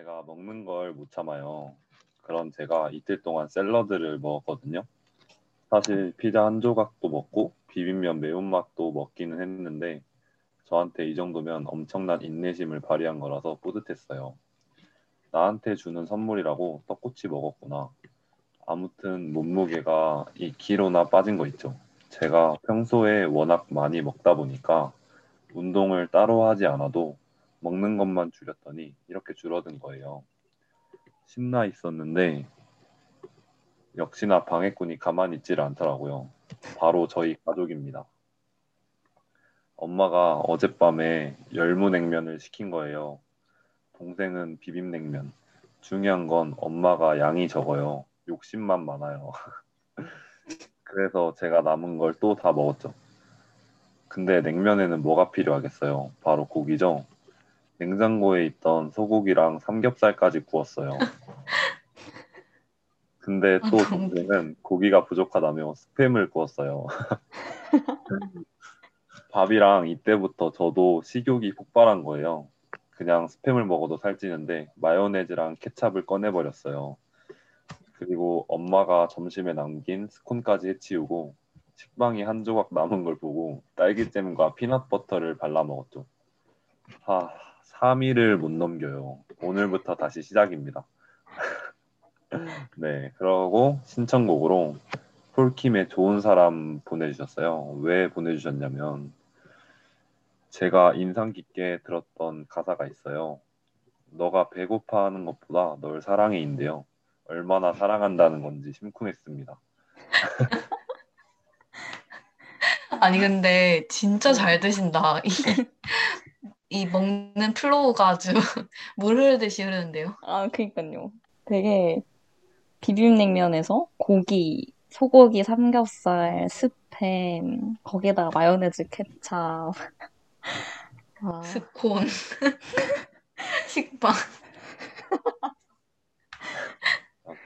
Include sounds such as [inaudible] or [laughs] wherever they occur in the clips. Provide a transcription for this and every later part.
제가 먹는 걸 못 참아요. 그런 제가 이틀 동안 샐러드를 먹었거든요. 사실 피자 한 조각도 먹고 비빔면 매운맛도 먹기는 했는데 저한테 이 정도면 엄청난 인내심을 발휘한 거라서 뿌듯했어요. 나한테 주는 선물이라고 떡꼬치 먹었구나. 아무튼 몸무게가 2kg나 빠진 거 있죠. 제가 평소에 워낙 많이 먹다 보니까 운동을 따로 하지 않아도 먹는 것만 줄였더니 이렇게 줄어든 거예요. 신나 있었는데 역시나 방해꾼이 가만히 있지를 않더라고요. 바로 저희 가족입니다. 엄마가 어젯밤에 열무냉면을 시킨 거예요. 동생은 비빔냉면. 중요한 건 엄마가 양이 적어요. 욕심만 많아요. [laughs] 그래서 제가 남은 걸 또 다 먹었죠. 근데 냉면에는 뭐가 필요하겠어요? 바로 고기죠. 냉장고에 있던 소고기랑 삼겹살까지 구웠어요. 근데 또 아, 동생은 고기가 부족하다며 스팸을 구웠어요. [laughs] 밥이랑 이때부터 저도 식욕이 폭발한 거예요. 그냥 스팸을 먹어도 살찌는데 마요네즈랑 케찹을 꺼내버렸어요. 그리고 엄마가 점심에 남긴 스콘까지 해치우고 식빵이 한 조각 남은 걸 보고 딸기잼과 피넛버터를 발라 먹었죠. 하, 3일을 못 넘겨요. 오늘부터 다시 시작입니다. [laughs] 네, 그러고 신청곡으로 폴킴의 좋은 사람 보내주셨어요. 왜 보내주셨냐면 제가 인상 깊게 들었던 가사가 있어요. 너가 배고파하는 것보다 널 사랑해인데요. 얼마나 사랑한다는 건지 심쿵했습니다. [laughs] 아니 근데 진짜 잘 드신다. [laughs] 이, 이 먹는 flow가 아주 [laughs] 물 흐르듯이 흐르는데요. 아, 그니까요. 되게 비빔냉면에서 고기, 소고기, 삼겹살, 스팸, 거기다가 마요네즈, 케찹. [laughs] 아, 스콘, [laughs] 식빵.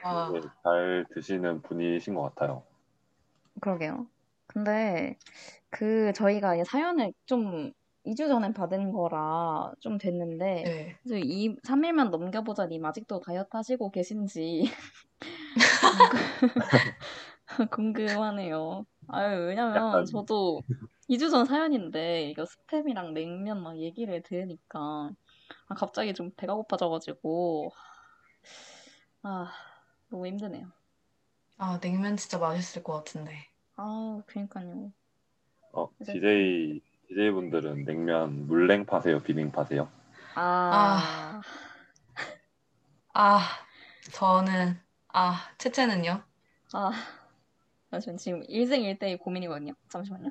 아. 잘 드시는 분이신 것 같아요. 그러게요. 근데 그 저희가 이 사연을 좀 2주 전에 받은 거라 좀 됐는데 네. 그래서 이 3일만 넘겨보자 님 아직도 다이어트 하시고 계신지 궁금- [laughs] 궁금하네요. 아유, 왜냐면 약간- 저도 2주 전 사연인데 이거 스팸이랑 냉면 막 얘기를 들으니까 아, 갑자기 좀 배가 고파져가지고 아, 너무 힘드네요. 아 냉면 진짜 맛있을 것 같은데. 아, 그러니까요. 어, 이제- DJ DJ 분들은 냉면 물냉 파세요, 비냉 파세요? 아, 아 저는 아 채채는요? 아, 잠시만 지금 일생일대의 고민이거든요. 잠시만요.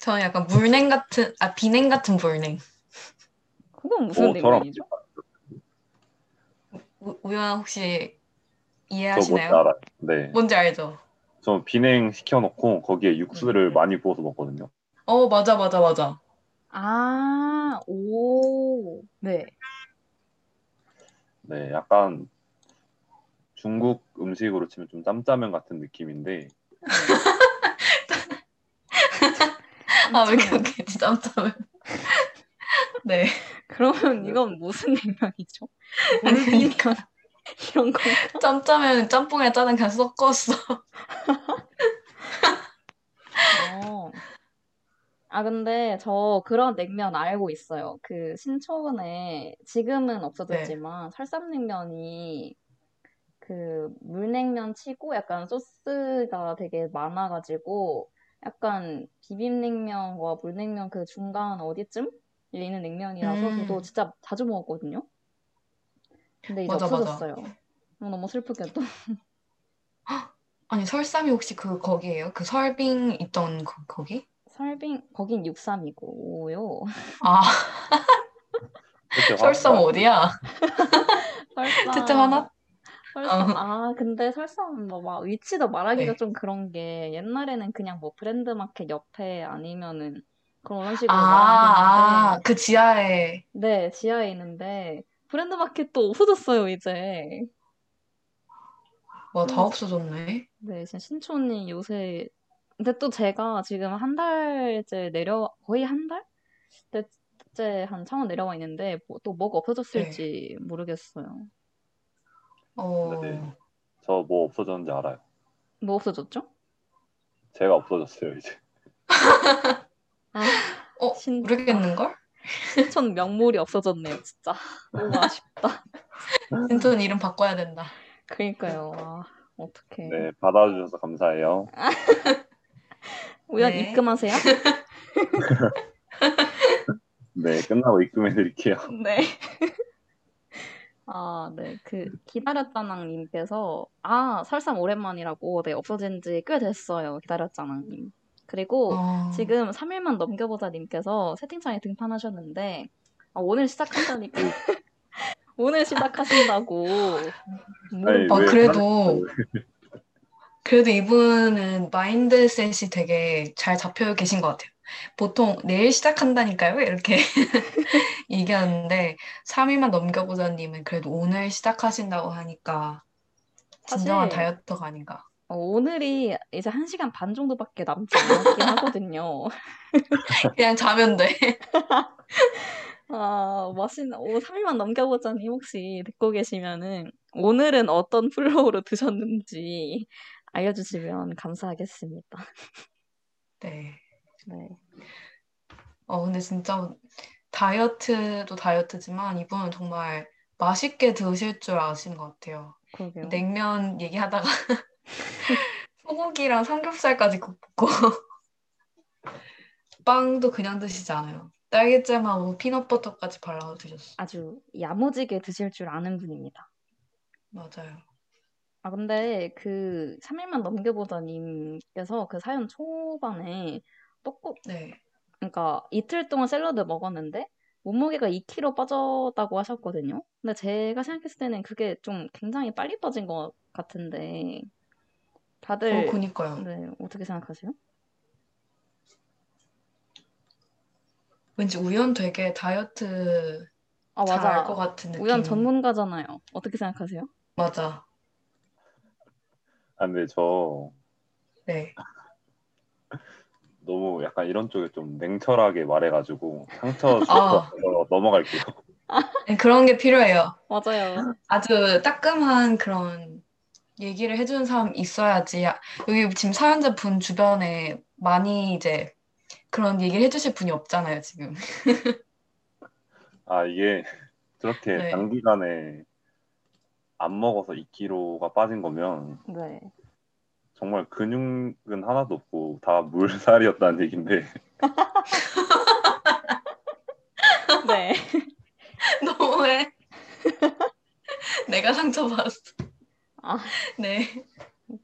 저는 약간 물냉 같은 아 비냉 같은 물냉. 그건 무슨 냉면이죠? 우- 우연 혹시 이해하시나요? 알아요. 네. 뭔지 알죠? 저 비냉 시켜놓고 거기에 육수를 많이 부어서 먹거든요. 어 맞아 맞아 맞아. 아, 오, 네. 네, 약간 중국 음식으로 치면 좀 짬짜면 같은 느낌인데 아 왜 이렇게 짬짬을? 네. 그러면 이건 무슨 냉면이죠? 아니, 물냉면 이런 거. 짬짜면 짬뽕에 짜는 그냥 섞었어. 어. 아, 근데 저 그런 냉면 알고 있어요. 그 신촌에 지금은 없어졌지만 설삼냉면이 그 물냉면 치고 약간 소스가 되게 많아가지고 약간 비빔냉면과 물냉면 그 중간 어디쯤 있는 냉면이라서 음. 저도 진짜 자주 먹었거든요. 근데 이제 맞아, 맞아. 없어졌어요. 어, 너무 슬프게도. [laughs] 아니 설삼이 혹시 그 거기예요? 그 설빙 있던 그, 거기? 설빙 거긴 63이고요. 아 그렇게 설삼 화- 어디야? 설삼. 채채 하나? 설삼. 어. 아, 근데 설삼 뭐막 위치도 말하기가 네. 좀 그런 게 옛날에는 그냥 뭐 브랜드 마켓 옆에 아니면은 그런 식으로 아, 아, 그 지하에 네, 지하에 있는데 브랜드 마켓도 없어졌어요, 이제. 와다 음. 없어졌네. 네, 진짜 신촌이 요새 근데 또 제가 지금 한 달째 내려 거의 한 달? 됐, 어제 한 창원 내려와 있는데 뭐, 또 뭐가 없어졌을지 모르겠어요. 어, 네. 저뭐 없어졌는지 알아요. 뭐 없어졌죠? 제가 없어졌어요 이제. 아, [laughs] 어, 신- 모르겠는 걸? 신촌 명물이 없어졌네요, 진짜. 너무 아쉽다. [laughs] 신촌 이름 바꿔야 된다. 그러니까요. 아, 어떡해. 네 받아주셔서 감사해요. [laughs] 우연 네. 입금하세요? [laughs] 네 끝나고 입금해 드릴게요. [laughs] 네. [laughs] 아, 네. 그, 기다렸잖아님께서, 아, 설삼 오랜만이라고, 네, 없어진 지 꽤 됐어요. 기다렸잖아 님. 그리고, 어, 지금 3일만 넘겨보자 님께서 채팅창에 등판하셨는데, 아, 오늘 시작한다니까. 오늘 시작하신다고. 뭐, 아니, 아, 왜 그래도- 그래도 이분은 마인드셋이 되게 잘 잡혀 계신 것 같아요. 보통 내일 시작한다니까요? 이렇게 [laughs] 얘기하는데 3일만 넘겨보자님은 그래도 오늘 시작하신다고 하니까 진정한 사실- 다이어트가 아닌가. 어, 오늘이 이제 1시간 반 정도밖에 남지 않았긴 [laughs] 하거든요. 그냥 자면 돼. [laughs] 아, 맛있는, 오, 3일만 넘겨보자니 혹시 듣고 계시면은, 오늘은 어떤 flow로 드셨는지 알려주시면 감사하겠습니다. [laughs] 네. 네. 어, 근데 진짜 다이어트도 다이어트지만 이분은 정말 맛있게 드실 줄 아시는 것 같아요. 그러게요. 냉면 얘기하다가 [laughs] 소고기랑 삼겹살까지 굽고 [laughs] 빵도 그냥 드시지 않아요. 딸기잼하고 피넛버터까지 발라서 드셨어. 아주 야무지게 드실 줄 아는 분입니다. 맞아요. 아, 근데 그 3일만 넘겨보자님께서 그 사연 초반에 떡국, 네. 그러니까 이틀 동안 샐러드 먹었는데 몸무게가 2kg 빠졌다고 하셨거든요. 근데 제가 생각했을 때는 그게 좀 굉장히 빨리 빠진 것 같은데 다들 어, 그니까요. 네, 어떻게 생각하세요? 왠지 우연 되게 다이어트 아, 잘 맞아. 알것 같은 느낌. 우연 전문가잖아요. 어떻게 생각하세요? 맞아. 아 근데 저 네. [laughs] 너무 약간 이런 쪽에 좀 냉철하게 말해가지고 상처 아. 주서 넘어갈게요. 네, 그런 게 필요해요. 맞아요. 아주 따끔한 그런 얘기를 해주는 사람 있어야지. 아, 여기 지금 사연자 분 주변에 많이 이제 그런 얘기를 해주실 분이 없잖아요, 지금. [laughs] 아 이게 그렇게 네. 단기간에 안 먹어서 2kg가 빠진 거면 네. 정말 근육은 하나도 없고 다 물살이었다는 얘긴데 [laughs] 네. [laughs] 너무해. 내가 상처받았어. 아. 네.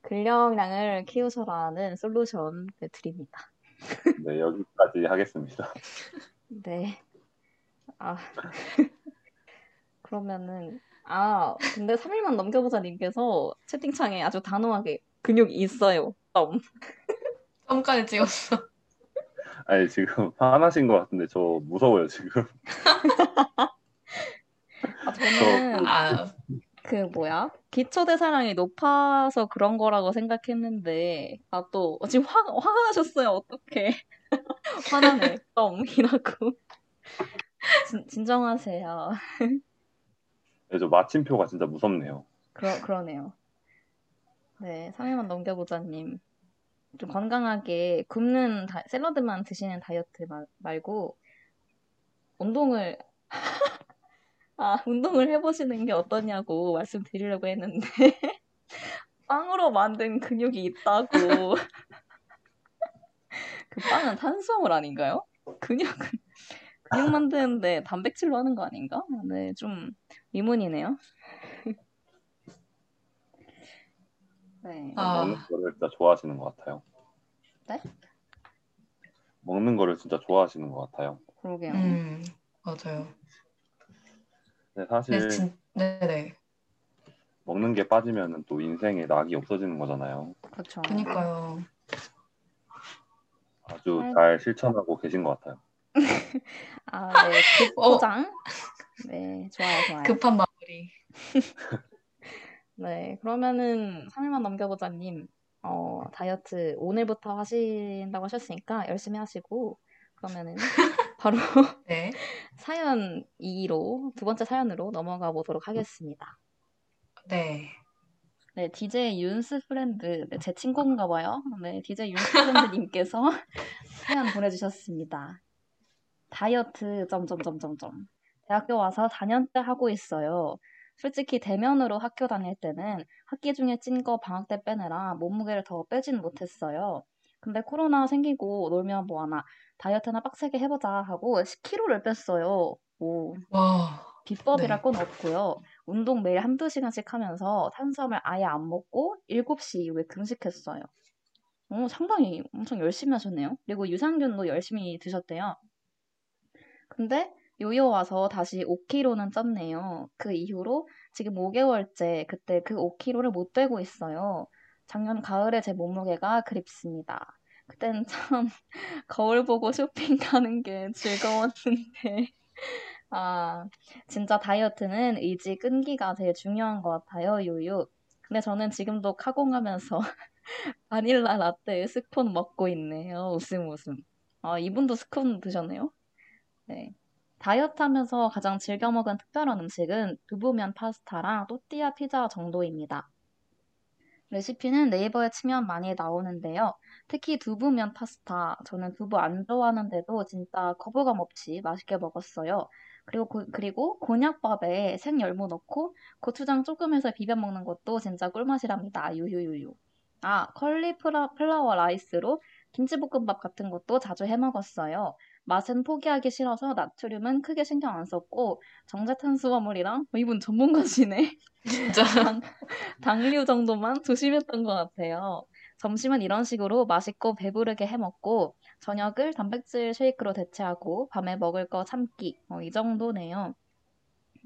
근력량을 키우셔라는 솔루션 네, 드립니다. 네 여기까지 하겠습니다. [laughs] 네. 아. 그러면은, 아, 근데 3일만 넘겨보자 님께서 채팅창에 아주 단호하게 근육이 있어요. 점. 점까지 [laughs] 찍었어. 아니 지금 화나신 것 같은데 저 무서워요 지금. [laughs] 아, 저는 아, 그 뭐야? 기초 대사량이 높아서 그런 거라고 생각했는데, 아, 또, 지금 화, 화가 나셨어요. 어떡해. [laughs] 화나네. 점 이라고. 진, 진정하세요. 네, 저 마침표가 진짜 무섭네요. 그러, 그러네요. 네, 3일만 넘겨보자님. 좀 건강하게 굽는 다- 샐러드만 드시는 다이어트 마- 말고, 운동을, [laughs] 아, 운동을 해보시는 게 어떠냐고 말씀드리려고 했는데, [laughs] 빵으로 만든 근육이 있다고. [laughs] 그 빵은 탄수화물 아닌가요? 근육은, 근육 만드는데 단백질로 하는 거 아닌가? 네, 좀 의문이네요. [laughs] 네. 아. 먹는 거를 진짜 좋아하시는 것 같아요. 네? 먹는 거를 진짜 좋아하시는 것 같아요. 그러게요. 음, 맞아요. 근데 사실 네, 진, 네네. 먹는 게 빠지면 또 인생에 낙이 없어지는 거잖아요. 그렇죠. 그니까요. 아주. 잘 실천하고 계신 것 같아요. [laughs] 아, 네. [laughs] 어. 급포장. 네, 좋아요, 좋아요. 급한 마무리. [laughs] 네, 그러면은 3일만 넘겨보자님, 어, 다이어트 오늘부터 하신다고 하셨으니까 열심히 하시고, 그러면은 [laughs] 바로 네. [laughs] 사연 2로 두 번째 사연으로 넘어가 보도록 하겠습니다. 네. 네, DJ 윤스 friend, 네, 제 친구인가 봐요. 네, DJ 윤스 friend님께서 사연 보내주셨습니다. 다이어트 점점점점점 대학교 와서 4년째 하고 있어요. 솔직히 대면으로 학교 다닐 때는 학기 중에 찐 거 방학 때 빼느라 몸무게를 더 빼진 못했어요. 근데 코로나 생기고 놀면 뭐하나 다이어트나 빡세게 해보자 하고 10kg를 뺐어요. 오. 와. 비법이랄 네. 건 없고요. 운동 매일 한두 시간씩 하면서 탄수화물 아예 안 먹고 7시 이후에 금식했어요. 어, 상당히 엄청 열심히 하셨네요. 그리고 유산균도 열심히 드셨대요. 근데 요요 와서 다시 5kg는 쪘네요. 그 이후로 지금 5개월째 그때 그 5kg를 못 빼고 있어요. 작년 가을에 제 몸무게가 그립습니다. 그땐 [laughs] 참 거울 보고 쇼핑 가는 게 즐거웠는데 [laughs] 아 진짜 다이어트는 의지 끈기가 제일 중요한 것 같아요, 요요. 근데 저는 지금도 카공하면서 [laughs] 바닐라 라떼 스콘 먹고 있네요. 웃음 웃음. 아, 이분도 스콘 드셨네요? 네. 다이어트 하면서 가장 즐겨 먹은 특별한 음식은 두부면 파스타랑 또띠아 피자 정도입니다. 레시피는 네이버에 치면 많이 나오는데요. 특히 두부면 파스타. 저는 두부 안 좋아하는데도 진짜 거부감 없이 맛있게 먹었어요. 그리고, 고, 그리고 곤약밥에 생열무 넣고 고추장 조금 해서 비벼 먹는 것도 진짜 꿀맛이랍니다. 유유유유. 아, cauliflower rice로 김치볶음밥 같은 것도 자주 해 먹었어요. 맛은 포기하기 싫어서 나트륨은 크게 신경 안 썼고 정제탄수화물이랑 어, 이분 전문가시네. 진짜. [laughs] 당, 당류 정도만 조심했던 것 같아요. 점심은 이런 식으로 맛있고 배부르게 해 먹고 저녁을 단백질 쉐이크로 대체하고 밤에 먹을 거 참기 어, 이 정도네요.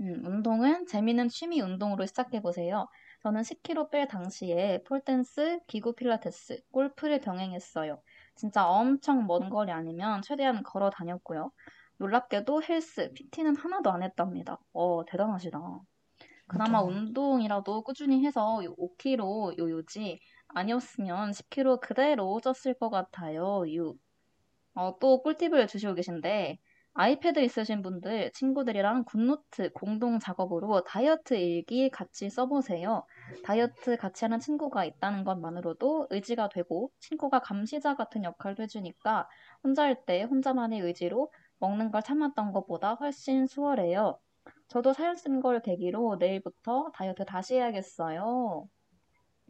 음, 운동은 재미있는 취미 운동으로 시작해 보세요. 저는 10kg 뺄 당시에 폴댄스, 기구 필라테스, 골프를 병행했어요. 진짜 엄청 먼 거리 아니면 최대한 걸어 다녔고요. 놀랍게도 헬스, PT는 하나도 안 했답니다. 어, 대단하시다. 그나마 진짜. 운동이라도 꾸준히 해서 5kg 요요지 아니었으면 10kg 그대로 쪘을 것 같아요. 유. 어, 또 꿀팁을 주시고 계신데 아이패드 있으신 분들 친구들이랑 굿노트 공동 작업으로 다이어트 일기 같이 써보세요. 다이어트 같이 하는 친구가 있다는 것만으로도 의지가 되고 친구가 감시자 같은 역할도 해주니까 혼자일 때 혼자만의 의지로 먹는 걸 참았던 것보다 훨씬 수월해요. 저도 사연 쓴 걸 계기로 내일부터 다이어트 다시 해야겠어요.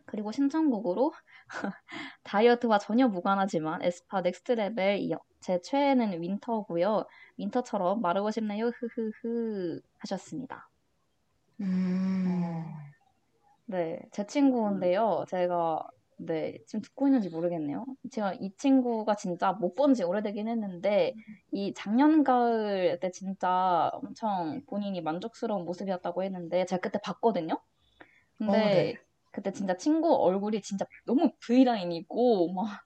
그리고 신청곡으로 [laughs] 다이어트와 전혀 무관하지만 에스파 Next Level 제 최애는 윈터고요. 윈터처럼 마르고 싶네요. 흐흐흐 하셨습니다. 음. 네, 제 친구인데요. 제가 네, 지금 듣고 있는지 모르겠네요. 제가 이 친구가 진짜 못 본 지 오래되긴 했는데 이 작년 가을 때 진짜 엄청 본인이 만족스러운 모습이었다고 했는데 제가 그때 봤거든요. 근데 어, 네. 그때 진짜 친구 얼굴이 진짜 너무 V라인이고 막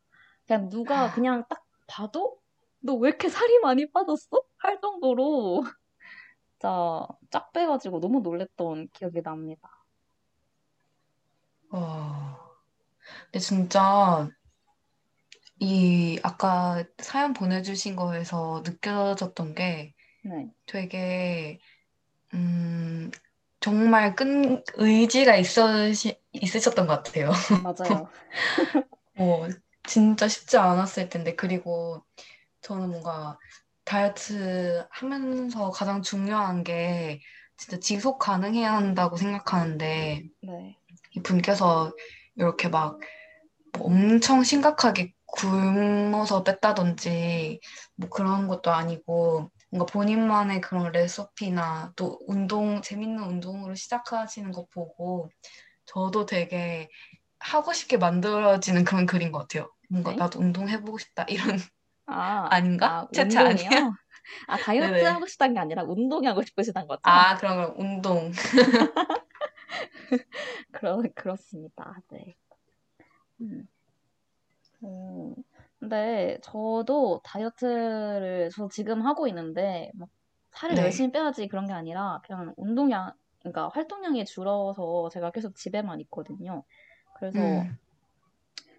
그냥 누가 그냥 딱 봐도 너 왜 이렇게 살이 많이 빠졌어? 할 정도로 진짜 쫙 빼가지고 너무 놀랬던 기억이 납니다. 와. 근데 진짜 이 아까 사연 보내주신 거에서 느껴졌던 게 네, 되게 음 정말 끈 의지가 있으시, 있으셨던 것 같아요. 맞아요. [laughs] 어, 진짜 쉽지 않았을 텐데 그리고 저는 뭔가 다이어트 하면서 가장 중요한 게 진짜 지속 가능해야 한다고 생각하는데 네, 이 분께서 이렇게 막 뭐 엄청 심각하게 굶어서 뺐다든지 뭐 그런 것도 아니고 뭔가 본인만의 그런 레시피나 또 운동, 재밌는 운동으로 시작하시는 거 보고 저도 되게 하고 싶게 만들어지는 그런 글인 것 같아요. 뭔가 네? 나도 운동해보고 싶다 이런 아, [laughs] 아닌가? 아, 채채 아니야? 아, 다이어트 네네. 하고 싶다는 게 아니라 운동이 하고 싶으시단 거죠? 아, 그럼 그럼 운동. [laughs] 그러, 그렇습니다. 네. 음. 음, 근데 저도 다이어트를 저 지금 하고 있는데 막 살을 네. 열심히 빼야지 그런 게 아니라 그냥 운동량, 그러니까 활동량이 줄어서 제가 계속 집에만 있거든요. 그래서 음,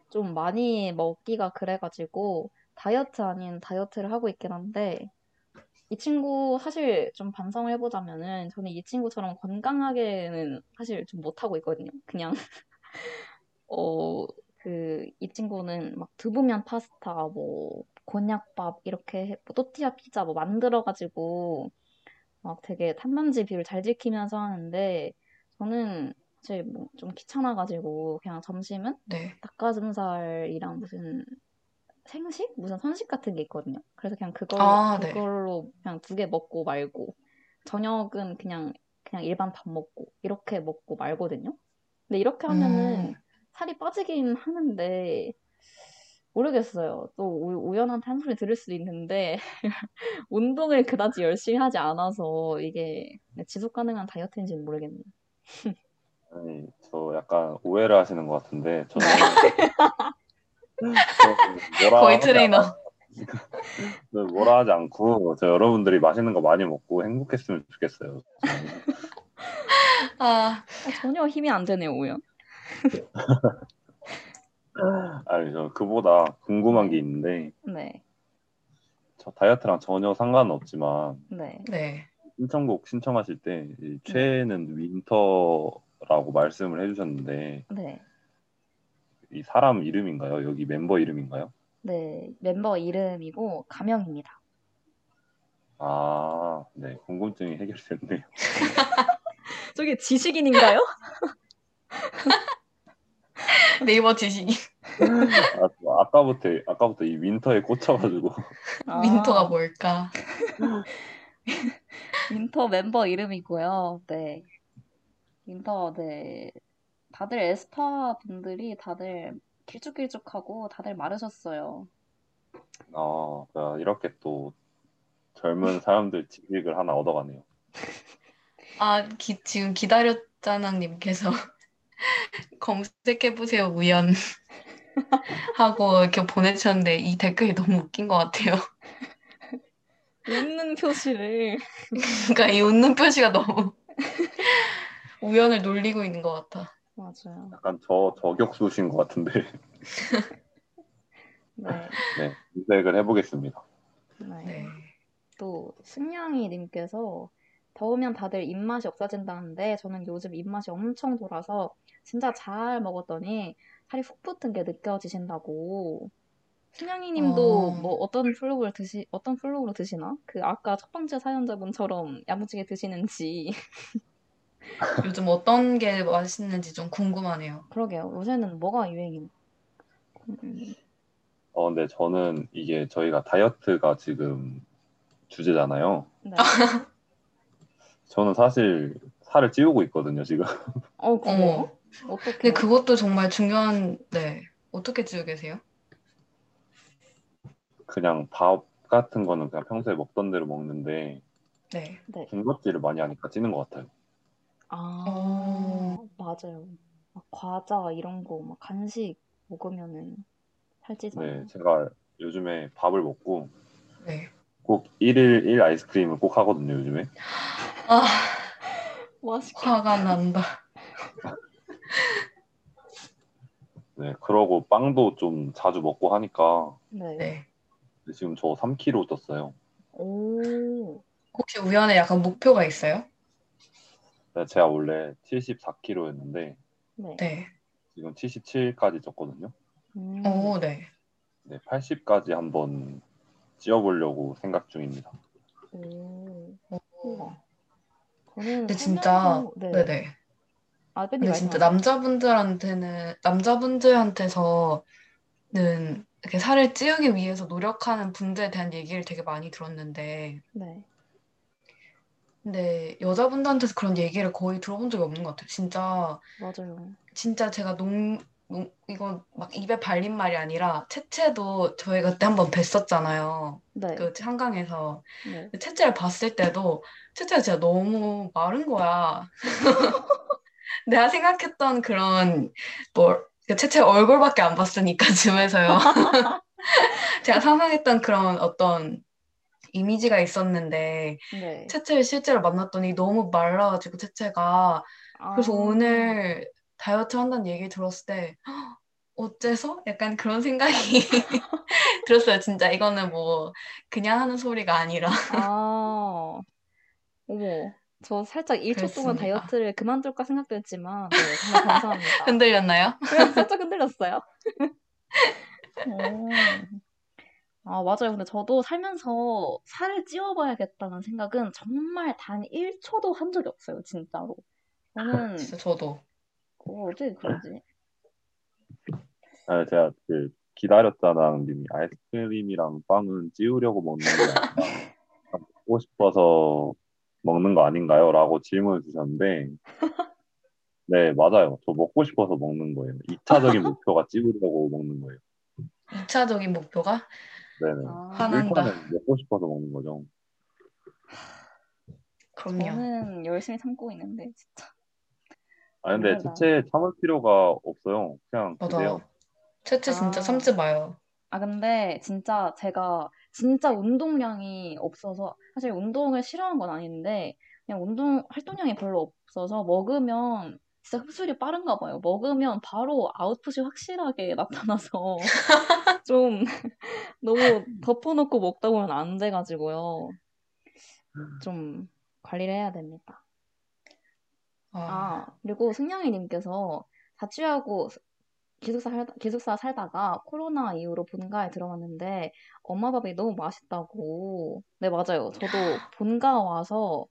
좀 많이 먹기가 그래가지고 다이어트 아닌 다이어트를 하고 있긴 한데 이 친구 사실 좀 반성을 해보자면은 저는 이 친구처럼 건강하게는 사실 좀 못하고 있거든요. 그냥 [laughs] 어, 그, 이 친구는 막 두부면 파스타, 뭐, 곤약밥, 이렇게, 해- 뭐 또띠아 피자 뭐 만들어가지고, 막 되게 탄단지 비율 잘 지키면서 하는데, 저는 사실 뭐 좀 귀찮아가지고, 그냥 점심은 네. 닭가슴살이랑 무슨 생식? 무슨 선식 같은 게 있거든요. 그래서 그냥 그걸, 아, 네. 그걸로 그냥 두 개 먹고 말고, 저녁은 그냥, 그냥 일반 밥 먹고, 이렇게 먹고 말거든요. 근데 이렇게 하면은, 음, 살이 빠지긴 하는데 모르겠어요. 또 우, 우연한 탄소리 들을 수도 있는데 [laughs] 운동을 그다지 열심히 하지 않아서 이게 지속 가능한 다이어트인지는 모르겠네요. 아니, 저 약간 오해를 하시는 것 같은데 저는 뭐라 거의 트레이너. 뭐라 하지 않고 저 여러분들이 맛있는 거 많이 먹고 행복했으면 좋겠어요. 아, 어, 전혀 힘이 안 되네요, 우연. [laughs] [laughs] 아니 저 그보다 궁금한 게 있는데 네, 저 다이어트랑 전혀 상관은 없지만 네. 네. 신청곡 신청하실 때 이 최애는 윈터라고 말씀을 해주셨는데 네. 이 사람 이름인가요? 여기 멤버 이름인가요? 네. 멤버 이름이고 가명입니다. 아, 네 궁금증이 해결됐네요. [laughs] 저게 지식인인가요? [laughs] 네이버 지식이. 아, 아까부터 아까부터 이 윈터에 꽂혀가지고 아, 윈터가 뭘까? 윈터 멤버 이름이고요. 네. 윈터, 네. 다들 에스파 분들이 다들 길쭉길쭉하고 다들 마르셨어요. 아, 아, 이렇게 또 젊은 사람들 지식을 하나 얻어가네요. 아, 기, 지금 기다렸잖아님께서 [laughs] 검색해보세요, 우연. 하고 이렇게 보내주셨는데 이 댓글이 너무 웃긴 것 같아요. 웃는 표시를. 그러니까 이 웃는 표시가 너무 우연을 놀리고 있는 것 같아. 맞아요. 약간 저 저격수신 것 같은데 [laughs] 네. 네 검색을 해보겠습니다. 네. 네. 또 승냥이 님께서 더우면 다들 입맛이 없어진다는데 저는 요즘 입맛이 엄청 돌아서 진짜 잘 먹었더니 살이 훅 붙은 게 느껴지신다고. 승냥이 님도 어. 뭐 어떤 플로그를 드시 어떤 플로그로 드시나? 그 아까 첫 번째 사연자분처럼 야무지게 드시는지. [laughs] 요즘 어떤 게 맛있는지 좀 궁금하네요. 그러게요. 요새는 뭐가 유행인? 음, 어, 근데 저는 이게 저희가 다이어트가 지금 주제잖아요. 네. 저는 사실 살을 찌우고 있거든요, 지금. 어, 그래요? 어떻게? 근데 그것도 정말 중요한, 네. 어떻게 지우 계세요? 그냥 밥 같은 거는 그냥 평소에 먹던 대로 먹는데 네. 네. 군것질을 많이 하니까 찌는 것 같아요. 아, 어. 맞아요. 막 과자 이런 거, 막 간식 먹으면은 살찌잖아요. 네, 제가 요즘에 밥을 먹고 네. 꼭 1일 1 아이스크림을 꼭 하거든요, 요즘에. 아, [laughs] 맛있겠다. 화가 난다. [laughs] 네, 그러고 빵도 좀 자주 먹고 하니까 네. 네. 지금 저 3kg 떴어요. 오, 혹시 우연에 약간 목표가 있어요? 네, 제가 원래 74kg였는데 네. 네. 지금 77까지 쪘거든요. 음, 오, 네. 네, 80까지 한번 찌어보려고 생각 중입니다. 오, 오. 우와. 저는 근데 진짜, 살면서- 네. 네네. 아, 밴디 근데 진짜 말씀하세요. 남자분들한테는, 남자분들한테서는 이렇게 살을 찌우기 위해서 노력하는 분들에 대한 얘기를 되게 많이 들었는데, 네. 근데 여자분들한테서 그런 얘기를 거의 들어본 적이 없는 것 같아요. 진짜, 맞아요. 진짜 제가 농, 농, 이거 막 입에 발린 말이 아니라, 채채도 저희가 그때 한번 뵀었잖아요. 네. 그 한강에서. 네. 채채를 봤을 때도, 채채가 진짜 너무 마른 거야. [laughs] 내가 생각했던 그런, 뭐, 그 채채 얼굴밖에 안 봤으니까, [laughs] 줌에서요. [laughs] 제가 상상했던 그런 어떤 이미지가 있었는데, 네. 채채를 실제로 만났더니 너무 말라가지고, 채채가. 그래서 아, 오늘 다이어트 한다는 얘기 들었을 때, "헉, 어째서? 약간 그런 생각이 [laughs] 들었어요. 진짜 이거는 뭐 그냥 하는 소리가 아니라. 아, 어머. 저 살짝 1초 동안 그랬습니다. 다이어트를 그만둘까 생각도 했지만, [laughs] 네, 정말 감사합니다. 흔들렸나요? [laughs] 네, 살짝 흔들렸어요. 오. [laughs] 아, 맞아요. 근데 저도 살면서 살을 찌워봐야겠다는 생각은 정말 단 1초도 한 적이 없어요, 진짜로. 저는, 진짜 저도. 어, 어떻게 그러지? 아, 제가 그 기다렸잖아 님이 아이스크림이랑 빵은 찌우려고 먹는 게 아니라 먹고 싶어서 먹는 거 아닌가요? 라고 질문을 주셨는데 [laughs] 네 맞아요 저 먹고 싶어서 먹는 거예요 2차적인 [laughs] 목표가 찌우려고 먹는 거예요 2차적인 목표가 네네 아, 화난다. 일단은 먹고 싶어서 먹는 거죠 그럼요. 저는 열심히 참고 있는데, 진짜. 아 근데. 대체 참을 필요가 없어요 그냥 맞아. 드세요 채채 진짜 아. 참지 마요. 아, 근데 진짜 제가 진짜 운동량이 없어서, 사실 운동을 싫어하는 건 아닌데, 그냥 운동, 활동량이 별로 없어서 먹으면 진짜 흡수율이 빠른가 봐요. 먹으면 바로 아웃풋이 확실하게 [laughs] 나타나서 [laughs] 좀 [laughs] 너무 덮어놓고 먹다 보면 안 돼가지고요. 좀 관리를 해야 됩니다. 아, 아, 그리고 승냥이님께서 자취하고 기숙사 살다, 기숙사 살다가 코로나 이후로 본가에 들어갔는데 엄마 밥이 너무 맛있다고. 네, 맞아요. 저도 본가 와서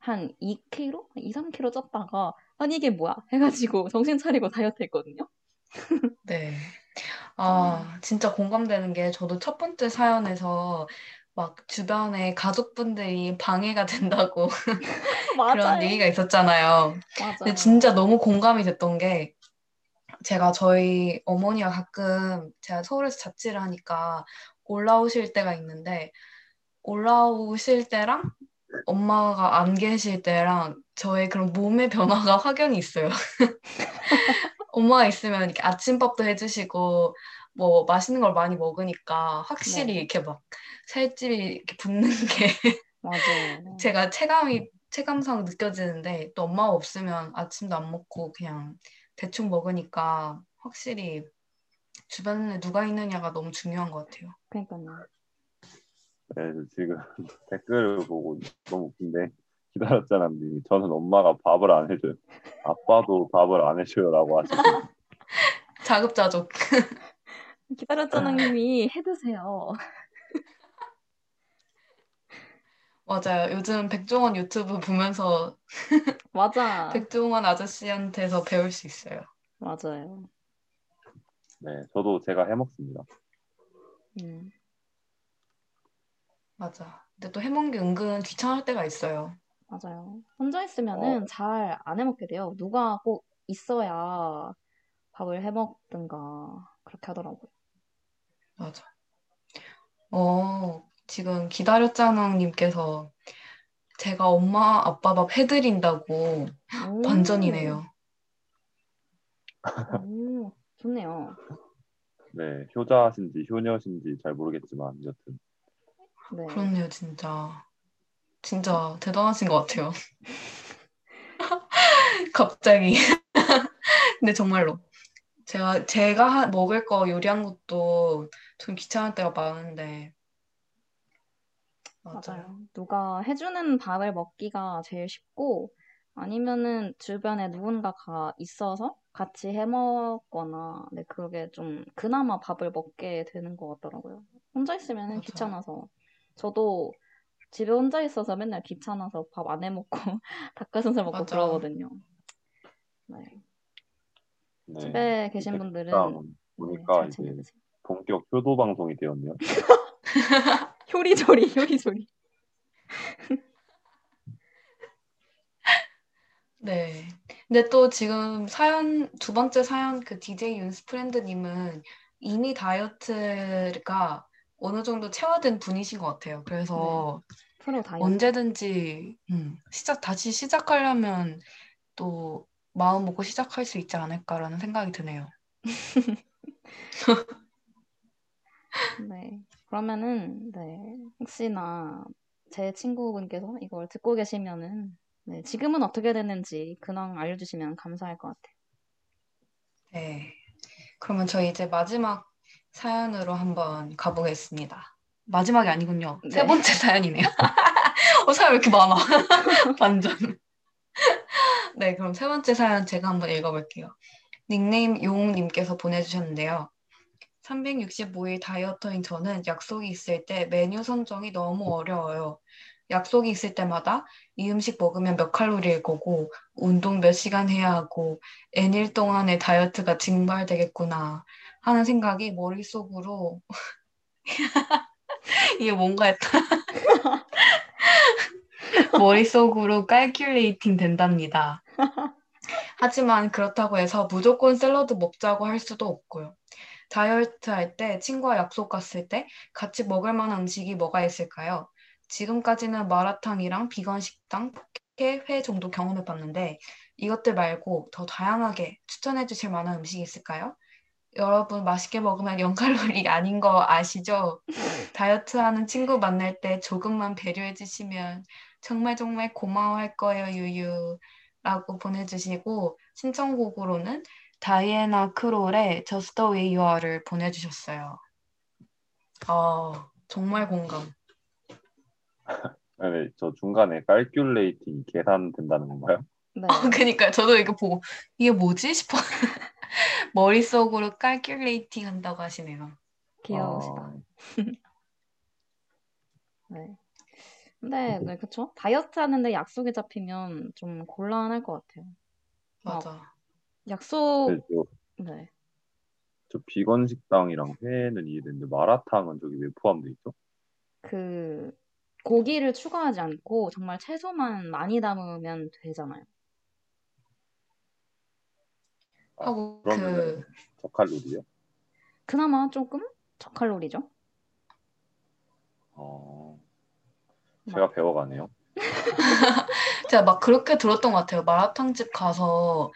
한 2kg? 2, 3kg 쪘다가 아니 이게 뭐야? 해가지고 [laughs] 정신 차리고 다이어트 했거든요. [laughs] 네. 아, 진짜 공감되는 게 저도 첫 번째 사연에서 막 주변에 가족분들이 방해가 된다고 [laughs] 그런. 얘기가 있었잖아요. 맞아요. 근데 진짜 너무 공감이 됐던 게 제가 저희 어머니가 가끔 제가 서울에서 자취를 하니까 올라오실 때가 있는데 올라오실 때랑 엄마가 안 계실 때랑 저의 그런 몸의 변화가 [laughs] 확연히 있어요. [laughs] 엄마가 있으면 이렇게 아침밥도 해주시고 뭐 맛있는 걸 많이 먹으니까 확실히 네. 이렇게 막 살집이 이렇게 붙는 [laughs] 게 맞아요. 제가 체감이 체감상 느껴지는데 또 엄마가 없으면 아침도 안 먹고 그냥 대충 먹으니까 확실히 주변에 누가 있느냐가 너무 중요한 것 같아요. 그러니까요. 네, 지금 [laughs] 댓글을 보고 너무 웃긴데 기다렸잖아 님이 저는 엄마가 밥을 안 해줘요 아빠도 밥을 안 해줘요라고 하시고 [laughs] 자급자족. 기다렸잖아 님이 해드세요. 맞아요. 요즘 백종원 유튜브 보면서 [laughs] 맞아. 백종원 아저씨한테서 배울 수 있어요. 맞아요. 네 저도 제가 해먹습니다 음. 맞아. 근데 또 해먹는 게 은근 귀찮을 때가 있어요. 맞아요. 혼자 있으면은 잘안 해먹게 돼요. 누가 꼭 있어야 밥을 해먹든가 그렇게 하더라고요. 맞아. 어, 지금 기다렸잖아님께서 제가 엄마 아빠 밥 해드린다고 오. 반전이네요. 오, 좋네요. 네 효자신지 효녀신지 잘 모르겠지만 여튼 네. 그렇네요, 진짜. 진짜 대단하신 것 같아요. [laughs] 갑자기. [laughs] 근데 정말로. 제가, 제가 하- 먹을 거 요리한 것도 좀 귀찮을 때가 많은데. 맞아요. 맞아요. 누가 해주는 밥을 먹기가 제일 쉽고, 아니면은 주변에 누군가가 있어서 같이 해 먹거나, 네, 그게 좀 그나마 밥을 먹게 되는 것 같더라고요. 혼자 있으면은 맞아. 귀찮아서. 저도 집에 혼자 있어서 맨날 귀찮아서 밥 안 해 먹고 [laughs] 닭가슴살 먹고 맞아. 그러거든요. 네. 네 집에 계신 분들은 네, 보니까 잘 이제. 본격 효도 방송이 되었네요 [laughs] 효리조리, 효리조리. [laughs] 네. 근데 또 지금 사연, 두 번째 사연 그 DJ 윤스프렌드님은 이미 다이어트가 어느 정도 체화된 분이신 것 같아요. 그래서 다이어트. 언제든지 음, 시작, 다시 시작하려면 또 마음 먹고 시작할 수 있지 않을까라는 생각이 드네요. [laughs] 네. 그러면은, 네. 혹시나 제 친구분께서 이걸 듣고 계시면은, 네. 지금은 어떻게 됐는지 근황 알려주시면 감사할 것 같아요. 네. 그러면 저희 이제 마지막 사연으로 한번 가보겠습니다. 마지막이 아니군요. 세 네. 번째 사연이네요. [laughs] 어, 사연 왜 이렇게 많아? [laughs] 완전. [laughs] 네, 그럼 세 번째 사연 제가 한번 읽어볼게요. 닉네임 용님께서 보내주셨는데요. 365일 다이어터인 저는 약속이 있을 때 메뉴 선정이 너무 어려워요. 약속이 있을 때마다 이 음식 먹으면 몇 칼로리일 거고, 운동 몇 시간 해야 하고, N일 동안의 다이어트가 증발되겠구나 하는 생각이 머릿속으로 [laughs] 이게 뭔가 했다. [laughs] 머릿속으로 깔큘레이팅 된답니다. 하지만 그렇다고 해서 무조건 샐러드 먹자고 할 수도 없고요. 다이어트 할 때 친구와 약속 갔을 때 같이 먹을 만한 음식이 뭐가 있을까요? 지금까지는 마라탕이랑 비건 식당, 포케, 회 정도 경험해 봤는데 이것들 말고 더 다양하게 추천해 주실 만한 음식이 있을까요? 여러분 맛있게 먹으면 0칼로리 [laughs] 아닌 거 아시죠? 다이어트 하는 친구 만날 때 조금만 배려해 주시면 정말 정말 고마워할 거예요, 유유. 라고 보내주시고 신청곡으로는 다이애나 크롤의 Just the way you are를 보내주셨어요. 아, 정말 공감. 네, 저 중간에 깔큘레이팅 계산된다는 건가요? 네. 그니까요. 저도 이거 보고 이게 뭐지 싶어. [laughs] 머릿속으로 깔큘레이팅 한다고 하시네요. 귀여우시다. 아, [laughs] 네. 근데, 네, 그쵸? 다이어트 하는데 약속이 잡히면 좀 곤란할 것 같아요. 맞아. 약속, 네, 저, 네. 저 비건 식당이랑 회는 이해되는데 마라탕은 저기 왜 포함돼 있죠? 그, 고기를 추가하지 않고 정말 채소만 많이 담으면 되잖아요. 아, 하고 그러면 그 저칼로리요? 그나마 조금 저칼로리죠? 어, 제가 배워가네요. [laughs] 제가 막 그렇게 들었던 것 같아요. 마라탕집 가서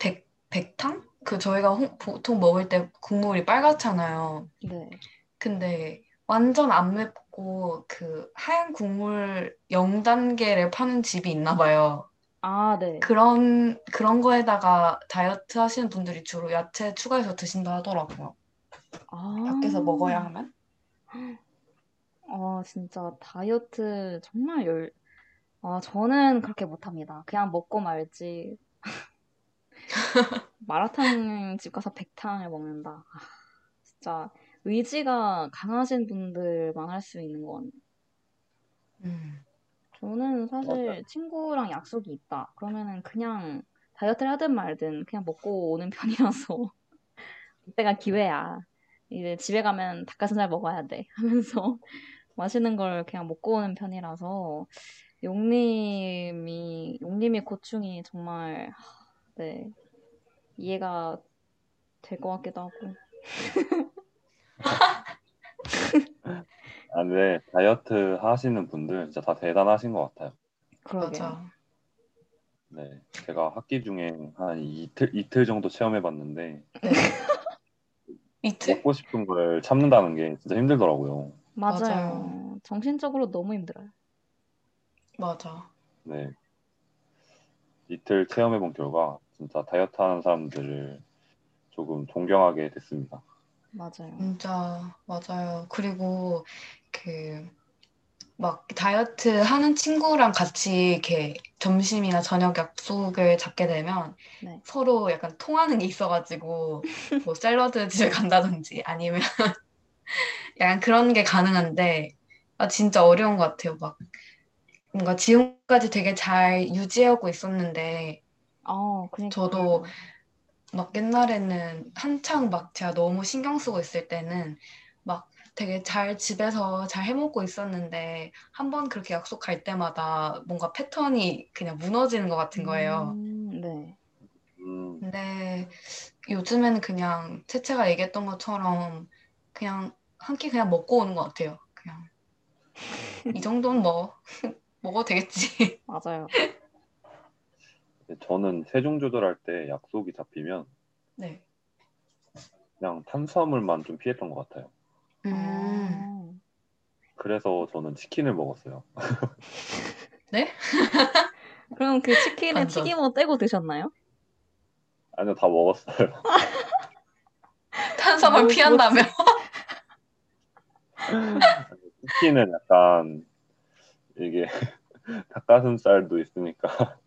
백, 백탕? 그 저희가 홍- 보통 먹을 때 국물이 빨갛잖아요. 네. 근데 완전 안 맵고 그 하얀 국물 0단계를 파는 집이 있나 봐요. 아, 네. 그런 그런 거에다가 다이어트 하시는 분들이 주로 야채 추가해서 드신다 하더라고요. 아, 밖에서 먹어야 하면. 아, 진짜 다이어트 정말 열, 아, 저는 그렇게 못 합니다. 그냥 먹고 말지. 마라탕 집 가서 백탕을 먹는다. 아, 진짜 의지가 강하신 분들만 할 수 있는 것 같네요. 음. 저는 사실 맞아요. 친구랑 약속이 있다. 그러면은 그냥 다이어트를 하든 말든 그냥 먹고 오는 [laughs] 편이라서 이때가 기회야. 이제 집에 가면 닭가슴살 먹어야 돼 하면서 [laughs] 맛있는 걸 그냥 먹고 오는 편이라서 용님이 용님의 고충이 정말 하, 네 이해가 될 것 같기도 하고 아, 네, 다이어트 하시는 분들 진짜 다 대단하신 것 같아요. 그러게요. 맞아. 네, 제가 학기 중에 한 이틀, 이틀 정도 체험해봤는데 네. [laughs] 이틀? 먹고 싶은 걸 참는다는 게 진짜 힘들더라고요. 맞아요. 맞아요. 정신적으로 너무 힘들어요. 맞아. 네, 이틀 체험해본 결과 진짜 다이어트 하는 사람들을 조금 존경하게 됐습니다. 맞아요. 진짜 맞아요. 그리고 그 막 다이어트 하는 친구랑 같이 이렇게 점심이나 저녁 약속을 잡게 되면 네. 서로 약간 통하는 게 있어가지고 뭐 샐러드 집에 간다든지 아니면 [laughs] 약간 그런 게 가능한데 아 진짜 어려운 것 같아요. 막 뭔가 지금까지 되게 잘 유지하고 있었는데 아, 그니까. 저도 막 옛날에는 한창 막 제가 너무 신경 쓰고 있을 때는 막 되게 잘 집에서 잘 해먹고 있었는데 한 번 그렇게 약속 갈 때마다 뭔가 패턴이 그냥 무너지는 것 같은 거예요. 음, 네. 음, 근데 요즘에는 그냥 채채가 얘기했던 것처럼 그냥 한 끼 그냥 먹고 오는 것 같아요. 그냥 이 정도는 뭐 [laughs] 먹어도 되겠지. 맞아요. 저는 체중 조절할 때 약속이 잡히면 네. 그냥 탄수화물만 좀 피했던 것 같아요. 음. 아, 그래서 저는 치킨을 먹었어요. [laughs] 네? [laughs] 그럼 그 치킨에 완전. 튀김옷 떼고 드셨나요? 아니요, 다 먹었어요. [laughs] 탄수화물 뭐, 피한다며. 치킨은 약간 이게 닭가슴살도 있으니까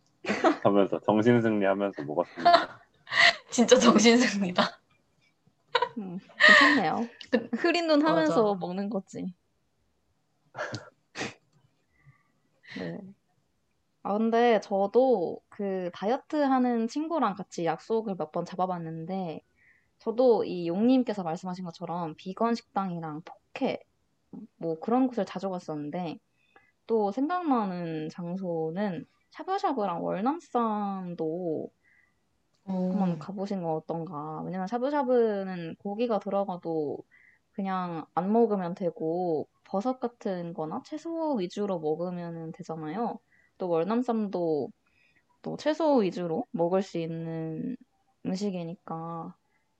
하면서 정신 승리하면서 먹었습니다. [laughs] 진짜 정신 승리다. 음, 괜찮네요. 그- 흐린 눈 하면서 맞아. 먹는 거지. [laughs] 네. 아, 근데 저도 그 다이어트 하는 친구랑 같이 약속을 몇 번 잡아봤는데, 저도 이 용님께서 말씀하신 것처럼 비건 식당이랑 포케, 뭐 그런 곳을 자주 갔었는데, 또 생각나는 장소는 샤브샤브랑 월남쌈도 한번 오. 가보신 건 어떤가? 왜냐면 샤브샤브는 고기가 들어가도 그냥 안 먹으면 되고 버섯 같은 거나 채소 위주로 먹으면 되잖아요. 또 월남쌈도 또 채소 위주로 먹을 수 있는 음식이니까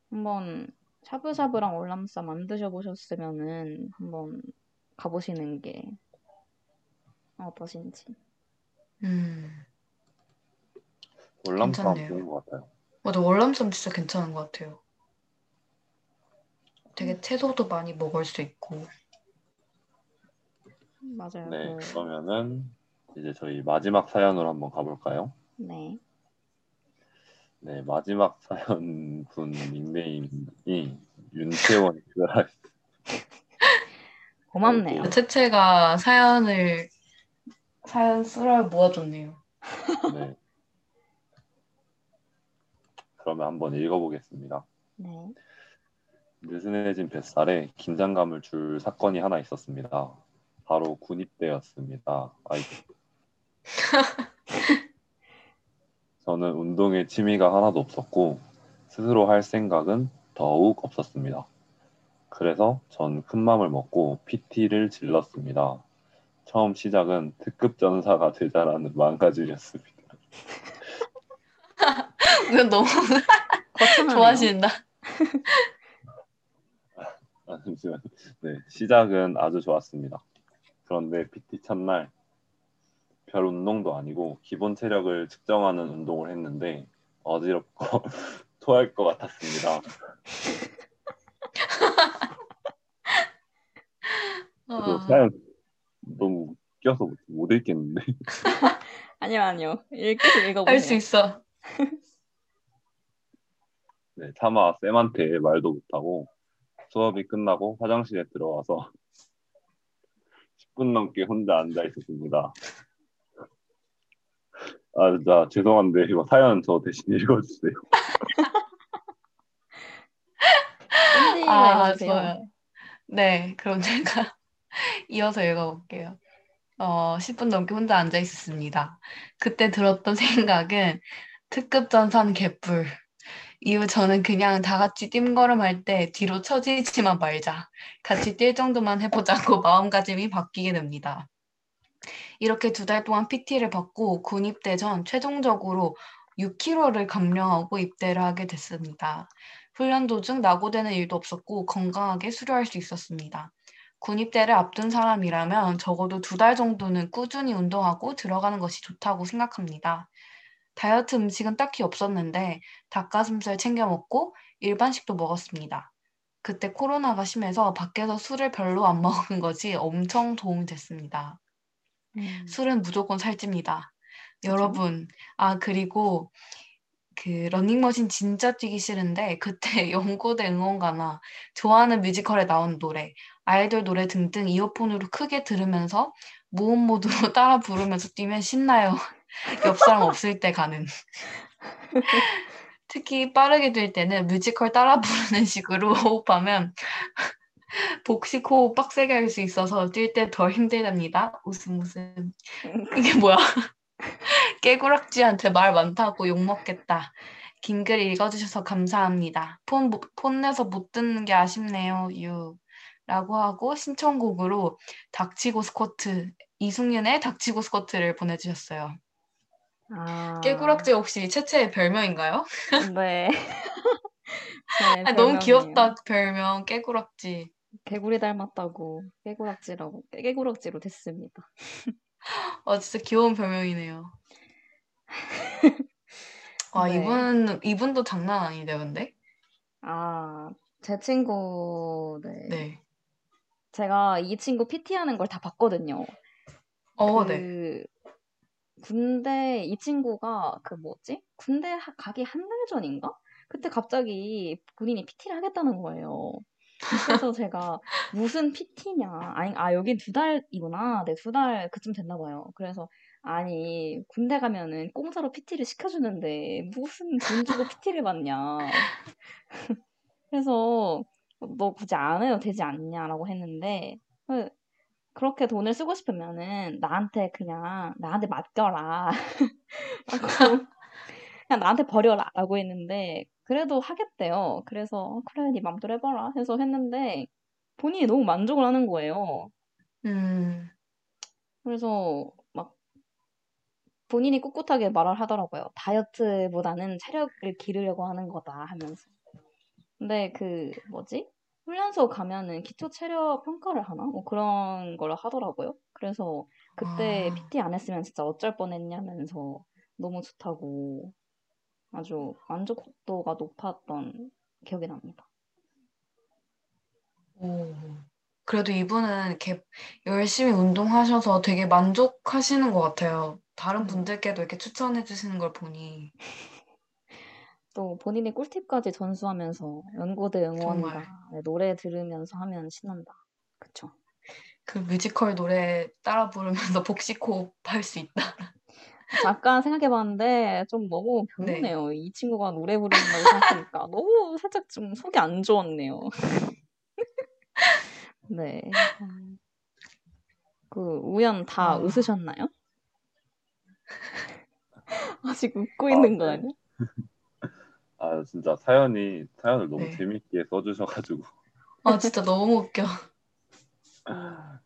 한번 샤브샤브랑 월남쌈 안 드셔보셨으면은 한번 가보시는 게 어떠신지. 음. 월남쌈 괜찮네요. 좋은 것 같아요. 맞아, 월남쌈 진짜 괜찮은 것 같아요. 되게 채소도 많이 먹을 수 있고. 맞아요. 네, 그- 그러면은 이제 저희 마지막 사연으로 한번 가볼까요? 네. 네, 마지막 사연 분 닉네임이 윤채원 고맙네요. 아이고. 채채가 사연을 사연 쓰라 모아줬네요. 네. 그러면 한번 읽어보겠습니다. 네. 느슨해진 뱃살에 긴장감을 줄 사건이 하나 있었습니다. 바로 군입대였습니다. 아이고. [laughs] 저는 운동에 취미가 하나도 없었고 스스로 할 생각은 더욱 없었습니다. 그래서 전 큰 맘을 먹고 PT를 질렀습니다. 처음 시작은 특급 전사가 되자라는 마음가짐이었습니다. [laughs] 이건 너무. 좋아하신다. [laughs] 아. 네, 시작은 아주 좋았습니다. 그런데 PT 첫날 별 운동도 아니고 기본 체력을 측정하는 운동을 했는데 어지럽고 [laughs] 토할 것 같았습니다. 아, 사연 너무 웃겨서 못- 못 읽겠는데 [laughs] 아니요, 아니요. 읽, 계속 읽어보세요. 할 수 있어. [laughs] 네, 차마 쌤한테 말도 못하고 수업이 끝나고 화장실에 들어와서 [laughs] 10분 넘게 혼자 앉아 있었습니다. 아, 진짜 죄송한데 이거 사연 저 대신 읽어주세요. 아. 좋아요. 네, 그럼 제가 이어서 읽어볼게요. 어, 10분 넘게 혼자 앉아 있었습니다. 그때 들었던 [laughs] 생각은 특급 전산 개뿔. 이후 저는 그냥 다 같이 뜀걸음할 때 뒤로 처지지만 말자. 같이 뛸 정도만 해보자고 [laughs] 마음가짐이 바뀌게 됩니다. 이렇게 두 달 동안 PT를 받고 군 입대 전 최종적으로 6kg를 감량하고 입대를 하게 됐습니다. 훈련 도중 낙오되는 일도 없었고 건강하게 수료할 수 있었습니다. 군 입대를 앞둔 사람이라면 적어도 두 달 정도는 꾸준히 운동하고 들어가는 것이 좋다고 생각합니다. 다이어트 음식은 딱히 없었는데 닭가슴살 챙겨 먹고 일반식도 먹었습니다. 그때 코로나가 심해서 밖에서 술을 별로 안 [laughs] 먹은 것이 엄청 도움이 됐습니다. 음, 술은 무조건 살찝니다. 여러분, 아, 그리고 그 러닝머신 진짜 뛰기 싫은데 그때 [laughs] 연고대 응원가나 좋아하는 뮤지컬에 나온 노래, 아이돌 노래 등등 이어폰으로 크게 들으면서 무음 모드로 [laughs] 따라 부르면서 뛰면 신나요. [laughs] 옆 사람 없을 때 가는. [laughs] 특히 빠르게 뛸 때는 뮤지컬 따라 부르는 식으로 호흡하면 복식 호흡 빡세게 할 수 있어서 뛸 때 더 힘들답니다. 웃음 웃음. 이게 뭐야? 깨구락지한테 말 많다고 욕 먹겠다. 긴 글 읽어주셔서 감사합니다. 폰, 못- 폰 내서 못 듣는 게 아쉽네요. 유. 라고 하고 신청곡으로 닥치고 스쿼트, 이승윤의 닥치고 스쿼트를 보내주셨어요. 아, 깨구락지 혹시 채채의 별명인가요? 네. [laughs] 제 아, 너무. 귀엽다, 별명. 깨구락지. 개구리 닮았다고 깨구락지라고 깨구락지로 됐습니다. 아, [laughs] 진짜 귀여운 별명이네요. [laughs] 와, 네. 이분, 이분도 장난 아니네, 근데. 아, 제 친구, 네. 네. 제가 이 친구 PT 하는 걸 다 봤거든요. 어, 그 네. 군대 이 친구가 그 뭐지? 군대 하- 가기 한 달 전인가? 그때 갑자기 본인이 PT를 하겠다는 거예요. 그래서 [laughs] 제가 무슨 PT냐? 아니, 아 여긴 두 달이구나. 네, 두 달 그쯤 됐나 봐요. 그래서 아니 군대 가면은 공짜로 PT를 시켜주는데 무슨 돈 주고 PT를 받냐? [laughs] 그래서 너 굳이 안 해도 되지 않냐라고 했는데 그- 그렇게 돈을 쓰고 싶으면은 나한테 그냥 나한테 맡겨라. [laughs] 그냥 나한테 버려라라고 했는데 그래도 하겠대요. 그래서 어, 그래 네 맘대로 해봐라 해서 했는데 본인이 너무 만족을 하는 거예요. 음, 그래서 막 본인이 꿋꿋하게 말을 하더라고요. 다이어트보다는 체력을 기르려고 하는 거다 하면서. 근데 그 뭐지? 훈련소 가면은 기초 체력 평가를 하나? 뭐 그런 걸 하더라고요. 그래서 그때 아. PT 안 했으면 진짜 어쩔 뻔했냐면서 너무 좋다고 아주 만족도가 높았던 기억이 납니다. 오. 그래도 이분은 이렇게 열심히 운동하셔서 되게 만족하시는 것 같아요. 다른 분들께도 이렇게 추천해 주시는 걸 보니. 또 본인이 꿀팁까지 전수하면서 연고대. 정말. 네, 노래 들으면서 하면 신난다. 그쵸? 그 뮤지컬 노래 따라 부르면서 [laughs] 복식호흡 할 수 있다. 잠깐 생각해봤는데 좀 너무 네. 별로네요. 이 친구가 노래 부른다고 생각하니까 너무 살짝 좀 속이 안 좋았네요. [laughs] 네. 음. 그 우연 다 아. 웃으셨나요? [laughs] 아직 웃고 아, 있는 거 네. 아니야? 아 진짜 사연이 사연을 너무 네. 재밌게 써주셔가지고 아, 진짜 너무 웃겨. [laughs]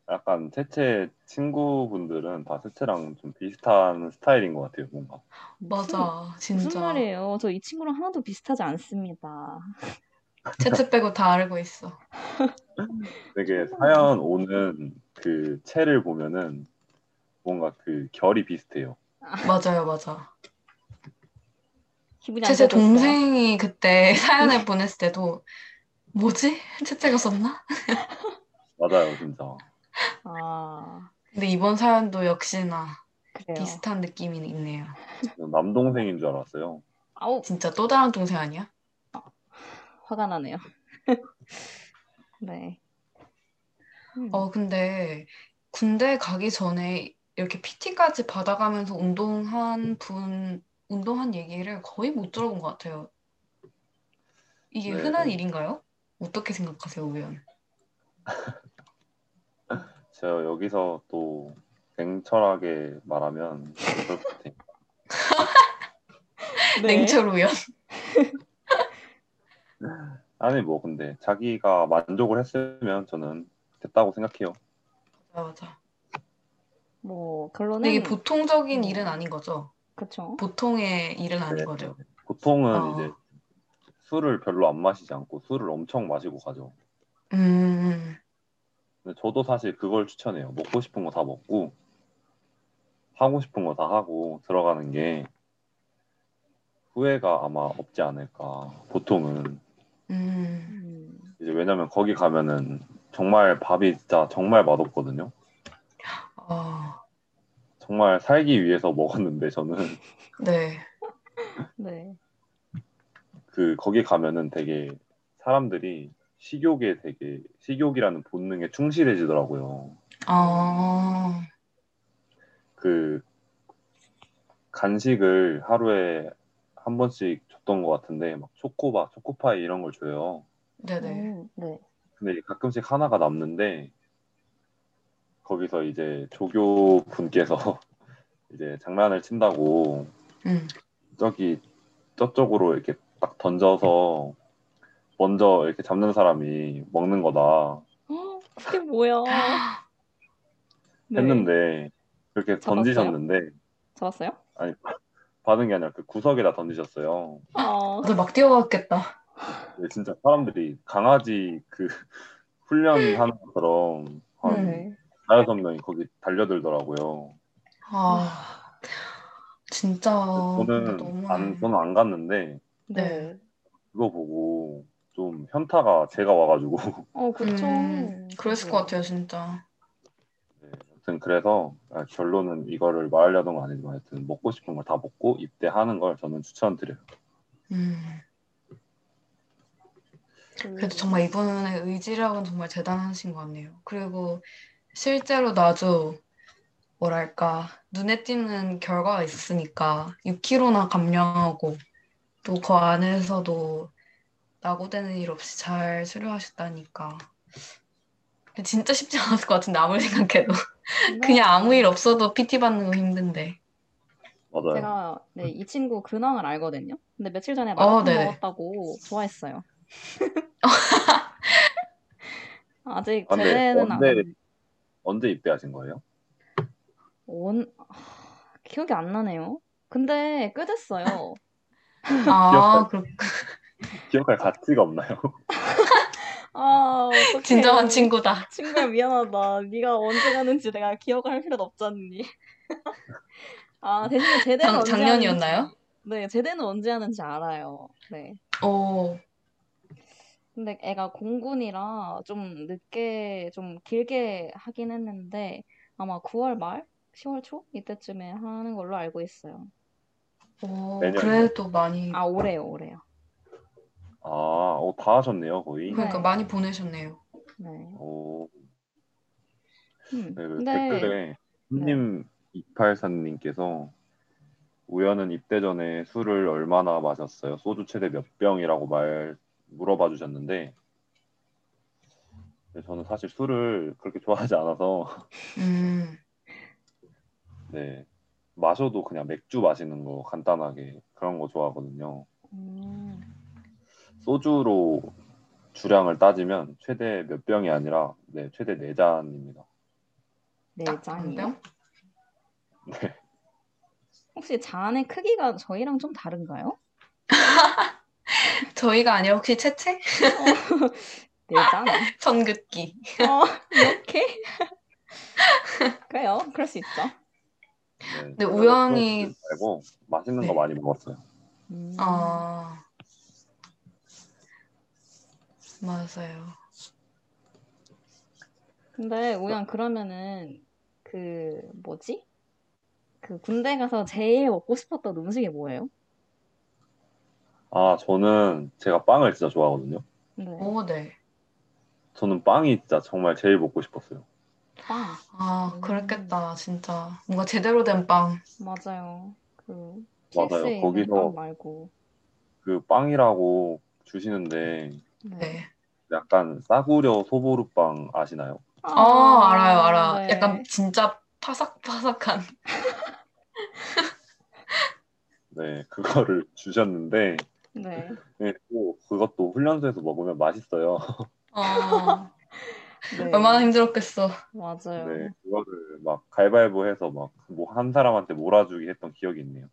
약간 채채 친구분들은 다 채채랑 좀 비슷한 스타일인 것 같아요 뭔가 맞아, 무슨 진짜. 말이에요? 저 이 친구랑 하나도 비슷하지 않습니다. 채채 빼고 다 알고 있어. 되게 사연 오는 그 채를 보면은 뭔가 그 결이 비슷해요 맞아요, 맞아. 기분이 좋았어요. 동생이 그때 사연을 보냈을 때도 뭐지? 채채가 썼나? 맞아요 진짜 아, 근데 이번 사연도 역시나 그래요. 비슷한 느낌이 있네요. 남동생인 줄 알았어요 아우, 진짜 또 다른 동생 아니야? 화가 나네요. [laughs] 네. 음. 어, 근데 군대 가기 전에 이렇게 PT까지 받아가면서 운동한 분, 운동한 얘기를 거의 못 들어본 것 같아요. 이게 네. 흔한 일인가요? 어떻게 생각하세요, 우연? [laughs] 제가 여기서 또 냉철하게 말하면 그럴 것 같아요 [laughs] 네. 냉철 우연. [laughs] 아니 뭐 근데 자기가 만족을 했으면 저는 됐다고 생각해요 맞아, 맞아. 뭐 결론은 이게 보통적인 음. 일은 아닌 거죠? 그쵸. 보통의 일은 아닌 네. 거죠? 보통은 어. 이제 술을 별로 안 마시지 않고 술을 엄청 마시고 가죠 음, 근데 저도 사실 그걸 추천해요. 먹고 싶은 거 다 먹고 하고 싶은 거 다 하고 들어가는 게 후회가 아마 없지 않을까. 보통은 음, 음, 이제 왜냐면 거기 가면은 정말 밥이 진짜 정말 맛없거든요. 아, 정말 살기 위해서 먹었는데 저는 네. 네. 그 거기 가면은 되게 사람들이 식욕에 되게 식욕이라는 본능에 충실해지더라고요. 아, 그 간식을 하루에 한 번씩 줬던 것 같은데 막 초코바, 초코파이 이런 걸 줘요. 네네. 음, 네. 근데 가끔씩 하나가 남는데 거기서 이제 조교 분께서 [laughs] 이제 장난을 친다고 음, 저기 저쪽으로 이렇게 딱 던져서 먼저 이렇게 잡는 사람이 먹는 거다 헉, 그게 뭐야? [gasps] 네. 했는데 그렇게 잡았어요? 던지셨는데 잡았어요? 아니 받은 게 아니라 그 구석에다 던지셨어요. 아, 다들 막 뛰어갔겠다. 근데 진짜 사람들이 강아지 그 [laughs] 훈련하는 것처럼 한 네. 다여섯 명이 거기 달려들더라고요. 아, 진짜 저는 너무 안 저는 안 갔는데 네. 그거 보고 좀 현타가 제가 와가지고 어, 그쵸. 음, 그랬을. 것 같아요, 진짜. 네, 아무튼 그래서 아, 결론은 이거를 말하려던 건 아니지만 하여튼 먹고 싶은 걸 다 먹고 입대하는 걸 저는 추천드려요. 음. 그- 그래도 정말 이분의 의지력은 정말 대단하신 것 같네요. 그리고 실제로 나도 뭐랄까 눈에 띄는 결과가 있었으니까 6kg나 감량하고 또 그 안에서도 낙오되는 일 없이 잘 수료하셨다니까 진짜 쉽지 않았을 것 같은데 아무리 생각해도 [laughs] 그냥 아무 일 없어도 PT 받는 거 힘든데 맞아요. 제가 네, 이 친구 근황을 알거든요. 근데 며칠 전에 어, 마라톤 네네. 먹었다고 좋아했어요. [laughs] [laughs] 아직 아, 근데 제대는 안 언제- 언제 입대하신 거예요? 온 아, 기억이 안 나네요. 근데 꽤 됐어요. [laughs] 아 그렇 기억할 가치가 없나요? [laughs] 아, 어떡해. 진정한 친구다 친구야 미안하다. 네가 언제 가는지 내가 기억을 할 필요는 없잖니. [laughs] 아 대신에 제대는 작- 작년이었나요? 하는지, 네 제대는 언제 하는지 알아요. 네. 오 근데 애가 공군이라 좀 늦게 좀 길게 하긴 했는데 아마 9월 말, 10월 초 이때쯤에 하는 걸로 알고 있어요. 오, 내년이요? 그래도 많이 아 올해요, 올해요. 아, 어, 다 하셨네요, 거의. 그러니까 네. 많이 보내셨네요. 네. 오, 음. 네, 그 근데 댓글에 손님 284님께서 우연은 입대 전에 술을 얼마나 마셨어요? 소주 최대 몇 병이라고 말 물어봐 주셨는데 네, 저는 사실 술을 그렇게 좋아하지 않아서 음, 네 마셔도 그냥 맥주 마시는 거 간단하게 그런 거 좋아하거든요. 음, 소주로 주량을 따지면 최대 몇 병이 아니라 네 최대 네 잔입니다. 네딱 잔이요. 네. 혹시 잔의 크기가 저희랑 좀 다른가요? 저희가 아니라 혹시 채채? 네 잔? 선긋기. 어, 이렇게? 그래요. 그럴 수 있죠. 네, 근데 우연히- 거 말고 맛있는 네. 거 많이 먹었어요. 음. 아, 맞아요. 근데 우연 그러면은 그 뭐지? 그 군대 가서 제일 먹고 싶었던 음식이 뭐예요? 아 저는 제가 빵을 진짜 좋아하거든요. 네. 오, 네. 저는 빵이 진짜 정말 제일 먹고 싶었어요. 빵. 아, 음. 그랬겠다, 진짜. 뭔가 제대로 된 빵. 맞아요. 그 맞아요. 거기서- 빵 말고. 그 빵이라고 주시는데 네. 네. 약간 싸구려 소보루빵 아시나요? 어, 알아요, 알아. 네. 약간 진짜 파삭파삭한. [laughs] 네, 그거를 주셨는데 네. 네, 또 그것도 훈련소에서 먹으면 맛있어요. 어, 네. 얼마나 힘들었겠어. 맞아요. 네, 그거를 막 가위바위보해서 막 뭐 한 사람한테 몰아주기 했던 기억이 있네요.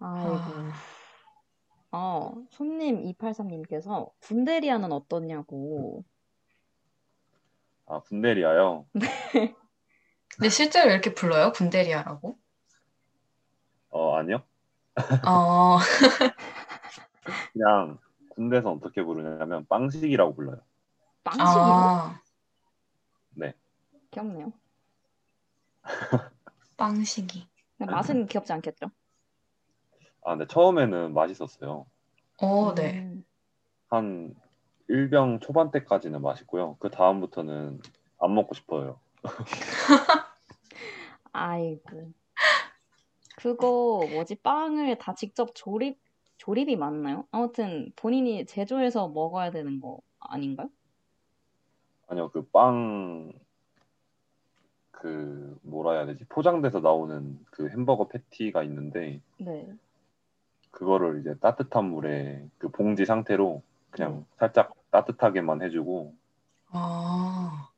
아이고. 아, 어, 손님 283님께서 군대리아는 어떻냐고. 아 군대리아요. 근데 실제로 이렇게 불러요? 군대리아라고? 어 아니요. 어, [laughs] 그냥 군대에서 어떻게 부르냐면 빵식이라고 불러요. 빵식이요? 아, 귀엽네요. [laughs] 빵식이. 근데 맛은 귀엽지 않겠죠? 아 근데 처음에는 맛있었어요. 오, 네. 음, 한 1병 초반 때까지는 맛있고요. 그 다음부터는 안 먹고 싶어요. [laughs] 아이고. 그거 뭐지? 빵을 다 직접 조립, 조립이 맞나요? 아무튼 본인이 제조해서 먹어야 되는 거 아닌가요? 아니요 그 빵 그 뭐라 해야 되지? 포장돼서 나오는 그 햄버거 패티가 있는데 네. 그거를 이제 따뜻한 물에 그 봉지 상태로 그냥 음. 살짝 따뜻하게만 해주고 아,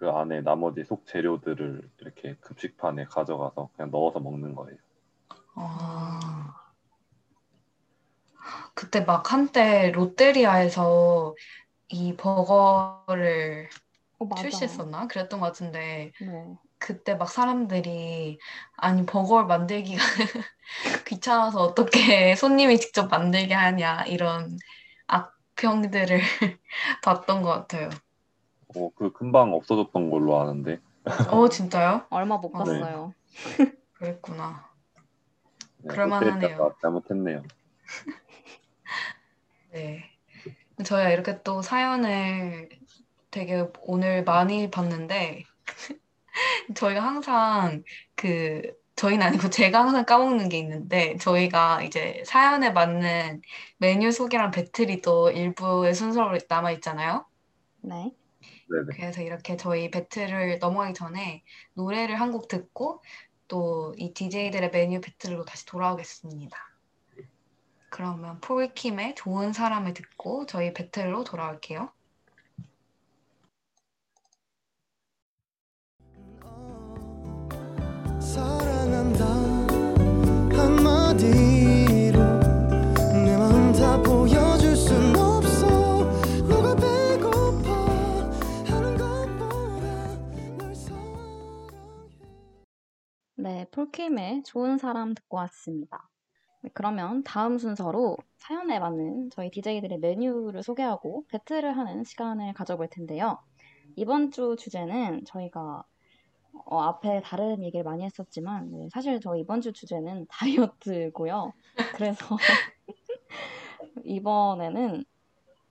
그 안에 나머지 속 재료들을 이렇게 급식판에 가져가서 그냥 넣어서 먹는 거예요. 아. 그때 막 한때 롯데리아에서 이 버거를 어. 출시했었나? 그랬던 것 같은데 네. 그때 막 사람들이 아니 버거를 만들기가 [laughs] 귀찮아서 어떻게 손님이 직접 만들게 하냐 이런 악평들을 [laughs] 봤던 것 같아요. 어, 그 금방 없어졌던 걸로 아는데. 어, 진짜요? 얼마 못 네. 갔어요. 그랬구나. 네, 그럴만하네요. 잘못했네요. [laughs] 네. 저희가 이렇게 또 사연을 되게 오늘 많이 봤는데, [laughs] 저희가 항상 그, 저희는 아니고 제가 항상 까먹는 게 있는데, 저희가 이제 사연에 맞는 메뉴 소개랑 배틀이 또 일부의 순서로 남아 있잖아요. 네. 네네. 그래서 이렇게 저희 배틀을 넘어가기 전에 노래를 한 곡 듣고 또 이 DJ들의 메뉴 배틀로 다시 돌아오겠습니다. 그러면 폴킴의 좋은 사람을 듣고 저희 배틀로 돌아올게요. 사랑 네, 폴킴의 좋은 사람 듣고 왔습니다. 네, 그러면 다음 순서로 사연에 맞는 저희 DJ들의 메뉴를 소개하고 배틀을 하는 시간을 가져볼 텐데요. 이번 주 주제는 저희가 어, 앞에 다른 얘기를 많이 했었지만 네, 사실 저희 이번 주 주제는 [laughs] 다이어트고요. 그래서 [laughs] 이번에는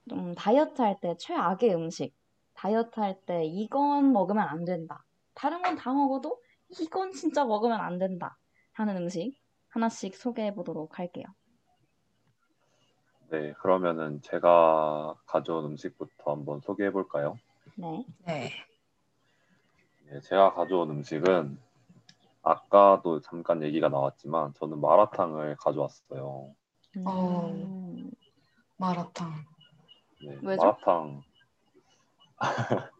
좀 다이어트 할 때 최악의 음식, 다이어트 할 때 이건 먹으면 안 된다. 다른 건 다 먹어도 이건 진짜 먹으면 안 된다 하는 음식 하나씩 소개해 보도록 할게요. 네, 그러면은 제가 가져온 음식부터 한번 소개해 볼까요? 네. 네. 네, 제가 가져온 음식은 아까도 잠깐 얘기가 나왔지만 저는 마라탕을 가져왔어요. 어. 음, 마라탕. 네, 왜죠? 마라탕. [laughs]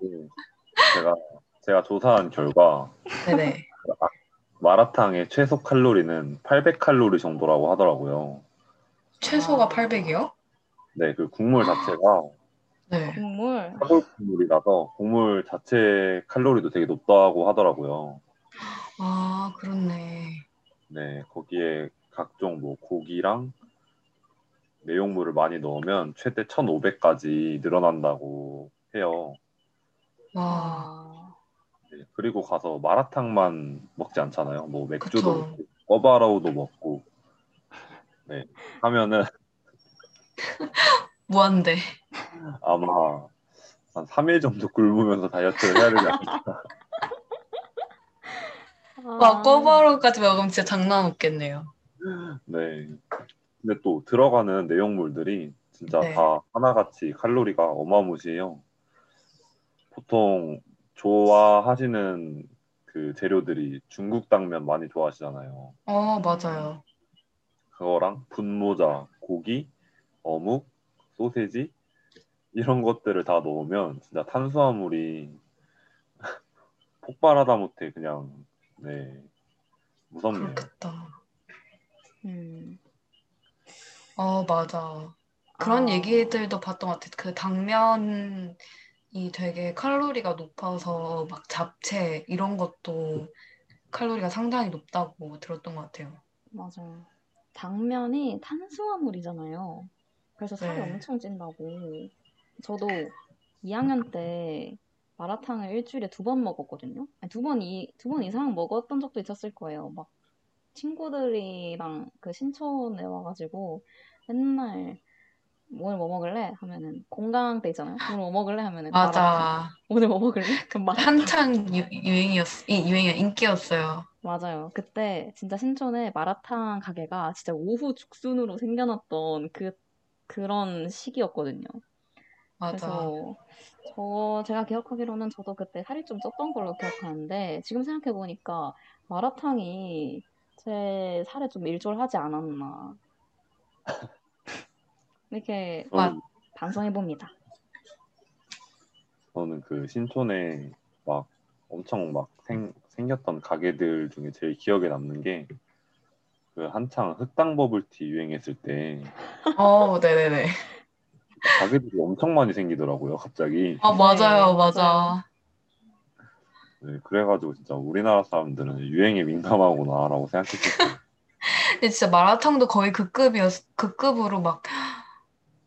네, 제가 제가 조사한 결과 네네. 마라탕의 최소 칼로리는 800칼로리 정도라고 하더라고요. 최소가 800이요? 네, 그 국물 자체가 네. 국물. 사골 국물이라서 국물 자체 칼로리도 되게 높다고 하더라고요. 아, 그렇네. 네, 거기에 각종 뭐 고기랑 내용물을 많이 넣으면 최대 1,500까지 늘어난다고 해요. 와, 아, 네, 그리고 가서 마라탕만 먹지 않잖아요. 뭐 맥주도 그쵸. 먹고 꿔바라우도 먹고 네, 하면은 [laughs] 무한대. 아마 한 3일 정도 굶으면서 다이어트를 해야 되지 않을까. 와, 꼬바로우까지 먹으면 진짜 장난 없겠네요. 네. 근데 또 들어가는 내용물들이 진짜 네. 다 하나같이 칼로리가 어마무시해요. 보통 좋아하시는 그 재료들이 중국 당면 많이 좋아하시잖아요. 어, 맞아요. 그거랑 분모자, 고기, 어묵, 소세지 이런 것들을 다 넣으면 진짜 탄수화물이 [laughs] 폭발하다 못해 그냥 네 무섭네요. 그렇겠다. 음, 어, 맞아. 그런 아. 얘기들도 봤던 것 같아. 그 당면 이 되게 칼로리가 높아서 막 잡채 이런 것도 칼로리가 상당히 높다고 들었던 것 같아요. 맞아요. 당면이 탄수화물이잖아요. 그래서 살이 네. 엄청 찐다고. 저도 2학년 때 마라탕을 일주일에 두 번 먹었거든요. 두 번, 이, 두 번 이상 먹었던 적도 있었을 거예요. 막 친구들이랑 그 신촌에 와가지고 맨날 오늘 뭐 먹을래? 하면은 공강대 있잖아요. 오늘 뭐 먹을래? 하면은. 맞아. 오늘 뭐 먹을래? [laughs] 그럼 마라탕. 한창 유, 유행이었, 이 유행이 인기였어요. 맞아요. 그때 진짜 신촌에 마라탕 가게가 진짜 오후 죽순으로 생겨났던 그, 그런 시기였거든요. 맞아. 그래서 저, 제가 기억하기로는 저도 그때 살이 좀 쪘던 걸로 기억하는데 지금 생각해 보니까 마라탕이 제 살에 좀 일조하지 않았나. [laughs] 이렇게 저는, 반성해봅니다. 저는 그 신촌에 막 엄청 막 생, 생겼던 가게들 중에 제일 기억에 남는 게 그 한창 흑당 버블티 유행했을 때 [laughs] 어, 네네네. 가게들이 엄청 많이 생기더라고요, 갑자기. 아, 맞아요, 네, 맞아. 네, 그래가지고 진짜 우리나라 사람들은 유행에 민감하구나라고 생각했었어요. 근데 진짜 마라탕도 거의 그 급이었, 그 급으로 막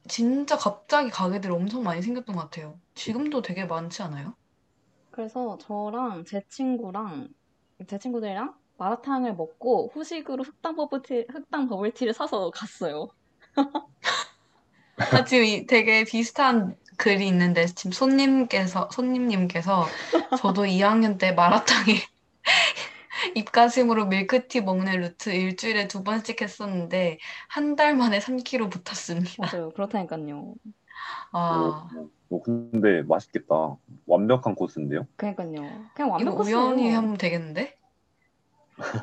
진짜 갑자기 가게들이 엄청 많이 생겼던 것 같아요. 지금도 되게 많지 않아요? 그래서 저랑 제 친구랑 제 친구들이랑 마라탕을 먹고 후식으로 흑당 버블티 흑당 버블티를 사서 갔어요. 아, 지금 이 되게 비슷한 글이 있는데 지금 손님께서 손님님께서 저도 2학년 때 마라탕에 입가심으로 밀크티 먹는 루트 일주일에 두 번씩 했었는데 한 달 만에 3kg 붙었습니다. 맞아요. 그렇다니까요. 아, 어, 어, 근데 맛있겠다. 완벽한 코스인데요. 그러니까요. 그냥 이거 완벽 우연히 코스예요. 하면 되겠는데?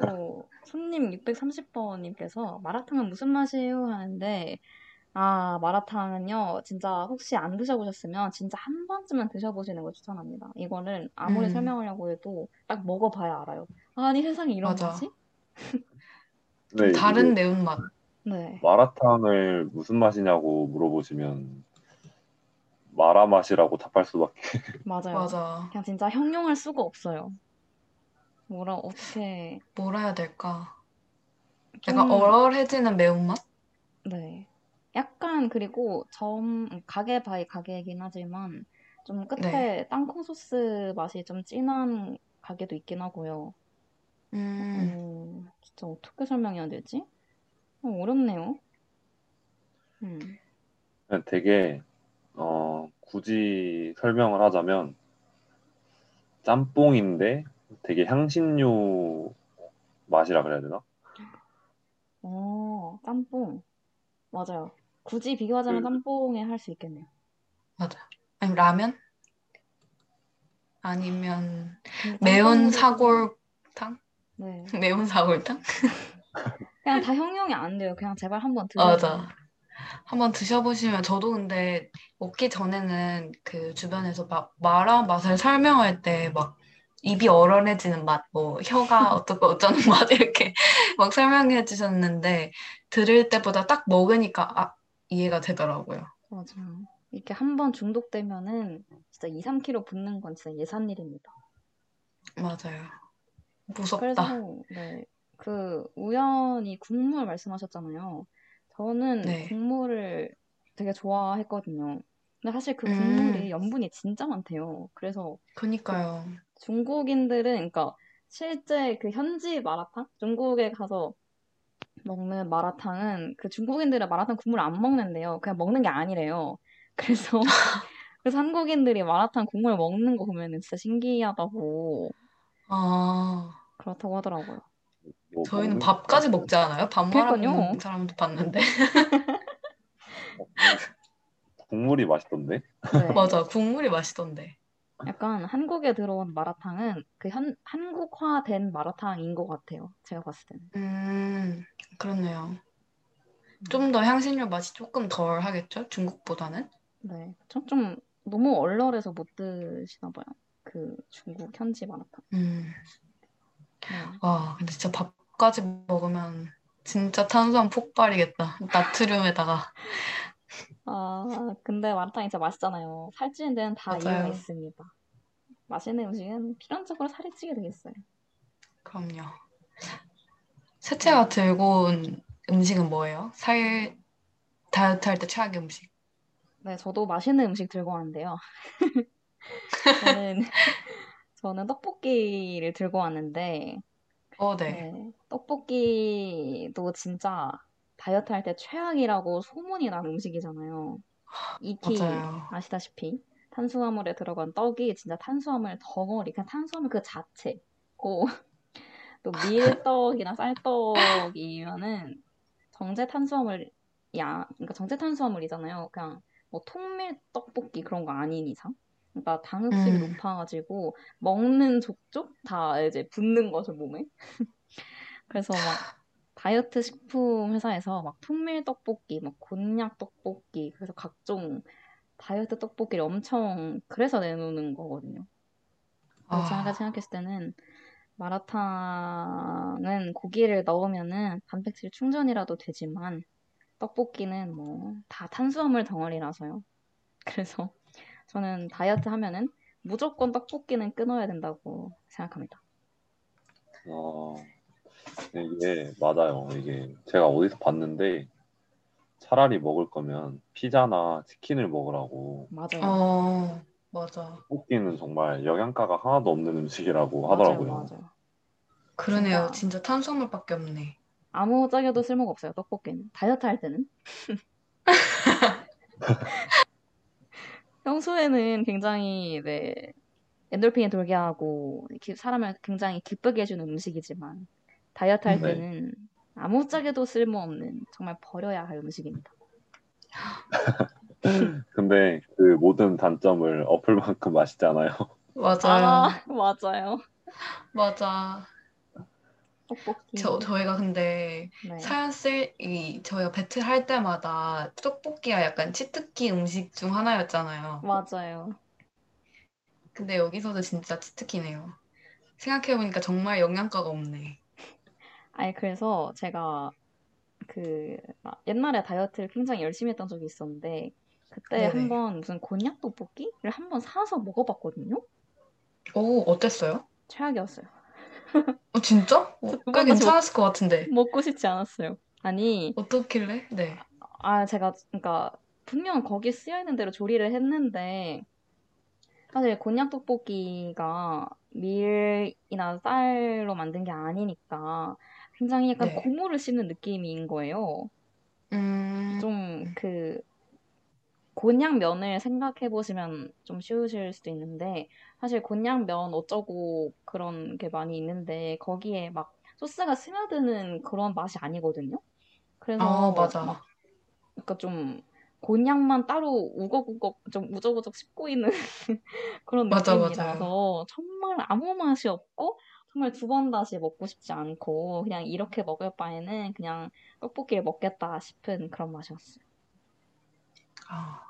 어, 손님 630번님께서 마라탕은 무슨 맛이에요? 하는데 아 마라탕은요 진짜 혹시 안 드셔보셨으면 진짜 한 번쯤은 드셔보시는 걸 추천합니다. 이거는 아무리 음. 설명하려고 해도 딱 먹어봐야 알아요. 아니 세상에 이런 맞아. 맛이? 네, 다른 매운맛. 네. 마라탕을 무슨 맛이냐고 물어보시면 마라 맛이라고 답할 수밖에. [laughs] 맞아요. 맞아. 그냥 진짜 형용할 수가 없어요. 뭐라 어떻게 뭐라 해야 될까? 좀 약간 얼얼해지는 매운맛? 네. 약간 그리고 좀 가게 by 가게이긴 하지만 좀 끝에 네. 땅콩 소스 맛이 좀 진한 가게도 있긴 하고요. 음, 음, 진짜 어떻게 설명해야 되지? 어, 어렵네요. 음, 그냥 되게 어, 굳이 설명을 하자면 짬뽕인데 되게 향신료 맛이라 그래야 되나? 어, 짬뽕. 맞아요. 굳이 비교하자면 그- 짬뽕에 할 수 있겠네요. 맞아. 아니면 라면? 아니면 근데 매운 짬뽕으로- 사골탕? 네. [laughs] 매운 사골탕? 그냥 다 형용이 안 돼요. 그냥 제발 한번 드셔보세요. 맞아. 한번 드셔보시면 저도 근데 먹기 전에는 그 주변에서 막 마라 맛을 설명할 때 막 입이 얼얼해지는 맛, 뭐 혀가 [laughs] 어떻고 어쩌는 맛 이렇게 [laughs] 막 설명해 주셨는데 들을 때보다 딱 먹으니까 아, 이해가 되더라고요. 맞아요. 이렇게 한 번 중독되면은 진짜 2, 3kg 붙는 건 진짜 예산일입니다. 맞아요. 무섭다. 그래서 네, 그 우연히 국물 말씀하셨잖아요. 저는 네. 국물을 되게 좋아했거든요. 근데 사실 그 음. 국물이 염분이 진짜 많대요. 그래서 그니까요. 중국인들은 그러니까 실제 그 현지 마라탕? 중국에 가서 먹는 마라탕은 그 중국인들은 마라탕 국물 안 먹는데요. 그냥 먹는 게 아니래요. [laughs] 그래서 그래서 한국인들이 마라탕 국물 먹는 거 보면은 진짜 신기하다고 아, 그렇다고 하더라고요. 뭐 저희는 밥까지 먹지 않아요? 밥 말아. 먹는 사람도 봤는데. 국물이 맛있던데? 네. [laughs] 맞아. 국물이 맛있던데. 약간 한국에 들어온 마라탕은 그 현, 한국화된 마라탕인 것 같아요. 제가 봤을 때는. 음, 그렇네요. 좀 더 향신료 맛이 조금 덜 하겠죠? 중국보다는? 네. 좀, 좀 너무 얼얼해서 못 드시나 봐요. 그 중국 현지 마라탕. 음. 네. 와, 근데 진짜 밥까지 먹으면 진짜 탄수화물 폭발이겠다. 나트륨에다가. [laughs] 아, 근데 마라탕이 진짜 맛있잖아요. 살찌는 데는 다 이유가 맞아요. 있습니다. 맛있는 음식은 필연적으로 살이 찌게 돼 있어요. 그럼요. 세채가 들고 온 음식은 뭐예요? 살, 다이어트 할 때 최악의 음식. 네, 저도 맛있는 음식 들고 왔는데요. [laughs] 저는, [laughs] 저는 떡볶이를 들고 왔는데, 어, 네. 네, 떡볶이도 진짜 다이어트 할 때 최악이라고 소문이 난 음식이잖아요. 익히 맞아요. 아시다시피 탄수화물에 들어간 떡이 진짜 탄수화물 덩어리, 그냥 탄수화물 그 자체고 [laughs] 또 밀떡이나 쌀떡이면은 정제 탄수화물 야, 그러니까 정제 탄수화물이잖아요. 그냥 뭐 통밀 떡볶이 그런 거 아닌 이상. 그러니까 당흡수율이 음. 높아가지고 먹는 족족 다 이제 붙는 거죠 몸에. [laughs] 그래서 막 다이어트 식품 회사에서 막 통밀 떡볶이, 막 곤약 떡볶이, 그래서 각종 다이어트 떡볶이를 엄청 그래서 내놓는 거거든요. 제가 아, 생각했을 때는 마라탕은 고기를 넣으면은 단백질 충전이라도 되지만 떡볶이는 뭐 다 탄수화물 덩어리라서요. [laughs] 그래서 저는 다이어트 하면은 무조건 떡볶이는 끊어야 된다고 생각합니다. 어, 이게 맞아요. 이게 제가 어디서 봤는데 차라리 먹을 거면 피자나 치킨을 먹으라고. 맞아요. 어, 맞아. 떡볶이는 정말 영양가가 하나도 없는 음식이라고 맞아요, 하더라고요. 맞아요. 그러네요. 진짜. 진짜 탄수화물밖에 없네. 아무 짝에도 쓸모가 없어요, 떡볶이는. 다이어트 할 때는. [laughs] 평소에는 굉장히, 네, 엔돌핀이 돌게 하고, 이렇게 사람을 굉장히 기쁘게 해주는 음식이지만, 다이어트 할 네. 때는 아무 짝에도 쓸모없는, 정말 버려야 할 음식입니다. [laughs] 근데 그 모든 단점을 엎을 만큼 맛있지 않아요? 맞아요. 아, 맞아요. 맞아. 떡볶이. 저, 저희가 근데 네. 사연 쓸, 이, 저희가 배틀 할 때마다 떡볶이가 약간 치트키 음식 중 하나였잖아요. 맞아요. 근데 여기서도 진짜 치트키네요. 생각해보니까 정말 영양가가 없네. 아니, 그래서 제가 그막 옛날에 다이어트를 굉장히 열심히 했던 적이 있었는데 그때 네네. 한번 무슨 곤약 떡볶이를 한번 사서 먹어봤거든요. 오, 어땠어요? 최악이었어요. 어, 진짜? 어, 두꽤 괜찮았을 것 같은데. 먹고 싶지 않았어요. 아니, 어떻길래? 네. 아 제가 그러니까 분명 거기 쓰여 있는 대로 조리를 했는데 사실 곤약 떡볶이가 밀이나 쌀로 만든 게 아니니까 굉장히 약간 네. 고무를 씹는 느낌인 거예요. 음, 좀 그 곤약면을 생각해 보시면 좀 쉬우실 수도 있는데 사실 곤약면 어쩌고 그런 게 많이 있는데 거기에 막 소스가 스며드는 그런 맛이 아니거든요. 그래서 아, 맞아. 막 그러니까 좀 곤약만 따로 우걱우걱 좀 우적우적 씹고 있는 [laughs] 그런 맞아, 느낌이 맞아요. 나서 정말 아무 맛이 없고 정말 두 번 다시 먹고 싶지 않고 그냥 이렇게 먹을 바에는 그냥 떡볶이를 먹겠다 싶은 그런 맛이었어요. 아.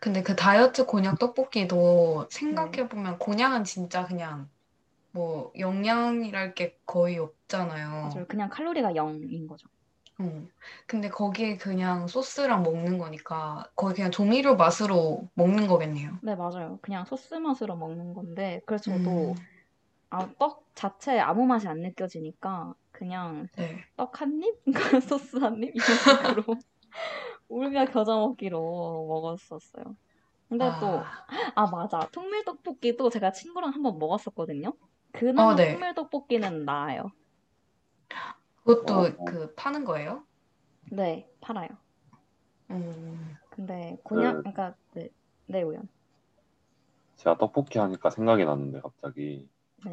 근데 그 다이어트 곤약 떡볶이도 네. 생각해 보면 곤약은 진짜 그냥 뭐 영양이랄 게 거의 맞아요. 없잖아요. 그냥 칼로리가 0인 거죠. 어. 근데 거기에 그냥 소스랑 먹는 거니까 거의 그냥 조미료 맛으로 먹는 거겠네요. 네, 맞아요. 그냥 소스 맛으로 먹는 건데, 그래서 저도 음, 아, 떡 자체에 아무 맛이 안 느껴지니까 그냥 네. 떡 한 입? [laughs] 소스 한 입? 이런 식으로 [laughs] 울며 겨자 먹기로 먹었었어요. 근데 또, 아, 아, 맞아. 통밀 떡볶이도 제가 친구랑 한번 먹었었거든요. 그나마 어, 네. 통밀 떡볶이는 나아요. 그것도 어, 어. 그 파는 거예요? 네, 팔아요. 음, 근데 곤약, 그- 그러니까 네, 네, 우연. 제가 떡볶이 하니까 생각이 났는데 갑자기 네.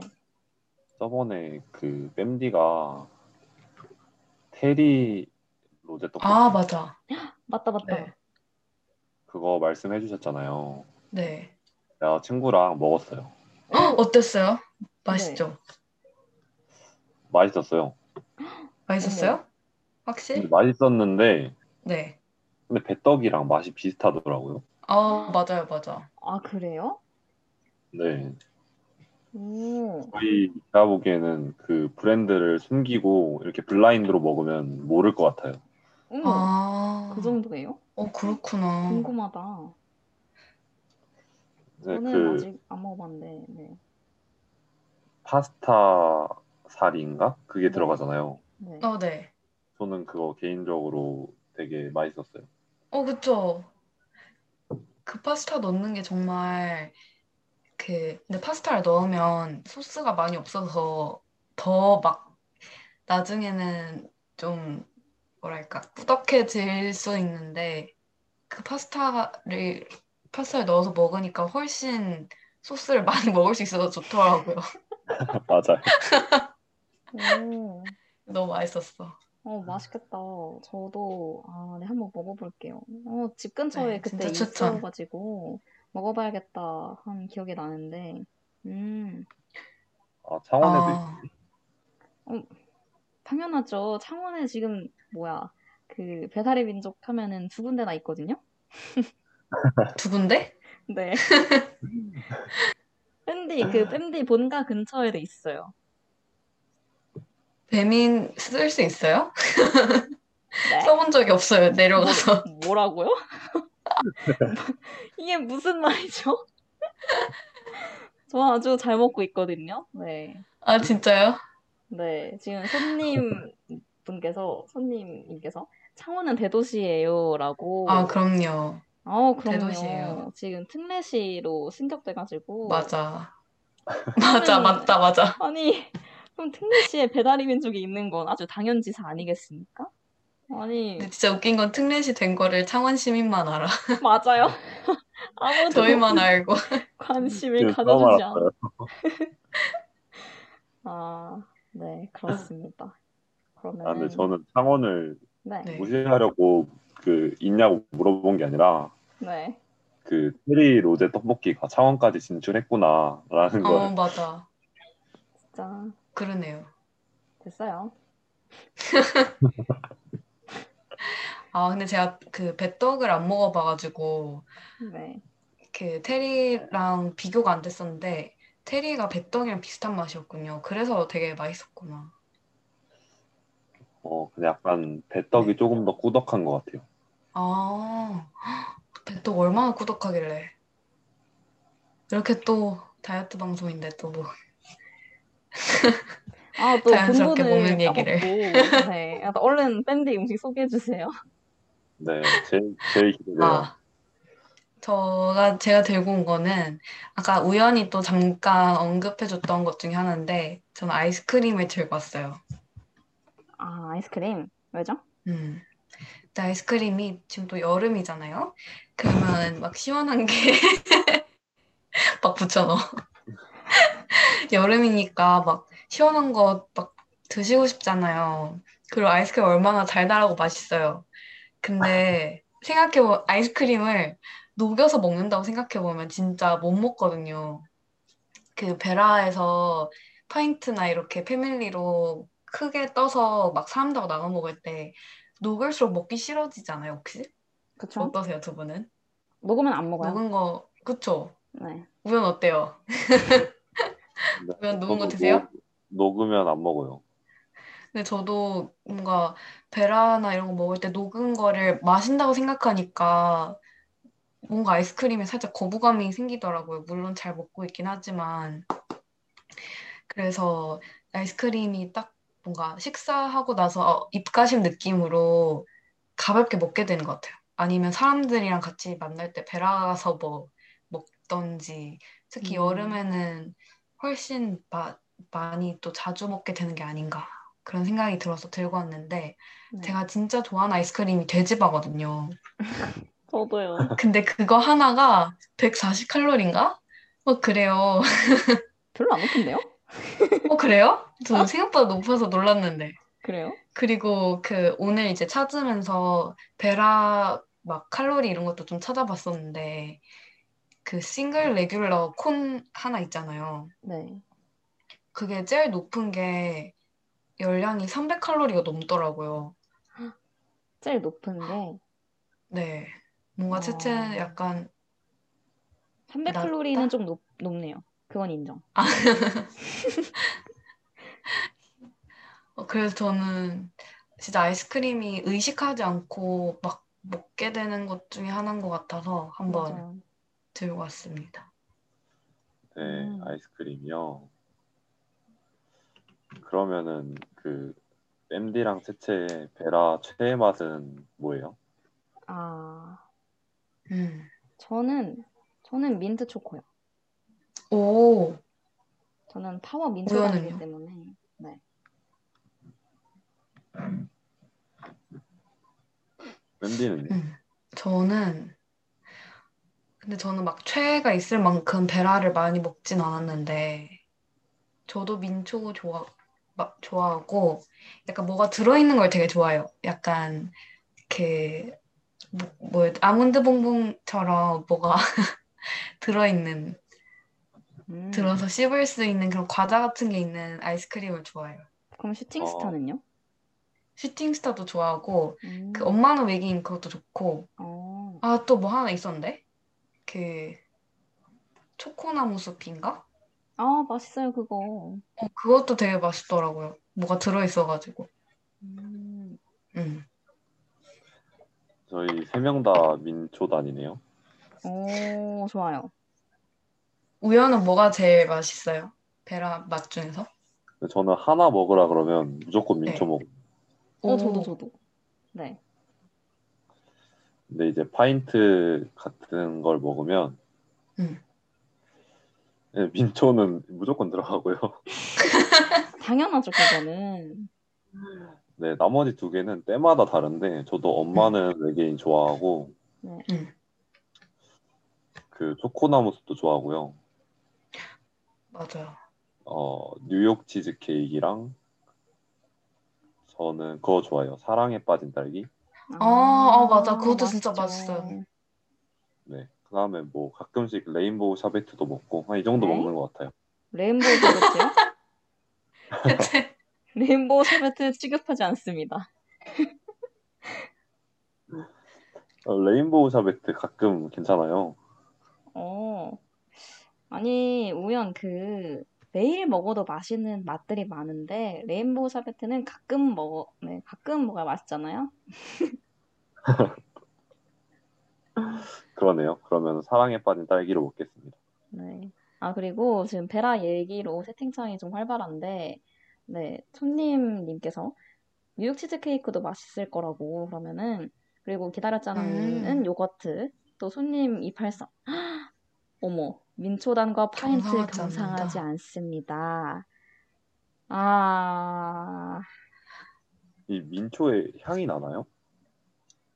저번에 그 뺨디가 테리 로제 떡볶이 아, 맞아. 맞다, 맞다. 네. 그거 말씀해 주셨잖아요. 네. 제가 친구랑 먹었어요. 헉, [gasps] 어땠어요? 맛있죠? 맛있었어요. 맛있었어요? 근데 확실히? 맛있었는데 네. 근데 배떡이랑 맛이 비슷하더라고요. 아, 맞아요, 맞아. 아, 그래요? 네. 오, 거의 제가 보기에는 그 브랜드를 숨기고 이렇게 블라인드로 먹으면 모를 것 같아요. 오, 아, 그 정도예요? 어, 그렇구나. 궁금하다. 네, 저는 그 아직 안 먹어봤는데, 네. 파스타 살인가? 그게 네. 들어가잖아요. 네. 어, 네. 저는 그거 개인적으로 되게 맛있었어요. 어, 그쵸. 그 파스타 넣는 게 정말 그, 근데 파스타를 넣으면 소스가 많이 없어서 더 막 나중에는 좀 뭐랄까 꾸덕해질 수 있는데 그 파스타를 파스타에 넣어서 먹으니까 훨씬 소스를 많이 [laughs] 먹을 수 있어서 좋더라고요. [laughs] 맞아요. 오, [laughs] 너무 맛있었어. 어, 맛있겠다. 저도, 아, 네, 한번 먹어볼게요. 어, 집 근처에 네, 그때. 있어가지고, 먹어봐야겠다 한 기억이 나는데, 음, 아, 창원에도 아, 당연하죠. 창원에 지금, 뭐야, 그, 배달의 민족 하면은 두 군데나 있거든요? 두 군데? [laughs] 네. [laughs] 밴디, 그, 밴디 본가 근처에도 있어요. 배민 쓸 수 있어요? [laughs] 네? 써본 적이 없어요. 내려가서. 뭐, 뭐라고요? 이게 무슨 말이죠? 저 아주 잘 먹고 있거든요. 네. 아, 진짜요? 네. 지금 손님 분께서 손님님께서 창원은 대도시예요라고. 아, 그럼요. 어, 그럼요. 대도시예요. 지금 특례시로 승격돼가지고. 맞아. [laughs] 맞아, 음. 맞다, 맞아. 아니, 그럼 특례시에 배달의 민족이 있는 건 아주 당연지사 아니겠습니까? 아니, 근데 진짜 웃긴 건 특례시 된 거를 창원 시민만 알아. [laughs] 맞아요. [laughs] 아무도 저희만 알고. 관심을 가져주지 않아. 아, 네, 그렇습니다. 아, 그러면은, 근데 저는 창원을 네, 네. 무시하려고 그 있냐고 물어본 게 아니라 네. 그 테리 로제 떡볶이가 창원까지 진출했구나라는 걸 어, 맞아. 진짜 그러네요. 됐어요. [laughs] 아, 근데 제가 그 배떡을 안 먹어봐가지고, 네. 그 테리랑 비교가 안 됐었는데, 테리가 배떡이랑 비슷한 맛이었군요. 그래서 되게 맛있었구나. 어, 근데 약간 배떡이 네. 조금 더 꾸덕한 것 같아요. 아, 배떡 얼마나 꾸덕하길래. 이렇게 또 다이어트 방송인데 또 뭐. 아, 또 [laughs] 자연스럽게 먹는 얘기를. 까먹고, 네. 아, 또 얼른 밴드 음식 소개해 주세요. 네, 제일, 제일 기대돼요. 아, 저가 제가 들고 온 거는 아까 우연히 또 잠깐 언급해줬던 것 중에 하나인데 저는 아이스크림을 들고 왔어요. 아, 아이스크림. 왜죠? 음. 근데 아이스크림이 지금 또 여름이잖아요. 그러면 막 시원한 게 [laughs] 막 붙여넣어. [laughs] 여름이니까 막 시원한 거 막 드시고 싶잖아요. 그리고 아이스크림 얼마나 달달하고 맛있어요. 근데 생각해보 아이스크림을 녹여서 먹는다고 생각해보면 진짜 못 먹거든요. 그 베라에서 파인트나 이렇게 패밀리로 크게 떠서 막 사람들하고 나눠 먹을 때 녹을수록 먹기 싫어지잖아요, 혹시? 그쵸? 어떠세요, 두 분은? 녹으면 안 먹어요. 녹은 거, 그쵸? 네. 우연 어때요? 네, 그냥 녹은 거 드세요? 녹- 녹으면 안 먹어요. 근데 저도 뭔가 베라나 이런 거 먹을 때 녹은 거를 마신다고 생각하니까 뭔가 아이스크림에 살짝 거부감이 생기더라고요. 물론 잘 먹고 있긴 하지만. 그래서 아이스크림이 딱 뭔가 식사하고 나서 어, 입가심 느낌으로 가볍게 먹게 되는 것 같아요. 아니면 사람들이랑 같이 만날 때 베라 가서 뭐 먹던지 특히 음. 여름에는 훨씬 마, 많이 또 자주 먹게 되는 게 아닌가 그런 생각이 들어서 들고 왔는데 네. 제가 진짜 좋아하는 아이스크림이 돼지바거든요. [laughs] 저도요. 근데 그거 하나가 140칼로리인가? 뭐 그래요. [laughs] 별로 안 높은데요? 어 그래요? 저 생각보다 높아서 놀랐는데. 그래요? 그리고 그 오늘 이제 찾으면서 베라 막 칼로리 이런 것도 좀 찾아봤었는데 그 싱글 레귤러 콘 하나 있잖아요. 네. 그게 제일 높은 게 열량이 300칼로리가 넘더라고요. 제일 높은 게 네. 뭔가 어. 채채 약간 300칼로리는 낮다? 좀 높, 높네요. 그건 인정. [laughs] 어, 그래서 저는 진짜 아이스크림이 의식하지 않고 막 먹게 되는 것 중에 하나인 것 같아서 한번 맞아요. 들고 왔습니다. 네, 음. 아이스크림이요. 그러면은 그 MD랑 채채의 베라 최애 맛은 뭐예요? 아, 음. 저는 저는 민트 초코요. 오, 저는 파워 우연은요? 때문에. 네. MD는요? 음. 저는 근데 저는 막 최애가 있을 만큼 베라를 많이 먹진 않았는데 저도 민초 좋아 막 좋아하고 약간 뭐가 들어있는 걸 되게 좋아해요. 약간 그 뭐, 뭐 아몬드 봉봉처럼 뭐가 [laughs] 들어있는 음, 들어서 씹을 수 있는 그런 과자 같은 게 있는 아이스크림을 좋아해요. 그럼 슈팅스타는요? 슈팅스타도 좋아하고 음, 그 엄마는 외계인 그것도 좋고 어, 아또 뭐 하나 있었는데 그 초코나무 숲인가? 아, 맛있어요, 그거. 어 그것도 되게 맛있더라고요. 뭐가 들어 있어가지고. 음, 음. 저희 세 명 다 민초단이네요. 오, 좋아요. 우연은 뭐가 제일 맛있어요? 베라 맛 중에서? 저는 하나 먹으라 그러면 무조건 민초 네. 먹어요. 어, 오. 저도 저도. 네. 근데 이제 파인트 같은 걸 먹으면 음. 네, 민초는 무조건 들어가고요. [laughs] 당연하죠, 그거는. 네, 나머지 두 개는 때마다 다른데 저도 엄마는 외계인 좋아하고 네. 음. 그 초코나무숲도 좋아하고요. 맞아요. 어, 뉴욕 치즈 케이크랑 저는 그거 좋아해요. 사랑에 빠진 딸기. 아, 아, 맞아. 그것도 진짜 맛있죠. 맛있어요. 네. 그다음에 뭐 가끔씩 rainbow 샤베트도 먹고 한 이 정도 네? 먹는 것 같아요. rainbow 샤베트요? [laughs] rainbow 샤베트 취급하지 않습니다. 어, rainbow sherbet 가끔 괜찮아요. 어. 아니, 우연 그 매일 먹어도 맛있는 맛들이 많은데 rainbow sherbet는 가끔 먹어, 네, 가끔 먹어야 맛있잖아요. [laughs] 그러네요. 그러면 사랑에 빠진 딸기로 먹겠습니다. 네. 아, 그리고 지금 베라 얘기로 채팅창이 좀 활발한데, 네, 손님님께서 뉴욕 치즈케이크도 맛있을 거라고 그러면은, 그리고 기다렸잖아는 음. 요거트, 또 손님 283. [gasps] 어머, 민초단과 파인트 경상하지 경상하지. 않습니다. 아, 이 민초의 향이 나나요?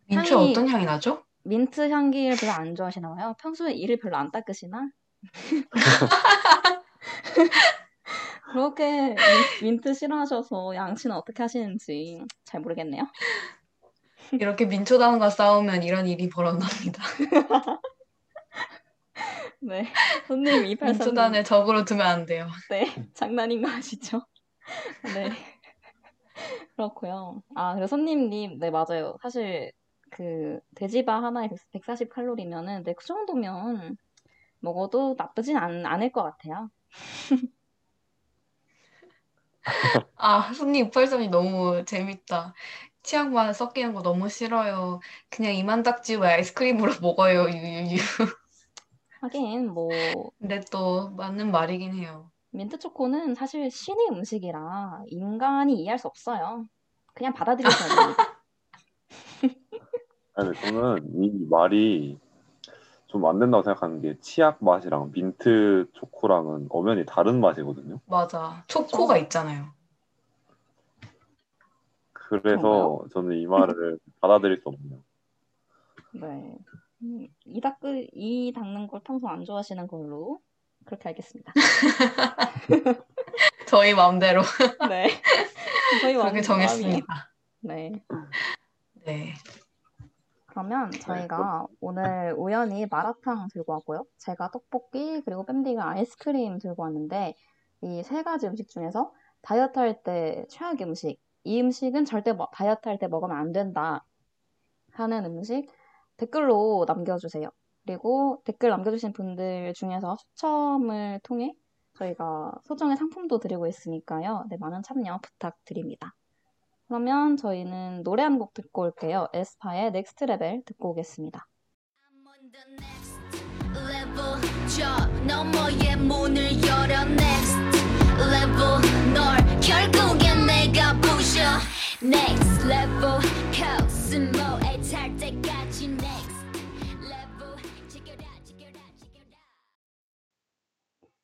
민초 향이- 어떤 향이 나죠? 민트 향기를 별로 안 좋아하시나 봐요. 평소에 이를 별로 안 닦으시나? [laughs] 그렇게 민- 민트 싫어하셔서 양치는 어떻게 하시는지 잘 모르겠네요. 이렇게 민초단과 싸우면 이런 일이 벌어납니다. [laughs] 네. 손님 283님. 민초단을 적으로 두면 안 돼요. 네. 장난인 거 아시죠? 네. 그렇고요. 아, 그리고 손님님, 네, 맞아요. 사실 그 돼지바 하나에 140 칼로리면은 네, 그 정도면 먹어도 나쁘진 않, 않을 것 같아요. [laughs] 아, 손님 683이 너무 재밌다. 치약만 섞이는 거 너무 싫어요. 그냥 이만 닦지 왜 아이스크림으로 먹어요. 유유유. 하긴 뭐 근데 또 맞는 말이긴 해요. 민트 초코는 사실 신의 음식이라 인간이 이해할 수 없어요. 그냥 받아들이셔야 됩니다. [laughs] 아니, 저는 이 말이 좀 안 된다고 생각하는 게 치약 맛이랑 민트 초코랑은 엄연히 다른 맛이거든요. 맞아. 초코가 있잖아요. 그래서 저는 이 말을 받아들일 수 없네요. 네. 음, 이 닦을 이 닦는 걸 평소 안 좋아하시는 걸로 그렇게 알겠습니다. [laughs] 저희 마음대로 [laughs] 네. 저희 그렇게 마음- 정했습니다. 네. 네. 그러면 저희가 오늘 우연히 마라탕 들고 왔고요. 제가 떡볶이 그리고 뺨디가 아이스크림 들고 왔는데 이 세 가지 음식 중에서 다이어트 할 때 최악의 음식 이 음식은 절대 뭐- 다이어트 할 때 먹으면 안 된다 하는 음식 댓글로 남겨주세요. 그리고 댓글 남겨주신 분들 중에서 추첨을 통해 저희가 소정의 상품도 드리고 있으니까요. 네, 많은 참여 부탁드립니다. 그러면 저희는 노래 한 곡 듣고 올게요. aespa의 Next Level 듣고 오겠습니다. I'm on the next level 저 너머의 문을 열어 next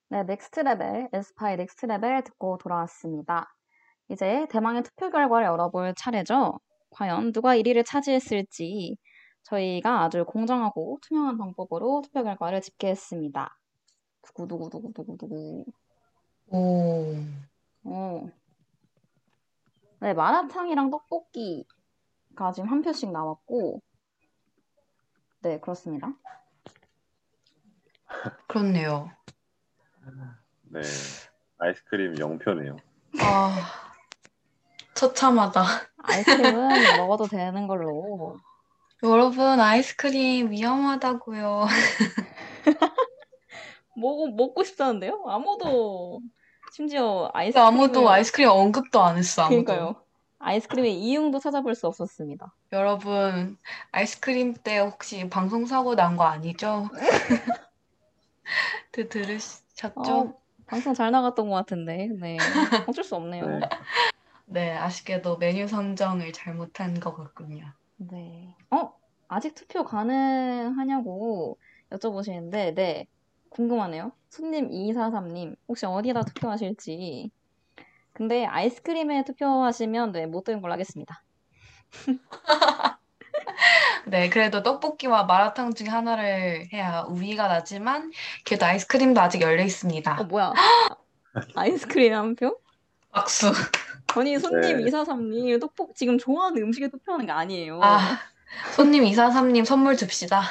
네, Next Level, aespa의 Next Level 듣고 돌아왔습니다. 이제 대망의 투표 결과를 열어볼 차례죠. 과연 누가 1위를 차지했을지 저희가 아주 공정하고 투명한 방법으로 투표 결과를 집계했습니다. 두구두구두구두구두구. 오. 어. 네, 마라탕이랑 떡볶이가 지금 한 표씩 나왔고, 네, 그렇습니다. 그렇네요. 네. 아이스크림 0표네요. 아, 처참하다. 아이스크림은 먹어도 되는 걸로. 여러분, 아이스크림 위험하다고요. [laughs] 먹고, 먹고 싶다는데요? 아무도, 심지어 근데 아이스크림을. 아무도 아이스크림 언급도 안 했어, 아무도. 그러니까요. 아이스크림의 이용도 찾아볼 수 없었습니다. 여러분, 아이스크림 때 혹시 방송 사고 난 거 아니죠? [laughs] 드, 들으 셨죠? 어, 방송 잘 나갔던 것 같은데, 네. 어쩔 수 없네요. 네. 네, 아쉽게도 메뉴 선정을 잘못한 것 같군요. 네. 어? 아직 투표 가능하냐고 여쭤보시는데, 네. 궁금하네요. 손님 243님, 혹시 어디다 투표하실지. 근데 아이스크림에 투표하시면, 네, 못 되는 걸로 하겠습니다. [laughs] 네, 그래도 떡볶이와 마라탕 중에 하나를 해야 우위가 나지만 그래도 아이스크림도 아직 열려 있습니다. 어, 뭐야? [laughs] 아이스크림 한 표? 박수. 아니, 손님 네. 243님, 떡볶 지금 좋아하는 음식에 투표하는 게 아니에요. 아, 손님 243님 선물 줍시다.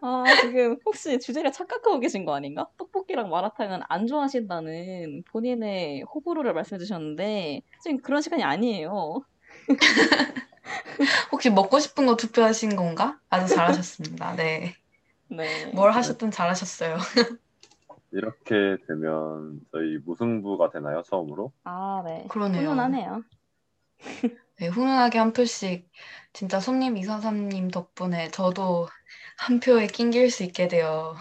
아, 지금 혹시 주제를 착각하고 계신 거 아닌가? 떡볶이랑 마라탕은 안 좋아하신다는 본인의 호불호를 말씀해 주셨는데, 지금 그런 시간이 아니에요. [laughs] [laughs] 혹시 먹고 싶은 거 투표하신 건가? 아주 잘하셨습니다. 네. 네. 뭘 하셨든 잘하셨어요. [laughs] 이렇게 되면 저희 무승부가 되나요? 처음으로? 아, 네. 그러네요. 훈훈하네요. [laughs] 네, 훈훈하게 한 표씩 진짜 손님 243님 덕분에 저도 한 표에 낑길 수 있게 되어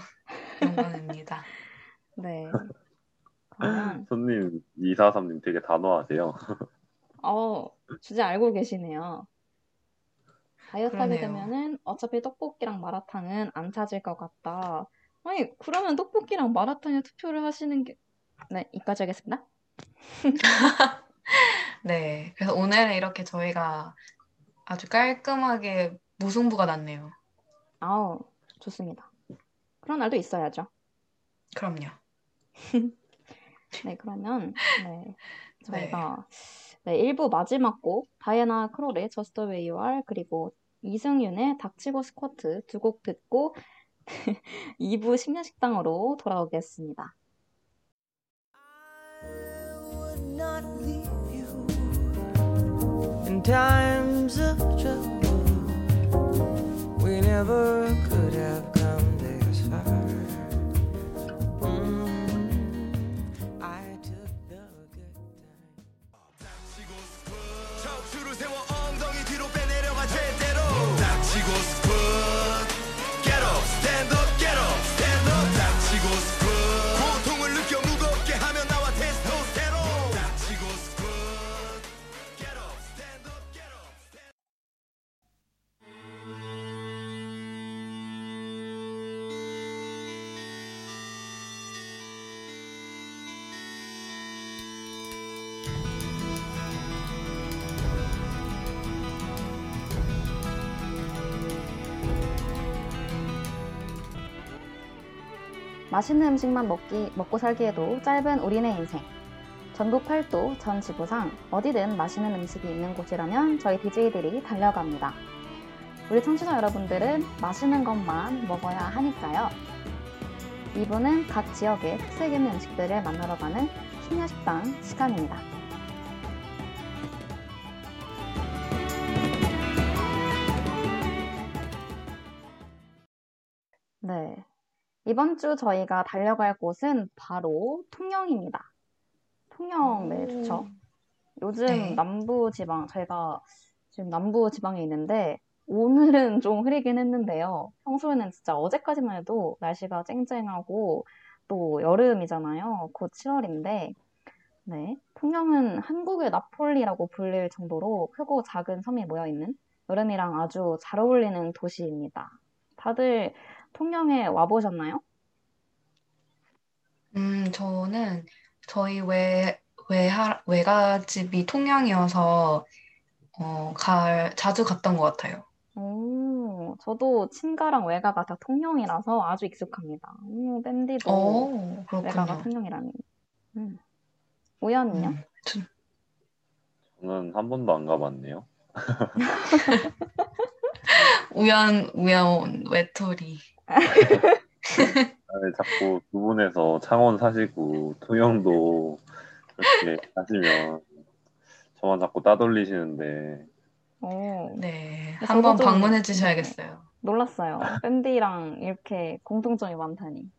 영광입니다. 네. 그러면, 손님 243님 되게 단호하세요. 어, 주제 알고 계시네요. 다이어트 하게 그러네요. 되면은 어차피 떡볶이랑 마라탕은 안 찾을 것 같다. 아니, 그러면 떡볶이랑 마라탕에 투표를 하시는 게, 네, 이까지 하겠습니다. [laughs] 네, 그래서 오늘은 이렇게 저희가 아주 깔끔하게 무승부가 났네요. 아우, 좋습니다. 그런 날도 있어야죠. 그럼요. [laughs] 네, 그러면, 네, 저희가, 네, 1부 마지막 곡, 다이애나 크롤의 You Are, 그리고 이승윤의 닥치고 스쿼트 두 곡 듣고 2부 심야식당으로 돌아오겠습니다. times of trouble. We never 맛있는 음식만 먹기, 먹고 살기에도 짧은 우리네 인생. 전국 팔도 전 지구상 어디든 맛있는 음식이 있는 곳이라면 저희 DJ들이 달려갑니다. 우리 청취자 여러분들은 맛있는 것만 먹어야 하니까요. 이분은 각 지역의 특색 있는 음식들을 만나러 가는 심야식당 시간입니다. 네. 이번 주 저희가 달려갈 곳은 바로 통영입니다. 통영, 네, 좋죠. 요즘 네. 남부 지방, 저희가 지금 남부 지방에 있는데, 오늘은 [laughs] 좀 흐리긴 했는데요. 평소에는 진짜 어제까지만 해도 날씨가 쨍쨍하고, 또 여름이잖아요. 곧 7월인데, 네. 통영은 한국의 나폴리라고 불릴 정도로 크고 작은 섬이 모여있는 여름이랑 아주 잘 어울리는 도시입니다. 다들 통영에 와보셨나요? 음, 저는 저희 외, 외하, 외가집이 통영이어서 어, 갈, 자주 갔던 것 같아요. 오, 저도 친가랑 외가가 다 통영이라서 아주 익숙합니다. 오, 밴디도 오, 외가가 그렇군요. 통영이라니. 음. 우연은요? 음, 저- 저는 한 번도 안 가봤네요. [laughs] 우연, 우연 외톨이. 아니, 자꾸 두 분에서 창원 사시고 통영도 그렇게 가시면 저만 자꾸 따돌리시는데 오, 네, 한번 좀- 방문해 주셔야겠어요. 놀랐어요. 밴디랑 이렇게 공통점이 많다니.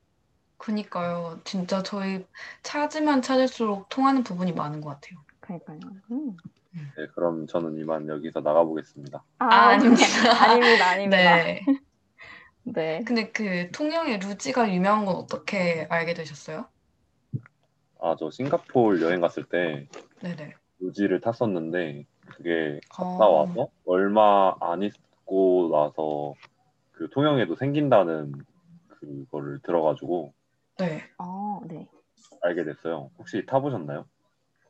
그니까요. 진짜 저희 찾으면 찾을수록 통하는 부분이 많은 것 같아요. 그러니까요. 음. 네, 그럼 저는 이만 여기서 나가보겠습니다. 아, 아, 아닙니다. 아닙니다, 아닙니다. 네. 네. 근데 그 통영의 루지가 유명한 건 어떻게 알게 되셨어요? 아, 아, 저 싱가포르 여행 갔을 때 네네. 루지를 탔었는데 그게 갔다 어. 와서 얼마 안 있고 나서 그 통영에도 생긴다는 그거를 들어가지고 네. 아, 네. 알게 됐어요. 혹시 타보셨나요?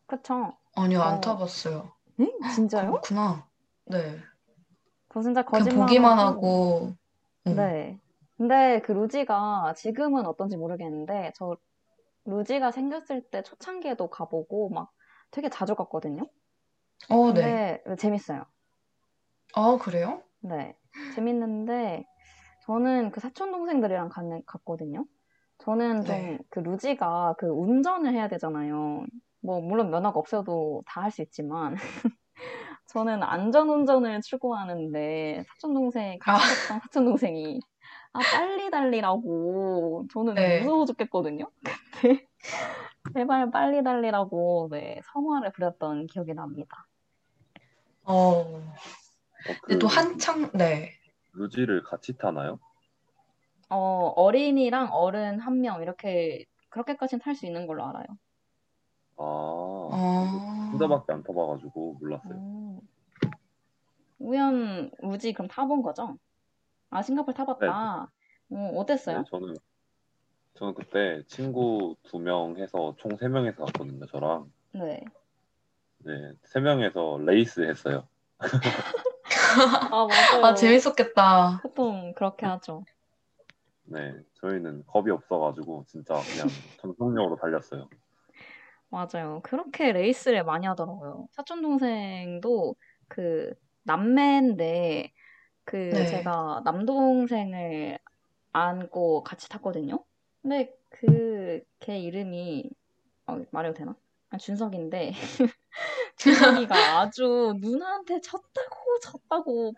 그쵸. 아니요, 안 어. 타봤어요. 응? 진짜요? 그렇구나. 네. 저 진짜 그냥 거짓말 보기만 하고. 음. 네. 근데 그 루지가 지금은 어떤지 모르겠는데, 저 루지가 생겼을 때 초창기에도 가보고 막 되게 자주 갔거든요. 어, 네. 근데 재밌어요. 아, 그래요? 네. 재밌는데, 저는 그 사촌 동생들이랑 갔는, 갔거든요. 저는 좀 네. 그 루지가 그 운전을 해야 되잖아요. 뭐, 물론 면허가 없어도 다 할 수 있지만, [laughs] 저는 안전 운전을 추구하는데, 사촌 동생, 같이 아. 갔던 사촌 동생이, 아, 빨리 달리라고. 저는 네. 무서워 죽겠거든요. [laughs] 근데, 제발 빨리 달리라고, 네, 성화를 부렸던 기억이 납니다. 어. 어, 근데 그또 한창, 네. 루지를 같이 타나요? 어, 어린이랑 어른 한 명, 이렇게, 그렇게까지는 탈 수 있는 걸로 알아요. 아, 어. 혼자밖에 안 타봐가지고 몰랐어요. 음. 우연, 우지 그럼 타본 거죠? 아, 싱가포르 타봤다. 어, 어땠어요? 네, 저는 저는 그때 친구 두 명 해서 총 세 명에서 갔거든요. 저랑 네. 네, 세 명에서 레이스 했어요. 아, 맞아요. 아, 재밌었겠다. 보통 그렇게 하죠. 네, 저희는 겁이 없어가지고 진짜 그냥 전속력으로 달렸어요. 맞아요. 그렇게 레이스를 많이 하더라고요. 사촌 동생도 그 남매인데 그 네. 제가 남동생을 안고 같이 탔거든요. 근데 그 걔 이름이 어, 말해도 되나? 아, 준석인데 [laughs] 준석이가 아주 누나한테 졌다고 졌다고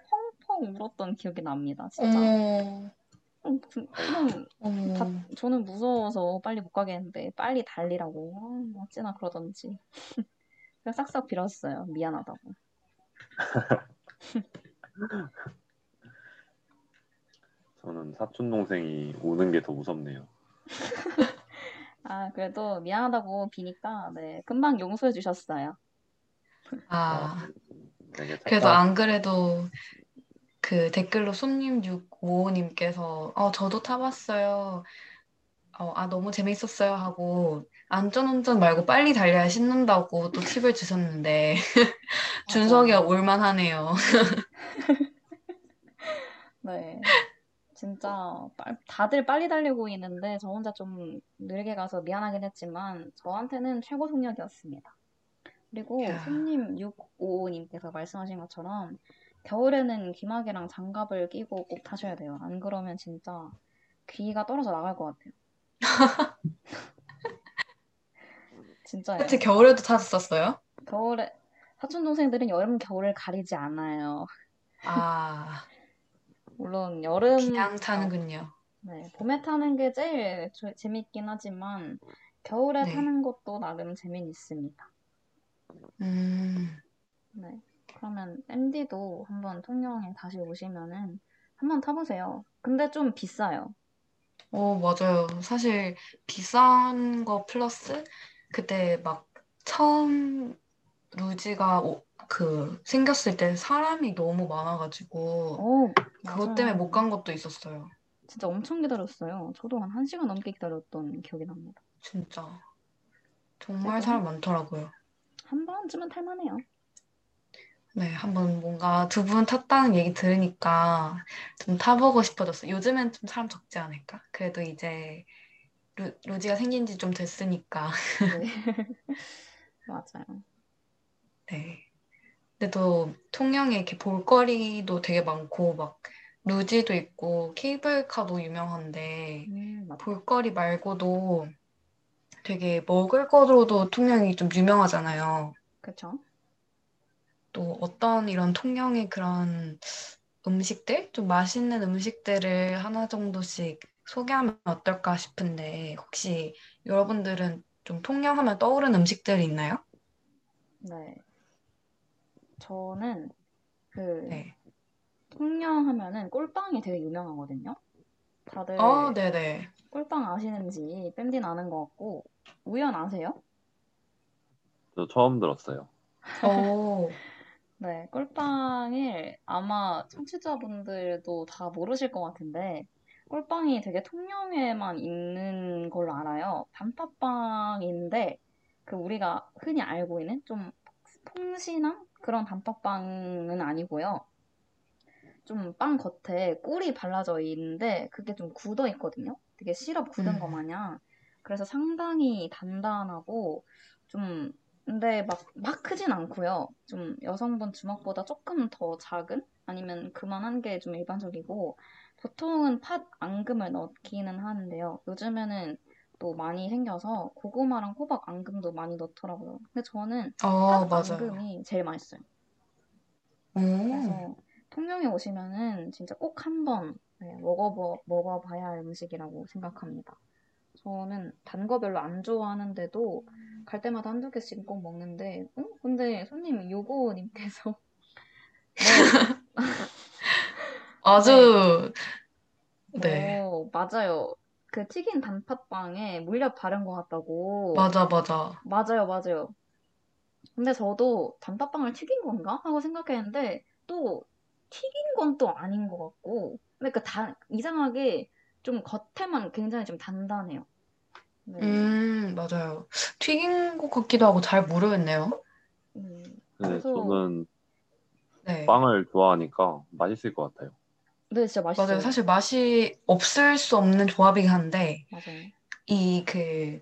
펑펑 울었던 기억이 납니다. 진짜. 음, 그- 그냥 어머. 다, 저는 무서워서 빨리 못 가겠는데 빨리 달리라고. 아, 어찌나 그러던지. [laughs] 그냥 싹싹 빌었어요. 미안하다고. [laughs] 저는 사촌 동생이 우는 게 더 무섭네요. [laughs] 아 그래도 미안하다고 비니까 네 금방 용서해 주셨어요. 아, 되게 그래도 착한 안 그래도 그 댓글로 손님 655님께서 어, 저도 타봤어요. 어, 아, 너무 재밌었어요 하고 안전운전 말고 빨리 달려야 신는다고 또 팁을 주셨는데 [laughs] 준석이가 올만하네요. [laughs] 네 진짜 빨- 다들 빨리 달리고 있는데 저 혼자 좀 느리게 가서 미안하긴 했지만 저한테는 최고 속력이었습니다. 그리고 야. 손님 655님께서 말씀하신 것처럼 겨울에는 귀마개랑 장갑을 끼고 꼭 타셔야 돼요. 안 그러면 진짜 귀가 떨어져 나갈 것 같아요. [laughs] 진짜예요. 그치, 겨울에도 탔었어요? 겨울에 사촌 동생들은 여름 겨울을 가리지 않아요. 아, [laughs] 물론 여름 그냥 타는군요. 네, 봄에 타는 게 제일 조- 재밌긴 하지만 겨울에 네. 타는 것도 나름 재미는 있습니다. 음, 네. 그러면 MD도 한번 통영에 다시 오시면은 한번 타보세요. 근데 좀 비싸요. 어, 맞아요. 사실 비싼 거 플러스 그때 막 처음 루지가 오- 그 생겼을 때 사람이 너무 많아가지고 오, 그것 때문에 못 간 것도 있었어요. 진짜 엄청 기다렸어요. 저도 한 1시간 넘게 기다렸던 기억이 납니다. 진짜. 정말 사람 많더라고요. 한 번쯤은 탈만해요. 네, 한번 뭔가 두 분 탔다는 얘기 들으니까 좀 타보고 싶어졌어요. 요즘엔 좀 사람 적지 않을까? 그래도 이제 루, 루지가 생긴 지 좀 됐으니까. 네. [laughs] 맞아요. 네. 근데 또 통영에 이렇게 볼거리도 되게 많고 막 루지도 있고 케이블카도 유명한데 음. 볼거리 말고도 되게 먹을 거로도 통영이 좀 유명하잖아요. 그쵸? 또 어떤 이런 통영의 그런 음식들, 좀 맛있는 음식들을 하나 정도씩 소개하면 어떨까 싶은데 혹시 여러분들은 좀 통영하면 떠오르는 음식들이 있나요? 네. 저는 그 네. 통영 하면은 꿀빵이 되게 유명하거든요. 다들 아, 네네. 꿀빵 아시는지 뺨디 나는 것 같고 우연 아세요? 저 처음 들었어요. 오, 네, 꿀빵을 아마 청취자분들도 다 모르실 것 같은데, 꿀빵이 되게 통영에만 있는 걸로 알아요. 단팥빵인데, 그 우리가 흔히 알고 있는 좀 퐁신한 그런 단팥빵은 아니고요. 좀 빵 겉에 꿀이 발라져 있는데, 그게 좀 굳어 있거든요. 되게 시럽 굳은 음. 거 마냥. 그래서 상당히 단단하고, 좀 근데 막, 막 크진 않고요. 좀 여성분 주먹보다 조금 더 작은? 아니면 그만한 게 좀 일반적이고, 보통은 팥 앙금을 넣기는 하는데요. 요즘에는 또 많이 생겨서 고구마랑 호박 앙금도 많이 넣더라고요. 근데 저는 어, 팥 맞아요. 앙금이 제일 맛있어요. 오, 그래서 통영에 오시면은 진짜 꼭 한번 네, 먹어봐, 먹어봐야 할 음식이라고 생각합니다. 저는 단 거 별로 안 좋아하는데도 갈 때마다 한두 개씩 꼭 먹는데, 어? 근데 손님 요거님께서 [laughs] 네, 아주, 네, 어, 맞아요. 그 튀긴 단팥빵에 물엿 바른 것 같다고. 맞아, 맞아. 맞아요, 맞아요. 근데 저도 단팥빵을 튀긴 건가? 하고 생각했는데, 또 튀긴 건 또 아닌 것 같고, 그러니까 다, 이상하게 좀 겉에만 굉장히 좀 단단해요. 네. 음, 맞아요. 튀긴 것 같기도 하고 잘 모르겠네요. 음, 네, 그래서, 저는 네. 빵을 좋아하니까 맛있을 것 같아요. 네, 진짜 맛있어요. 맞아요. 사실 맛이 없을 수 없는 조합이긴 한데, 맞아요. 이 그,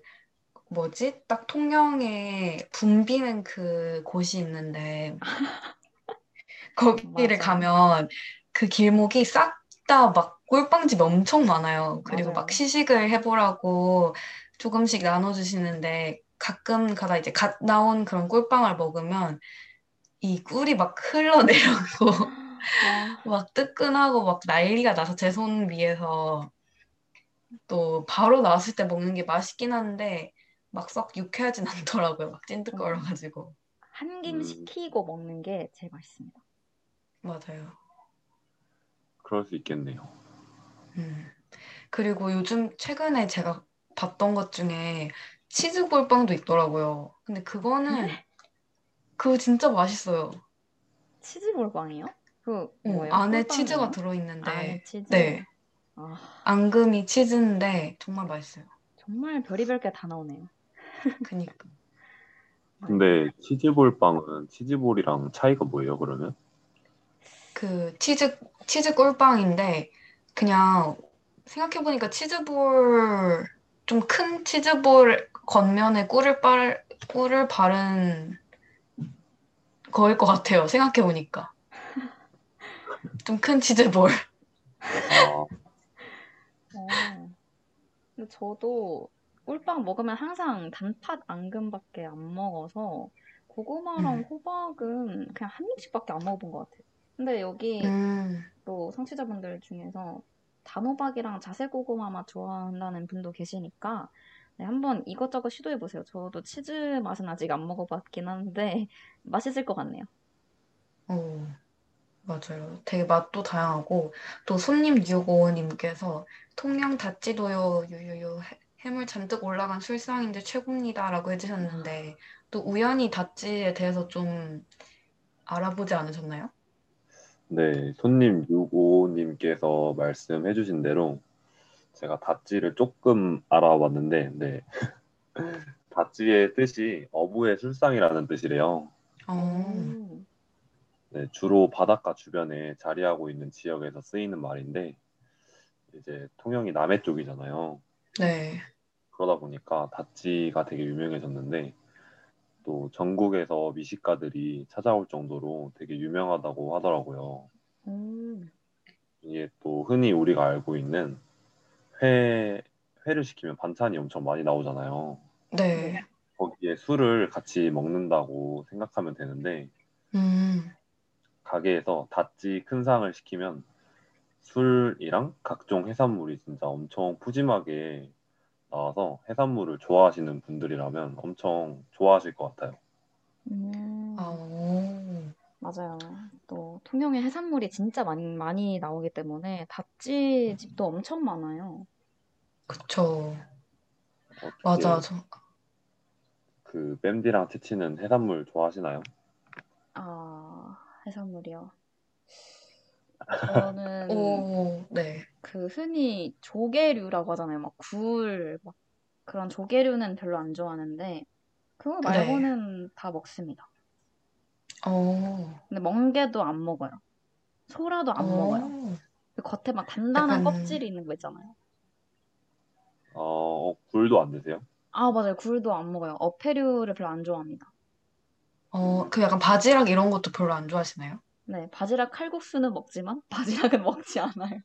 뭐지? 딱 통영에 붐비는 그 곳이 있는데, [laughs] 거기를 맞아요. 가면 그 길목이 싹 다 막 꿀빵집이 엄청 많아요. 그리고 맞아요. 막 시식을 해보라고 조금씩 나눠주시는데, 가끔 가다 이제 갓 나온 그런 꿀빵을 먹으면 이 꿀이 막 흘러내려고 아, 막 뜨끈하고 막 난리가 나서 제 손 위에서 또 바로 나왔을 때 먹는 게 맛있긴 한데 막 썩 유쾌하진 [laughs] 않더라고요. 막 찐득거려가지고. 한김 음. 식히고 먹는 게 제일 맛있습니다. 맞아요. 그럴 수 있겠네요. 음. 그리고 요즘 최근에 제가 봤던 것 중에 치즈 꿀빵도 있더라고요. 근데 그거는 그거 진짜 맛있어요. 치즈 몰빵이요? 그 어, 뭐예요? 안에? 치즈가 들어있는데 안에 치즈? 네. 아, 앙금이 치즈인데 정말 맛있어요. 정말 별의별 게 다 나오네요. 그니까. [laughs] 근데 치즈볼빵은 치즈볼이랑 차이가 뭐예요, 그러면? 그 치즈 치즈 꿀빵인데 그냥 생각해보니까 치즈볼 좀 큰 치즈볼 겉면에 꿀을 빨 꿀을 바른 거일 것 같아요. 생각해보니까 [laughs] 좀 큰 치즈볼. 아, 어. 근데 저도 꿀빵 먹으면 항상 단팥 앙금밖에 안 먹어서 고구마랑 음. 호박은 그냥 한 입씩밖에 안 먹어본 것 같아요. 근데 여기 음, 또 청취자분들 중에서 단호박이랑 자색 고구마 맛 좋아한다는 분도 계시니까 네, 한번 이것저것 시도해 보세요. 저도 치즈 맛은 아직 안 먹어봤긴 한데 [laughs] 맛있을 것 같네요. 오, 맞아요. 되게 맛도 다양하고 또 손님 655님께서 통영 다찌도요 유유유 해- 해물 잔뜩 올라간 술상인데 최고입니다라고 해주셨는데 또 우연히 다찌에 대해서 좀 알아보지 않으셨나요? 네, 손님 65님께서 말씀해주신 대로 제가 다찌를 조금 알아봤는데, 네. [laughs] 다찌의 뜻이 어부의 술상이라는 뜻이래요. 어, 음, 네, 주로 바닷가 주변에 자리하고 있는 지역에서 쓰이는 말인데, 이제 통영이 남해 쪽이잖아요. 네. 그러다 보니까 다찌가 되게 유명해졌는데, 또 전국에서 미식가들이 찾아올 정도로 되게 유명하다고 하더라고요. 음, 이게 또 흔히 우리가 알고 있는 회, 회를 시키면 반찬이 엄청 많이 나오잖아요. 네. 거기에 술을 같이 먹는다고 생각하면 되는데, 음, 가게에서 다찌 큰 상을 시키면 술이랑 각종 해산물이 진짜 엄청 푸짐하게 나와서 해산물을 좋아하시는 분들이라면 엄청 좋아하실 것 같아요. 음, 아, 오. 맞아요. 또 통영에 해산물이 진짜 많이 많이 나오기 때문에 다찌 집도 엄청 많아요. 그쵸. 어떻게 맞아. 저, 그 뺨디랑 채치는 해산물 좋아하시나요? 아, 해산물이요. [laughs] 저는 오, 네. 그 흔히 조개류라고 하잖아요. 막 굴, 막 그런 조개류는 별로 안 좋아하는데 그거 네. 말고는 다 먹습니다. 오, 근데 멍게도 안 먹어요. 소라도 안 먹어요. 오. 그 겉에 막 단단한 약간- 껍질이 있는 거 있잖아요. 어, 굴도 안 드세요? 아, 맞아요. 굴도 안 먹어요. 어패류를 별로 안 좋아합니다. 어, 그 약간 바지락 이런 것도 별로 안 좋아하시나요? 네, 바지락 칼국수는 먹지만 바지락은 먹지 않아요.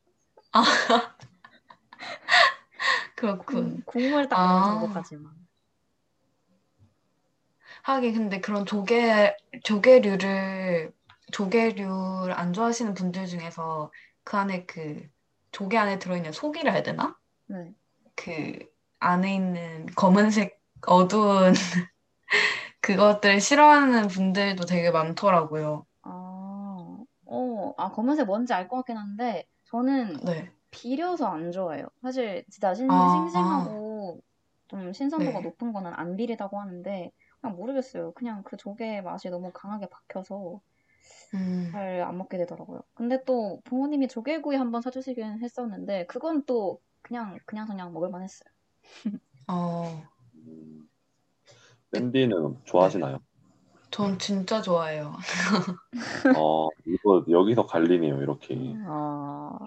[laughs] 그렇군. 음, 국물 딱 아. 정도까지만. 하긴 근데 그런 조개 조개류를 조개류를 안 좋아하시는 분들 중에서 그 안에 그 조개 안에 들어있는 속이라 해야 되나? 네. 그 안에 있는 검은색 어두운 [laughs] 그것들 싫어하는 분들도 되게 많더라고요. 아, 어, 아, 검은색 뭔지 알 것 같긴 한데, 저는 네. 비려서 안 좋아해요. 사실 진짜 신, 아. 싱싱하고 좀 신선도가 네. 높은 거는 안 비리다고 하는데, 그냥 모르겠어요. 그냥 그 조개 맛이 너무 강하게 박혀서 음. 잘안 먹게 되더라고요. 근데 또 부모님이 조개구이 한번 사주시긴 했었는데, 그건 또 그냥, 그냥 그냥 먹을만 했어요. [laughs] 어, 음, 뺨디는 좋아하시나요? 전 진짜 좋아해요. [laughs] 어, 이거 여기서 갈리네요, 이렇게. 아,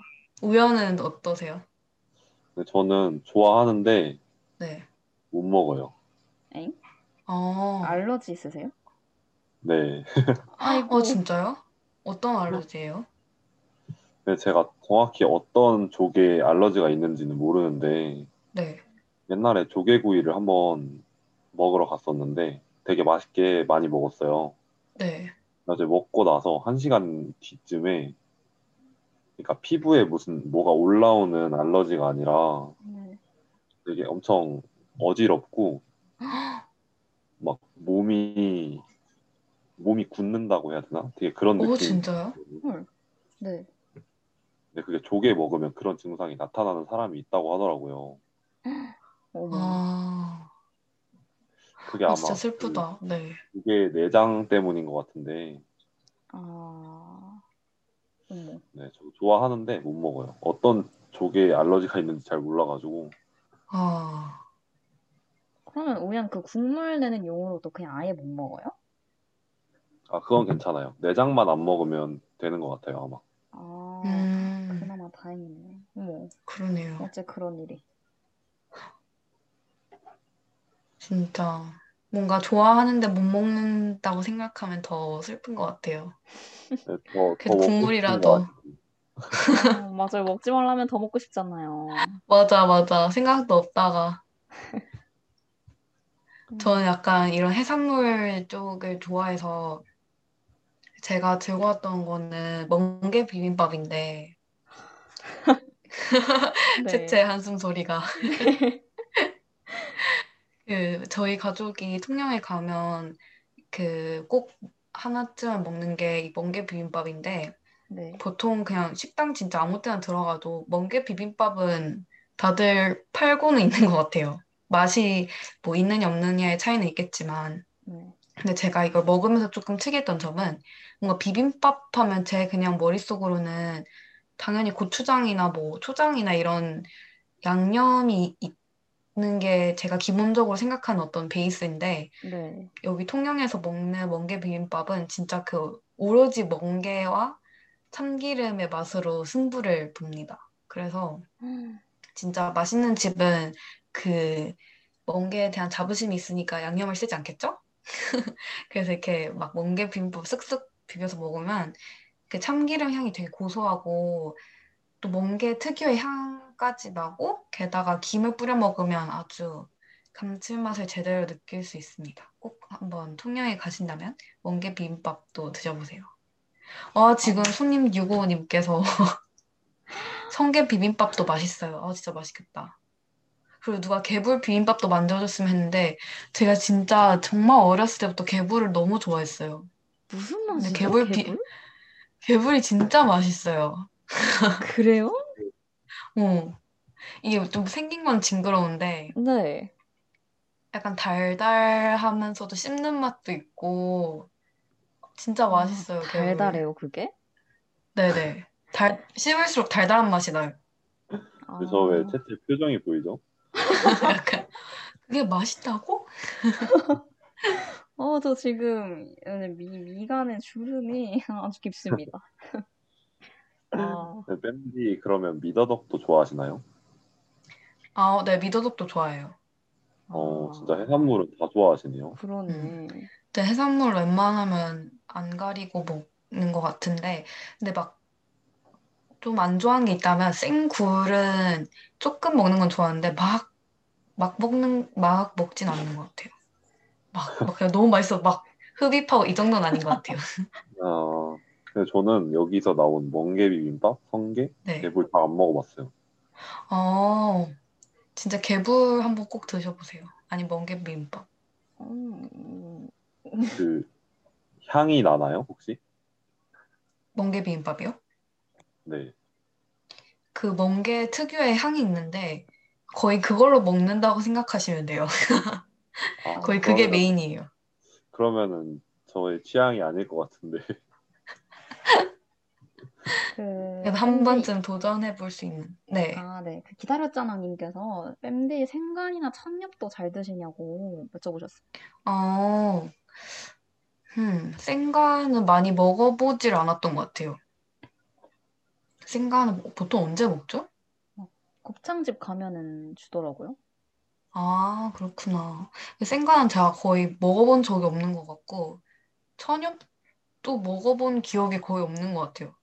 우연은 어떠세요? 근데 저는 좋아하는데 네. 못 먹어요. 엥? 어, 알러지 있으세요? 네. [laughs] 아이고. 어, 진짜요? 어떤 알러지예요? 근데 제가 정확히 어떤 조개에 알러지가 있는지는 모르는데 네. 옛날에 조개구이를 한번 먹으러 갔었는데 되게 맛있게 많이 먹었어요. 네. 나중에 먹고 나서 한 시간 뒤쯤에 그러니까 피부에 무슨 뭐가 올라오는 알러지가 아니라 네. 되게 엄청 어지럽고 [gasps] 막 몸이 몸이 굳는다고 해야 되나? 되게 그런 오, 느낌. 진짜요? 헐. 네. 근데 그게 조개 먹으면 그런 증상이 나타나는 사람이 있다고 하더라고요. [gasps] 어머. 아, 그게 아, 아마 진짜 슬프다. 네. 그 조개 내장 때문인 것 같은데, 아, 어머. 네, 저 좋아하는데 못 먹어요. 어떤 조개에 알러지가 있는지 잘 몰라가지고. 아, 그러면 우연 그 국물 내는 용으로도 그냥 아예 못 먹어요? 아, 그건 괜찮아요. 내장만 안 먹으면 되는 것 같아요, 아마. 아, 음, 그나마 다행이네. 어머, 그러네요. 어째 그런 일이. 진짜. 뭔가 좋아하는데 못 먹는다고 생각하면 더 슬픈 것 같아요. 네, 더, 더 그래도 먹고 국물이라도. 싶은 아, 맞아요. 먹지 말라면 더 먹고 싶잖아요. [laughs] 맞아, 맞아. 생각도 없다가. 음. 저는 약간 이런 해산물 쪽을 좋아해서 제가 들고 왔던 거는 멍게 비빔밥인데, [laughs] 네. [laughs] 채채 한숨 소리가. 그 저희 가족이 통영에 가면 그 꼭 하나쯤 먹는 게 이 멍게 비빔밥인데 네. 보통 그냥 식당 진짜 아무 때나 들어가도 멍게 비빔밥은 다들 팔고는 있는 것 같아요. 맛이 뭐 있느냐 없느냐의 차이는 있겠지만 네. 근데 제가 이걸 먹으면서 조금 특이했던 점은 뭔가 비빔밥 하면 제 그냥 머릿속으로는 당연히 고추장이나 뭐 초장이나 이런 양념이 있 는 게 제가 기본적으로 생각하는 어떤 베이스인데 네. 여기 통영에서 먹는 멍게 비빔밥은 진짜 그 오로지 멍게와 참기름의 맛으로 승부를 봅니다. 그래서 진짜 맛있는 집은 그 멍게에 대한 자부심이 있으니까 양념을 쓰지 않겠죠? [laughs] 그래서 이렇게 막 멍게 비빔밥 쓱쓱 비벼서 먹으면 그 참기름 향이 되게 고소하고 또 멍게 특유의 향 까지 나고 게다가 김을 뿌려 먹으면 아주 감칠맛을 제대로 느낄 수 있습니다. 꼭 한번 통영에 가신다면 멍게 비빔밥도 드셔보세요. 아, 지금 손님 655님께서 [laughs] 성게 비빔밥도 맛있어요. 아, 진짜 맛있겠다. 그리고 누가 개불 비빔밥도 만들어줬으면 했는데 제가 진짜 정말 어렸을 때부터 개불을 너무 좋아했어요. 무슨 맛이죠? 개불 비- 개불? 개불이 진짜 맛있어요. [laughs] 그래요? 어. 이게 좀 생긴 건 징그러운데 네. 약간 달달하면서도 씹는 맛도 있고 진짜 맛있어요. 개불. 아, 달달해요, 그게? 네네. 달 씹을수록 달달한 맛이 나요. 그래서 왜 아, 채채 표정이 보이죠? [laughs] 약간 그게 맛있다고? [laughs] 어, 저 지금 미, 미간의 주름이 [laughs] 아주 깊습니다. 아, 네, 뺨디 그러면 미더덕도 좋아하시나요? 아, 네, 미더덕도 좋아해요. 어, 아, 진짜 해산물은 다 좋아하시네요. 그러네. 근데 해산물 웬만하면 안 가리고 먹는 것 같은데, 근데 막 좀 안 좋아하는 게 있다면 생굴은 조금 먹는 건 좋아하는데 막, 막 먹는, 막 먹진 않는 것 같아요. 막, 막 그냥 너무 맛있어. 막 흡입하고 이 정도는 아닌 것 같아요. [laughs] 아, 근데 저는 여기서 나온 멍게 비빔밥, 성게, 네. 개불 다 안 먹어봤어요. 어, 진짜 개불 한번 꼭 드셔보세요. 아니, 멍게 비빔밥. 음, 그 향이 나나요, 혹시? 멍게 비빔밥이요? 네. 그 멍게 특유의 향이 있는데 거의 그걸로 먹는다고 생각하시면 돼요. 아, [laughs] 거의 그게 그러면, 메인이에요. 그러면은 저의 취향이 아닐 것 같은데. [laughs] 그, 그래서 한 밴디, 번쯤 도전해 볼 수 있는. 네. 아, 네. 그 기다렸잖아 님께서 뺨디 생간이나 찬엽도 잘 드시냐고 여쭤보셨어요. 어, 음, 생간은 많이 먹어보질 않았던 것 같아요. 생간은 보통 언제 먹죠? 곱창집 가면은 주더라고요. 아, 그렇구나. 생간은 제가 거의 먹어본 적이 없는 것 같고, 천엽 도 먹어본 기억이 거의 없는 것 같아요.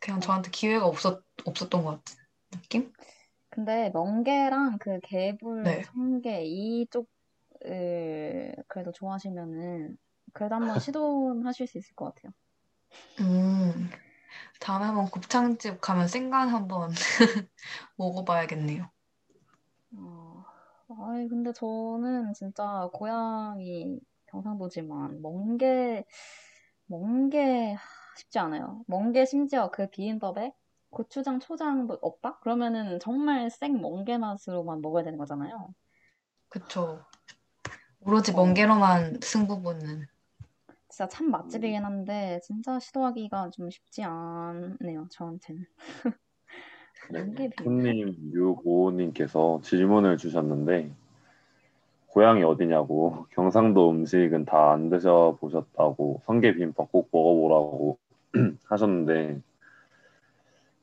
그냥 저한테 기회가 없었, 없었던 것 같은 느낌? 근데 멍게랑 그 개불, 네. 성게 이쪽을 그래도 좋아하시면은 그래도 한번 [laughs] 시도하실 수 있을 것 같아요. 음, 다음에 한번 곱창집 가면 생간 한번 [laughs] 먹어봐야겠네요. 어, 아이, 근데 저는 진짜 고향이 경상도지만 멍게, 멍게 하, 쉽지 않아요. 멍게 심지어 그 비빔밥에 고추장, 초장도 없다? 그러면은 정말 생 멍게 맛으로만 먹어야 되는 거잖아요. 그쵸. 오로지 어, 멍게로만 승부 보는. 진짜 참 맛집이긴 한데 진짜 시도하기가 좀 쉽지 않네요, 저한테는. [laughs] 네. 멍게 비빔밥. 손님 유고님께서 질문을 주셨는데, 고향이 어디냐고, 경상도 음식은 다 안 드셔보셨다고, 성게 비빔밥 꼭 먹어보라고 [clears throat] 하셨는데,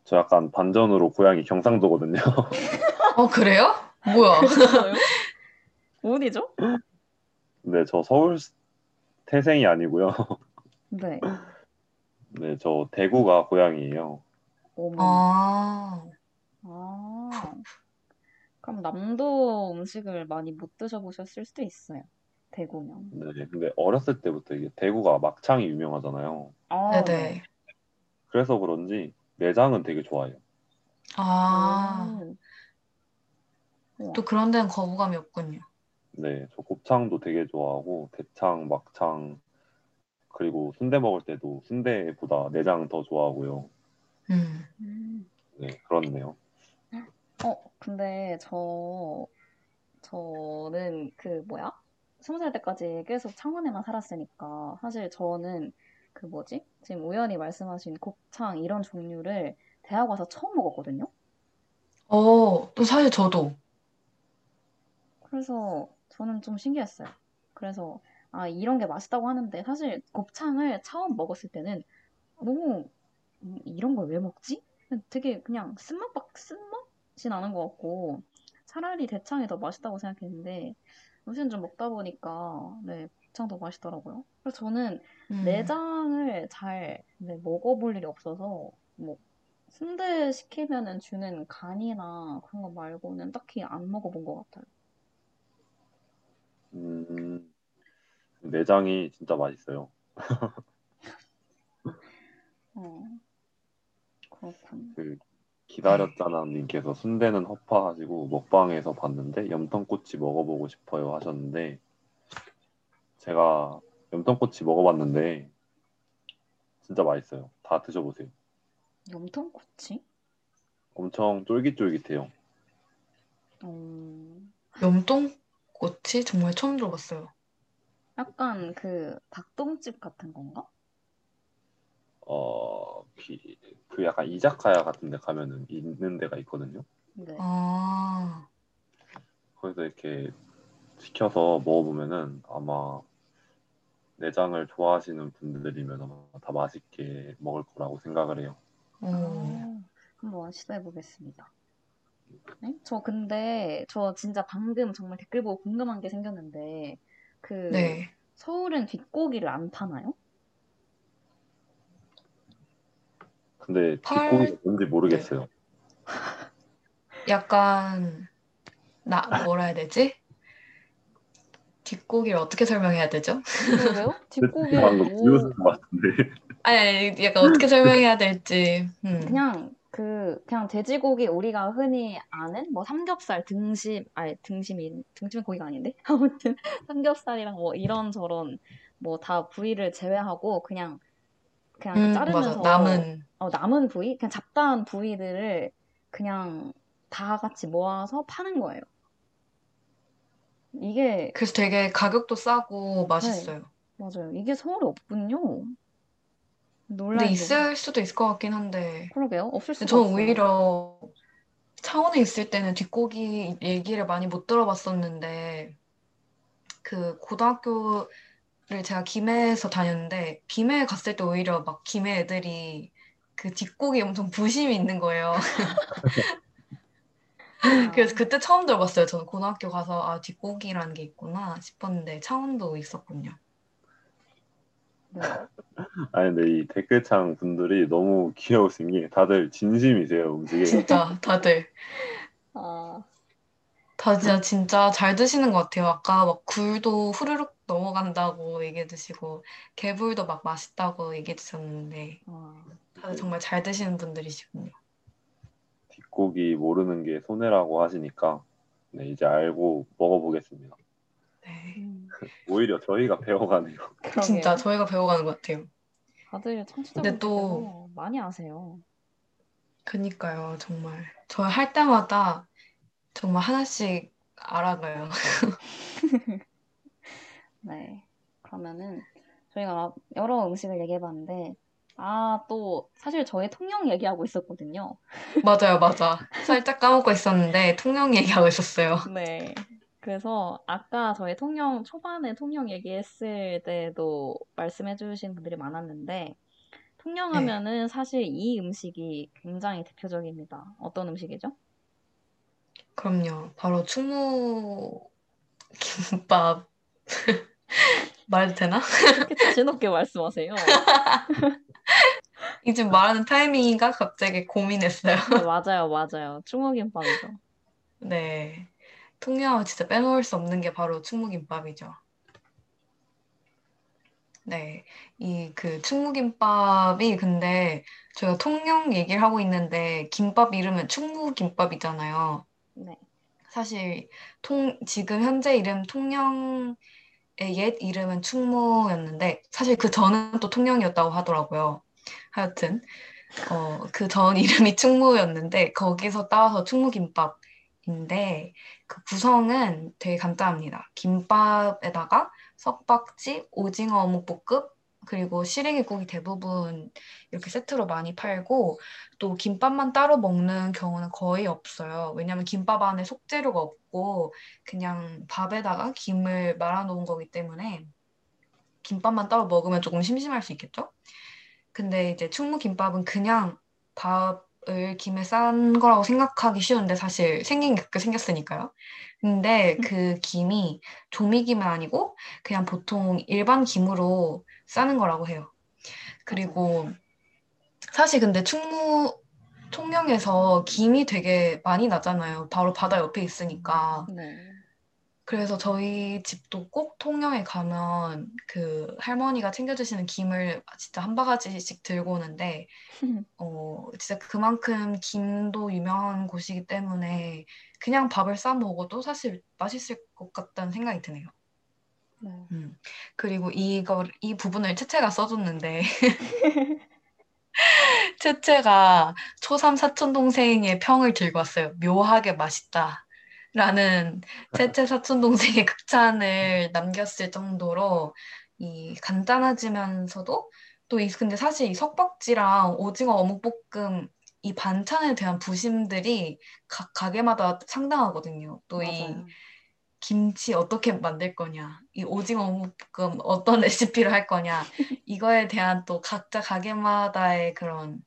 저 약간 반전으로 고향이 경상도거든요. [laughs] 어, 그래요? 뭐야? [laughs] 어디죠? 네, 저 서울 태생이 아니고요. 네. 네, 저 대구가 고향이에요. 어머. 아, 아. 그럼 남도 음식을 많이 못 드셔보셨을 수도 있어요. 대구면. 네, 근데 어렸을 때부터 이게 대구가 막창이 유명하잖아요. 아, 네네. 그래서 그런지 내장은 되게 좋아해요. 아, 오. 우와. 또 그런 데는 거부감이 없군요. 네, 저 곱창도 되게 좋아하고 대창, 막창 그리고 순대 먹을 때도 순대보다 내장 더 좋아하고요. 음. 음. 네, 그렇네요. 어, 근데 저, 저는 그 뭐야? 스무 살 때까지 계속 창원에만 살았으니까 사실 저는 그 뭐지? 지금 우연히 말씀하신 곱창 이런 종류를 대학 와서 처음 먹었거든요. 어, 또 사실 저도. 그래서 저는 좀 신기했어요. 그래서 아 이런 게 맛있다고 하는데 사실 곱창을 처음 먹었을 때는 너무 음, 이런 걸 왜 먹지? 되게 그냥 쓴맛 밖 쓴맛 이 나는 것 같고 차라리 대창이 더 맛있다고 생각했는데 요즘 좀 먹다 보니까 네 곱창도 맛있더라고요. 그래서 저는 음. 내장을 잘 네, 먹어볼 일이 없어서 뭐 순대 시키면은 주는 간이나 그런 거 말고는 딱히 안 먹어본 것 같아요. 음, 내장이 진짜 맛있어요. [laughs] 어, 그렇군. 그 기다렸잖아 님께서 순대는 허파하시고 먹방에서 봤는데 염통꼬치 먹어보고 싶어요 하셨는데 제가 염통꼬치 먹어봤는데 진짜 맛있어요. 다 드셔보세요. 염통꼬치? 엄청 쫄깃쫄깃해요. 어, 염통 뭐지? 정말 처음 들어봤어요. 약간 그 닭똥집 같은 건가? 어, 비, 그 약간 이자카야 같은 데 가면은 있는 데가 있거든요. 네. 아, 거기서 이렇게 시켜서 먹어보면은 아마 내장을 좋아하시는 분들이면 아마 다 맛있게 먹을 거라고 생각을 해요. 어, 아, 한번 시도해 보겠습니다. 네? 저 근데 저 진짜 방금 정말 댓글 보고 궁금한 게 생겼는데 그 네. 서울은 뒷고기를 안 파나요? 근데 펄- 뒷고기가 뭔지 모르겠어요. 약간 나 뭐라 해야 되지? 뒷고기를 어떻게 설명해야 되죠? 방금 비웃은 것 같은데. 아니, 아니, 약간 어떻게 설명해야 될지. 음. 그냥 그 그냥 돼지고기 우리가 흔히 아는 뭐 삼겹살 등심 아니 등심이 등심은 고기가 아닌데 [laughs] 아무튼 삼겹살이랑 뭐 이런 저런 뭐 다 부위를 제외하고 그냥 그냥 음, 자르면서 맞아. 남은 어, 남은 부위 그냥 잡다한 부위들을 그냥 다 같이 모아서 파는 거예요. 이게 그래서 되게 가격도 싸고 네. 맛있어요. 맞아요. 이게 서울에 없군요. 근데 논란이 있을 수도 있을 것 같긴 한데. 그러게요. 없을 근데 수가 저는. 오히려 창원에 있을 때는 뒷고기 얘기를 많이 못 들어봤었는데 그 고등학교를 제가 김해에서 다녔는데 김해에 갔을 때 오히려 막 김해 애들이 그 뒷고기 엄청 부심이 있는 거예요. 아, [laughs] 그래서 그때 처음 들어봤어요. 저는 고등학교 가서 아 뒷고기라는 게 있구나 싶었는데 창원도 있었군요. 네. [laughs] 아니 근데 이 댓글창 분들이 너무 귀여우신 게 다들 진심이세요 음식에. 진짜 [laughs] 다들 아, 다 진짜 진짜 잘 드시는 것 같아요. 아까 막 굴도 후루룩 넘어간다고 얘기해 주시고 개불도 막 맛있다고 얘기해 주셨는데 아, 다들 정말 잘 드시는 분들이시군요. 뒷고기 모르는 게 손해라고 하시니까 네, 이제 알고 먹어보겠습니다. 네. 음, [laughs] 오히려 저희가 배워가네요. 진짜 저희가 배워가는 것 같아요. 다들 근데 청취자분들께서 또- 많이 아세요. 그니까요, 정말. 저 할 때마다 정말 하나씩 알아가요. [laughs] 네. 그러면은 저희가 여러 음식을 얘기해봤는데 아, 또 사실 저희 통영 얘기하고 있었거든요. [laughs] 맞아요, 맞아. 살짝 까먹고 있었는데 통영 얘기하고 있었어요. [laughs] 네. 그래서 아까 저희 통영 초반에 통영 얘기했을 때도 말씀해주신 분들이 많았는데 통영 네. 하면은 사실 이 음식이 굉장히 대표적입니다. 어떤 음식이죠? 그럼요. 바로 충무 김밥 [laughs] 말해도 되나? 그렇게 자신 없게 말씀하세요. 이 지금 말하는 타이밍인가 갑자기 고민했어요. 네, 맞아요, 맞아요. 충무김밥이죠. 네. 통영은 진짜 빼놓을 수 없는 게 바로 충무김밥이죠. 네. 이 그 충무김밥이 근데 저희가 통영 얘기를 하고 있는데 김밥 이름은 충무김밥이잖아요. 네. 사실 통 지금 현재 이름 통영의 옛 이름은 충무였는데 사실 그 전은 또 통영이었다고 하더라고요. 하여튼 어, 그 전 이름이 충무였는데 거기서 따와서 충무김밥인데 그 구성은 되게 간단합니다. 김밥에다가 석박지, 오징어 어묵 볶음, 그리고 시래기국이 대부분 이렇게 세트로 많이 팔고 또 김밥만 따로 먹는 경우는 거의 없어요. 왜냐면 김밥 안에 속재료가 없고 그냥 밥에다가 김을 말아 놓은 거기 때문에 김밥만 따로 먹으면 조금 심심할 수 있겠죠? 근데 이제 충무김밥은 그냥 밥을 김에 싼 거라고 생각하기 쉬운데 사실 생긴 게 그렇게 생겼으니까요. 근데 그 김이 조미김은 아니고 그냥 보통 일반 김으로 싸는 거라고 해요. 그리고 사실 근데 충무 통영에서 김이 되게 많이 나잖아요. 바로 바다 옆에 있으니까. 네. 그래서 저희 집도 꼭 통영에 가면 그 할머니가 챙겨주시는 김을 진짜 한 바가지씩 들고 오는데, [laughs] 어, 진짜 그만큼 김도 유명한 곳이기 때문에 그냥 밥을 싸 먹어도 사실 맛있을 것 같다는 생각이 드네요. 네. 음. 그리고 이걸, 이 부분을 채채가 써줬는데, [laughs] 채채가 초삼 사촌 동생의 평을 들고 왔어요. 묘하게 맛있다는 라는 채채 사촌 동생의 극찬을 남겼을 정도로 이 간단하지면서도 또 이 근데 사실 이 석박지랑 오징어 어묵볶음 이 반찬에 대한 부심들이 각 가게마다 상당하거든요. 또 이. 김치 어떻게 만들 거냐, 이 오징어 어묵볶음 어떤 [laughs] 레시피를 할 거냐, 이거에 대한 또 각자 가게마다의 그런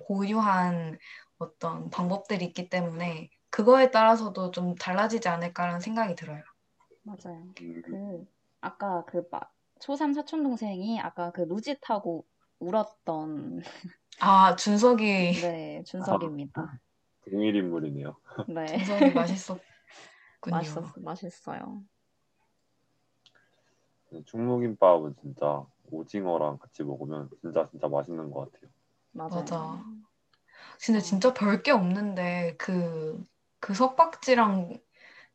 고유한 어떤 방법들이 있기 때문에 그거에 따라서도 좀 달라지지 않을까라는 생각이 들어요. 맞아요. 음, 그 아까 그 마- 초삼 사촌 동생이 아까 그 루지 타고 울었던 아, 준석이, 네 준석입니다. 동일 인물이네요. 네 [laughs] 준석이 맛있었군요. 맛있었 맛있어요. 충무김밥은 진짜 오징어랑 같이 먹으면 진짜 진짜 맛있는 것 같아요. 맞아요. 맞아. 근데 진짜 별 게 없는데 그, 그 석박지랑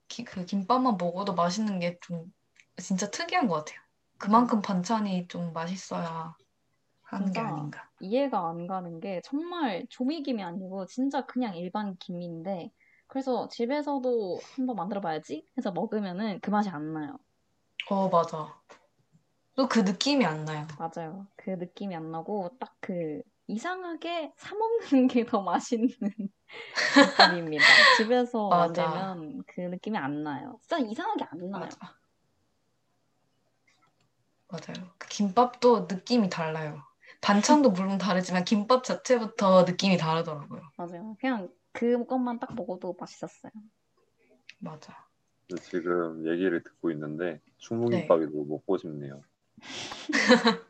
기- 그 김밥만 먹어도 맛있는 게 좀 진짜 특이한 것 같아요. 그만큼 반찬이 좀 맛있어야 하는 게 아닌가. 이해가 안 가는 게 정말 조미김이 아니고 진짜 그냥 일반 김인데 그래서 집에서도 한번 만들어봐야지 해서 먹으면은 그 맛이 안 나요. 어, 맞아. 또 그 느낌이 안 나요. 맞아요. 그 느낌이 안 나고 딱 그 이상하게 사 먹는 게 더 맛있는 김밥입니다. [laughs] 집에서. 만들면 그 느낌이 안 나요. 진짜 이상하게 안 나요. 맞아. 맞아요. 그 김밥도 느낌이 달라요. 반찬도 물론 다르지만 김밥 자체부터 느낌이 다르더라고요. 맞아요. 그냥 그것만 딱 먹어도 맛있었어요. 맞아. 근데 지금 얘기를 듣고 있는데 충무김밥이 너무 먹고 싶네요. [laughs]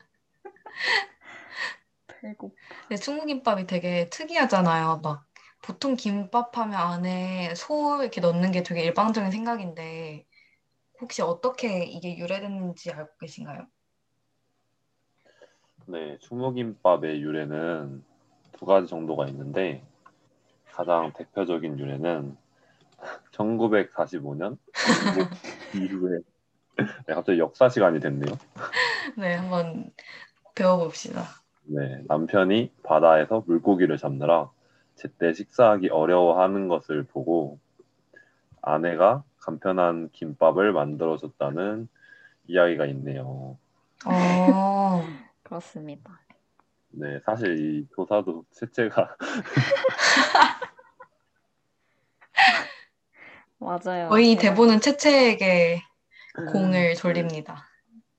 배고 근데 충무김밥이 되게 특이하잖아요. 막 보통 김밥 하면 안에 소 이렇게 넣는 게 되게 일반적인 생각인데 혹시 어떻게 이게 유래됐는지 알고 계신가요? 네, 충무김밥의 유래는 두 가지 정도가 있는데 가장 대표적인 유래는 [laughs] 1945년 [laughs] 이후에 네, 갑자기 역사 시간이 됐네요. 네, 한번 배워봅시다. 네, 남편이 바다에서 물고기를 잡느라 제때 식사하기 어려워하는 것을 보고 아내가 간편한 김밥을 만들어줬다는 이야기가 있네요. 어, [laughs] 그렇습니다. 네, 사실 이 조사도 채채가 [laughs] 맞아요. 거의 제가- 대본은 채채에게 음, 공을 돌립니다.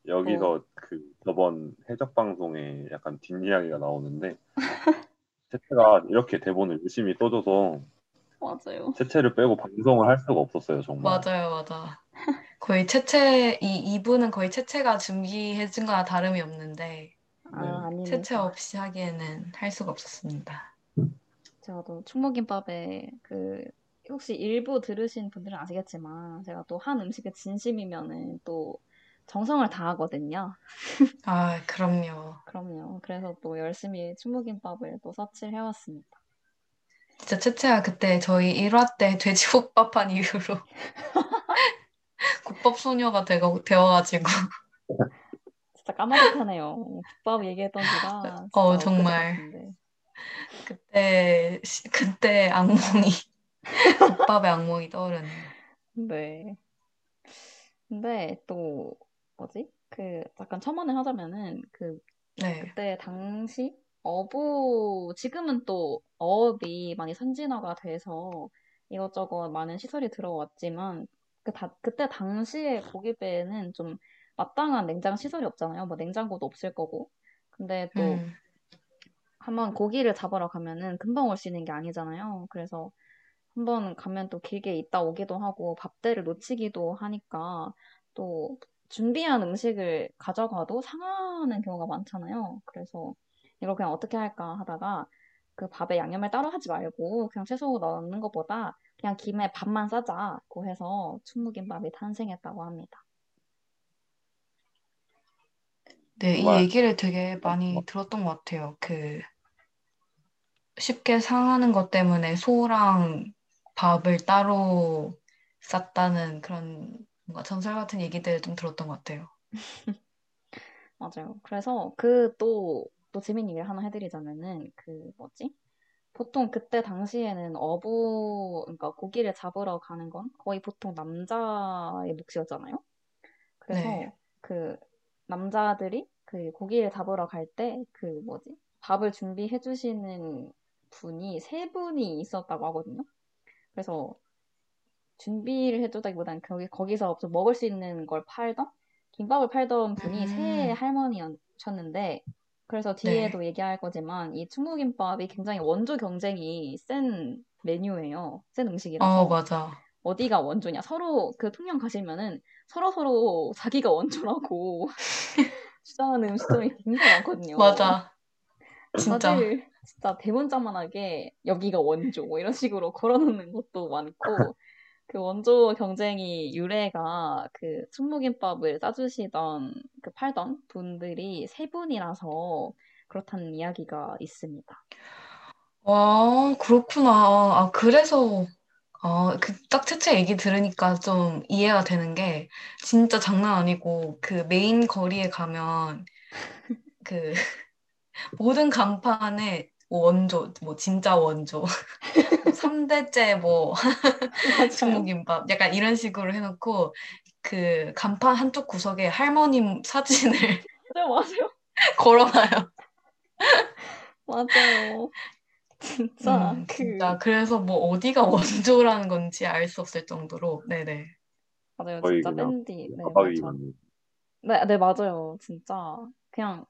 여기서 그 저번 해적 방송에 약간 뒷이야기가 나오는데 [laughs] 채채가 이렇게 대본을 열심히 써줘서 맞아요. 채채를 빼고 방송을 할 수가 없었어요, 정말. 맞아요, 맞아. 거의 채채, 이 이분은 거의 채채가 준비해준 거나 다름이 없는데 아, 네. 채채 없이 하기에는 할 수가 없었습니다. 제가 또 충무김밥에 그 혹시 일부 들으신 분들은 아시겠지만 제가 또 한 음식에 진심이면은 또 정성을 다하거든요. 아, 그럼요. 그럼요. 그래서 또 열심히 충무김밥을 또 서치를 해왔습니다. 진짜 채채가 그때 저희 1화 때 돼지국밥한 이후로 [laughs] 국밥 소녀가 되고, 되어가지고 진짜 까마득하네요. 국밥 얘기했던 지가 어, 정말. 그때 시- 그때 악몽이 국밥의 악몽이 떠오르네요. 네. 근데 또 뭐지? 그 잠깐 첨언을 하자면은 그 네, 그때 당시 어부 지금은 또 어업이 많이 선진화가 돼서 이것저것 많은 시설이 들어왔지만 그 다, 그때 당시에 고기배에는 좀 마땅한 냉장 시설이 없잖아요. 뭐 냉장고도 없을 거고. 근데 또 음, 한번 고기를 잡으러 가면은 금방 올 수 있는 게 아니잖아요. 그래서 한번 가면 또 길게 있다 오기도 하고 밥대를 놓치기도 하니까 또 준비한 음식을 가져가도 상하는 경우가 많잖아요. 그래서 이걸 그냥 어떻게 할까 하다가 그 밥에 양념을 따로 하지 말고 그냥 채소 넣는 것보다 그냥 김에 밥만 싸자고 해서 충무김밥이 탄생했다고 합니다. 네, 이 정말. 얘기를 되게 많이 들었던 것 같아요. 그 쉽게 상하는 것 때문에 소랑 밥을 따로 쌌다는 그런 뭔가 전설 같은 얘기들을 좀 들었던 것 같아요. [laughs] 맞아요. 그래서 그 또, 또 재밌는 얘기를 하나 해드리자면은 그 뭐지? 보통 그때 당시에는 어부, 그러니까 고기를 잡으러 가는 건 거의 보통 남자의 몫이었잖아요. 그래서 네. 그 남자들이 그 고기를 잡으러 갈 때 그 뭐지? 밥을 준비해 주시는 분이 세 분이 있었다고 하거든요. 그래서 준비를 해주다기보다는 거기, 거기서 좀 먹을 수 있는 걸 팔던 김밥을 팔던 분이 새 음. 할머니셨는데 그래서 네. 뒤에도 얘기할 거지만 이 충무김밥이 굉장히 원조 경쟁이 센 메뉴예요. 센 음식이라서 어, 맞아. 어디가 원조냐 서로 그 통영 가시면은 서로 서로 자기가 원조라고 [laughs] 주장하는 음식점이 굉장히 많거든요. 맞아. 진짜. 진짜 대문짝만하게 여기가 원조 뭐 이런 식으로 걸어놓는 것도 많고 그 원조 경쟁이 유래가 그 충무김밥을 싸주시던 그 팔던 분들이 세 분이라서 그렇다는 이야기가 있습니다. 와, 그렇구나. 아, 그래서, 아, 그, 딱 채채 얘기 들으니까 좀 이해가 되는 게, 진짜 장난 아니고, 그 메인 거리에 가면, 그, [laughs] 모든 간판에 원조, 뭐, 진짜 원조, [laughs] 3대째 뭐. 중국김밥, 약간 이런 식으로 해놓고, 그 간판 한쪽 구석에 할머님 사진을 맞아요, 맞아요, [laughs] 걸어놔요. 맞아요. 진짜 음, 그 진짜. 그래서 뭐 어디가 원조라는 건지 알 수 없을 정도로, 네네. 맞아요, 진짜 밴디. 네, 맞아. 만 네, 네, 맞아요. 진짜. 그냥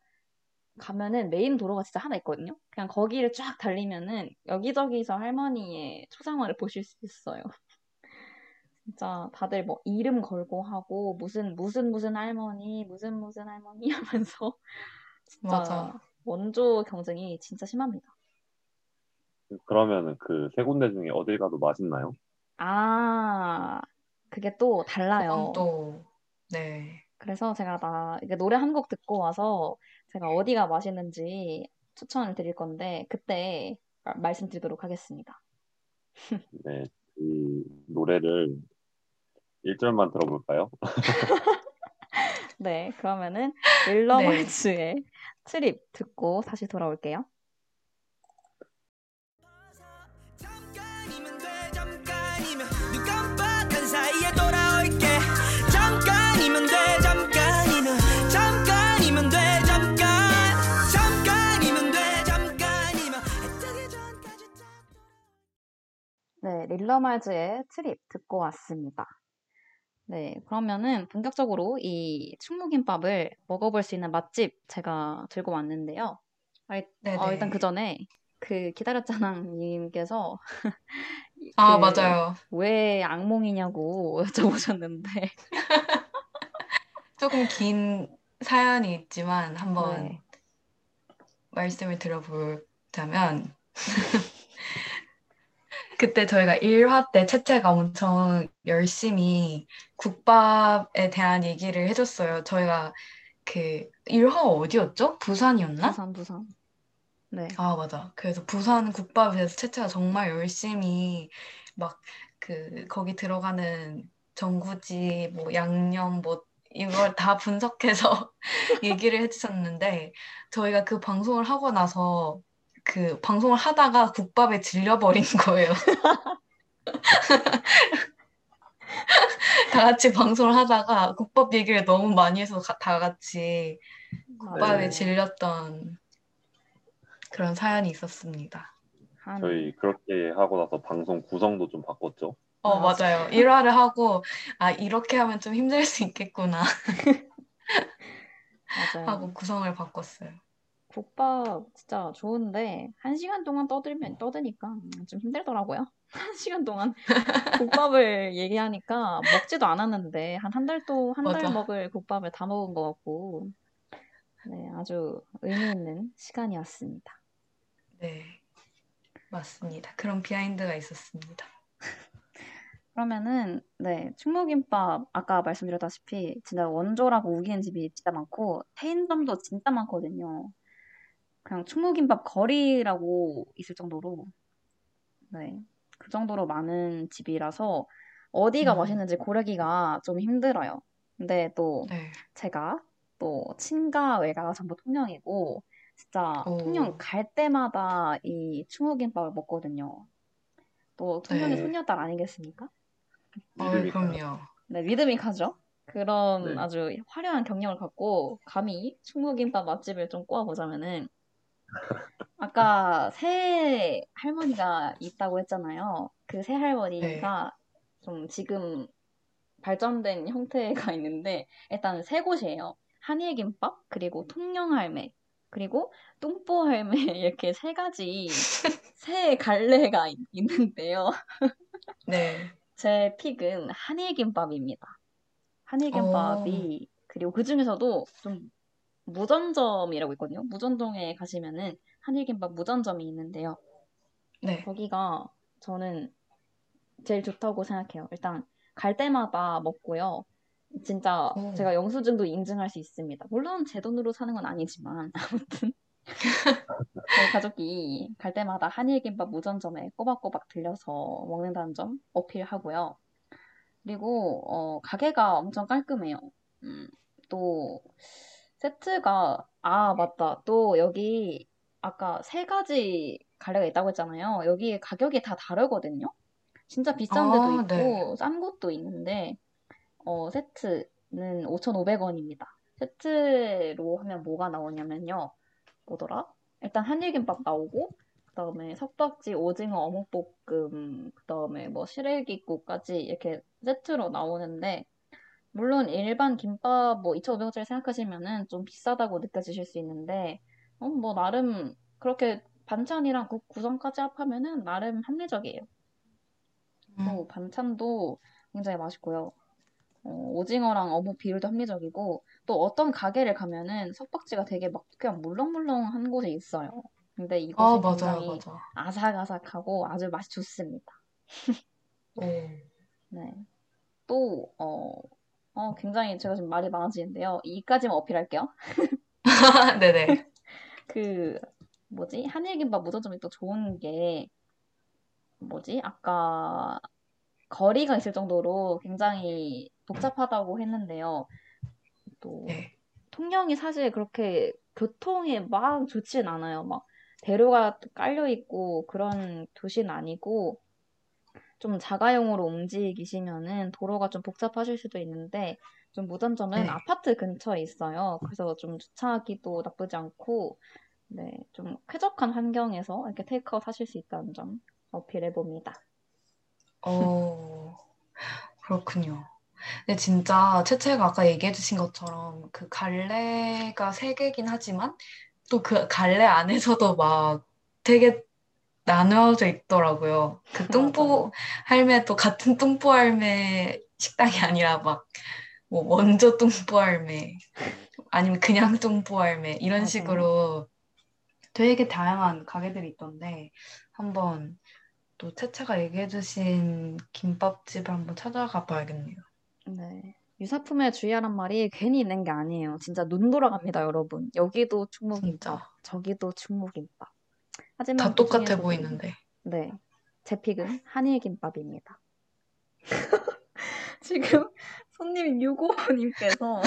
가면은 메인 도로가 진짜 하나 있거든요. 그냥 거기를 쫙 달리면은 여기저기서 할머니의 초상화를 보실 수 있어요. [laughs] 진짜 다들 뭐 이름 걸고 하고 무슨 무슨 무슨 할머니, 무슨 무슨 할머니 [laughs] 하면서 진짜 맞아. 원조 경쟁이 진짜 심합니다. 그러면은 그 세 군데 중에 어딜 가도 맛있나요? 아, 그게 또 달라요. 또, 네. 그래서 제가 나 이게 노래 한 곡 듣고 와서 제가 어디가 맛있는지 추천을 드릴 건데 그때 마- 말씀드리도록 하겠습니다. [laughs] 네, 이 노래를 1절만 들어볼까요? [laughs] 네, 그러면은 네. 릴러멀츠의 트립 듣고 다시 돌아올게요. 네, 릴러말즈의 트립 듣고 왔습니다. 네, 그러면은 본격적으로 이 충무김밥을 먹어볼 수 있는 맛집 제가 들고 왔는데요. 아, 일- 네네. 어, 일단 그 전에 그 기다렸잖아님께서 [laughs] 아, 그 맞아요. 왜 악몽이냐고 [laughs] 여쭤보셨는데 [laughs] 조금 긴 사연이 있지만 한번 네. 말씀을 드려보자면 그때 저희가 1화 때 채채가 엄청 열심히 국밥에 대한 얘기를 해줬어요. 저희가 그 1화가 어디였죠? 부산이었나? 부산 부산. 네. 아, 맞아. 그래서 부산 국밥에 대해서 채채가 정말 열심히 막 그 거기 들어가는 전구지 뭐 양념 뭐 이걸 다 분석해서 [laughs] 얘기를 해주셨는데 저희가 그 방송을 하고 나서 그 방송을 하다가 국밥에 질려버린 [laughs] 거예요. 다 같이 방송을 하다가 국밥 얘기를 너무 많이 해서 가- 다 같이 국밥에 맞아요. 질렸던 그런 사연이 있었습니다. 한 저희 그렇게 하고 나서 방송 구성도 좀 바꿨죠. 어, 맞아. 맞아요. 1화를 하고, 아, 이렇게 하면 좀 힘들 수 있겠구나 [laughs] 맞아요. 하고 구성을 바꿨어요. 국밥 진짜 좋은데 한 시간 동안 떠들면 떠드니까 음, 좀 힘들더라고요. [laughs] 한 시간 동안 국밥을 [laughs] 얘기하니까 먹지도 않았는데 한 한 달 또 한 달. 먹을 국밥을 다 먹은 것 같고 네 아주 의미 있는 시간이었습니다. 네, 맞습니다. 그런 비하인드가 있었습니다. 그러면은 네 충무김밥 아까 말씀드렸다시피 진짜 원조라고 우기는 집이 진짜 많고 체인점도 진짜 많거든요. 그냥 충무김밥 거리라고 있을 정도로 네 그 정도로 많은 집이라서 어디가 음. 맛있는지 고르기가 좀 힘들어요. 근데 또 네. 제가 또 친가 외가가 전부 통영이고 진짜 오. 통영 갈 때마다 이 충무김밥을 먹거든요. 또 통영의 네. 소녀딸 아니겠습니까? 어, 믿음이 가요. 그럼요. 네, 믿음이 가죠. 그런 네. 아주 화려한 경력을 갖고 감히 충무김밥 맛집을 좀 꼽아보자면은 아까 새 할머니가 있다고 했잖아요. 그 새 할머니가 좀 지금 발전된 형태가 있는데 일단 세 곳이에요. 한일김밥 그리고 통영할매 그리고 뚱보할매 [laughs] 이렇게 세 가지 새 갈래가 있- 있는데요. 네. [laughs] 제 픽은 한일김밥입니다. 한일김밥이 그리고 그 중에서도 좀 무전점이라고 있거든요. 무전동에 가시면은 한일김밥 무전점이 있는데요. 네. 거기가 저는 제일 좋다고 생각해요. 일단 갈 때마다 먹고요. 진짜 오. 제가 영수증도 인증할 수 있습니다. 물론 제 돈으로 사는 건 아니지만 [laughs] 아무튼 [laughs] 저희 가족이 갈 때마다 한일김밥 무전점에 꼬박꼬박 들려서 먹는다는 점 어필하고요. 그리고 어, 가게가 엄청 깔끔해요. 음, 또 세트가 아 맞다. 또 여기 아까 세 가지 갈래가 있다고 했잖아요. 여기 가격이 다 다르거든요. 진짜 비싼 데도 아, 있고 네. 싼 곳도 있는데 어, 세트는 5,500원입니다. 세트로 하면 뭐가 나오냐면요. 뭐더라? 일단 한일김밥 나오고 그다음에 석박지 오징어 어묵볶음 그다음에 뭐 시래기국까지 이렇게 세트로 나오는데 물론 일반 김밥 뭐 2,500원짜리 생각하시면은 좀 비싸다고 느껴지실 수 있는데 어, 뭐 나름 그렇게 반찬이랑 국 구성까지 합하면은 나름 합리적이에요. 음. 또 반찬도 굉장히 맛있고요. 어, 오징어랑 어묵 비율도 합리적이고 또 어떤 가게를 가면은 석박지가 되게 막 그냥 물렁물렁한 곳에 있어요. 근데 아, 이곳은 맞아요, 굉장히 맞아. 아삭아삭하고 아주 맛이 좋습니다. 오. [laughs] 네. 또, 어, 어, 굉장히 제가 지금 말이 많아지는데요. 이까지만 어필할게요. [laughs] 네네. [laughs] 그, 뭐지? 한일김밥 무전점이 또 좋은 게, 뭐지? 아까 거리가 있을 정도로 굉장히 복잡하다고 했는데요. 또, 네. 통영이 사실 그렇게 교통에 막 좋진 않아요. 막 대로가 깔려 있고 그런 도시는 아니고 좀 자가용으로 움직이시면은 도로가 좀 복잡하실 수도 있는데 좀 무전점은 네. 아파트 근처에 있어요. 그래서 좀 주차하기도 나쁘지 않고 네, 좀 쾌적한 환경에서 이렇게 테이크아웃 하실 수 있다는 점 어필해 봅니다. 어, 그렇군요. 근데 진짜 채채가 아까 얘기해 주신 것처럼 그 갈래가 세 개긴 하지만 또 그 갈래 안에서도 막 되게 나누어져 있더라고요. 그 뚱보 할매도 같은 뚱보 할매 식당이 아니라 막 뭐 먼저 뚱보 할매 아니면 그냥 뚱보 할매 이런 맞아요. 식으로 되게 다양한 가게들이 있던데 한번 또 채채가 얘기해주신 김밥집을 한번 찾아가 봐야겠네요. 네. 유사품에 주의하란 말이 괜히 있는 게 아니에요. 진짜 눈 돌아갑니다, 여러분. 여기도 충무김밥. 저기도 충무김밥. 하지만 다그 똑같아 중에서도 보이는데. 네. 제 pick은 한일 김밥입니다. [laughs] 지금 손님 6호님께서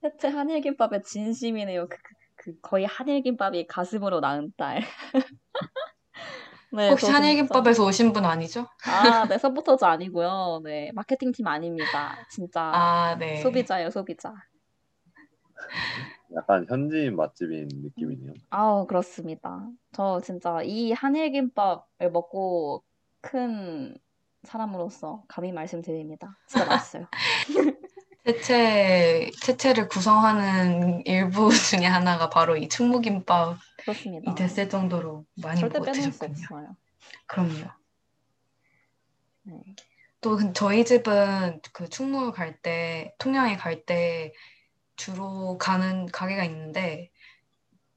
대체 [laughs] 한일 김밥에 진심이네요. 그, 그, 그 거의 한일 김밥이 가슴으로 낳은 딸. [laughs] 네, 혹시 한일김밥에서 오신 분 아니죠? 아, 네, 서포터즈 아니고요. 네, 마케팅 팀 아닙니다. 진짜 아, 네. 소비자예요, 소비자. 약간 현지인 맛집인 느낌이네요. 아우, 그렇습니다. 저 진짜 이 한일김밥을 먹고 큰 사람으로서 감히 말씀드립니다. 진짜 맛있어요. [laughs] 채채, 채채를 구성하는 일부 [laughs] 중에 하나가 바로 이 충무김밥이 그렇습니다. 됐을 정도로 많이 절대 먹어 빼놓을 수 드셨군요. 없어요. 그럼요. 네. 또 근- 저희 집은 그 충무 갈 때, 통영에 갈 때 주로 가는 가게가 있는데,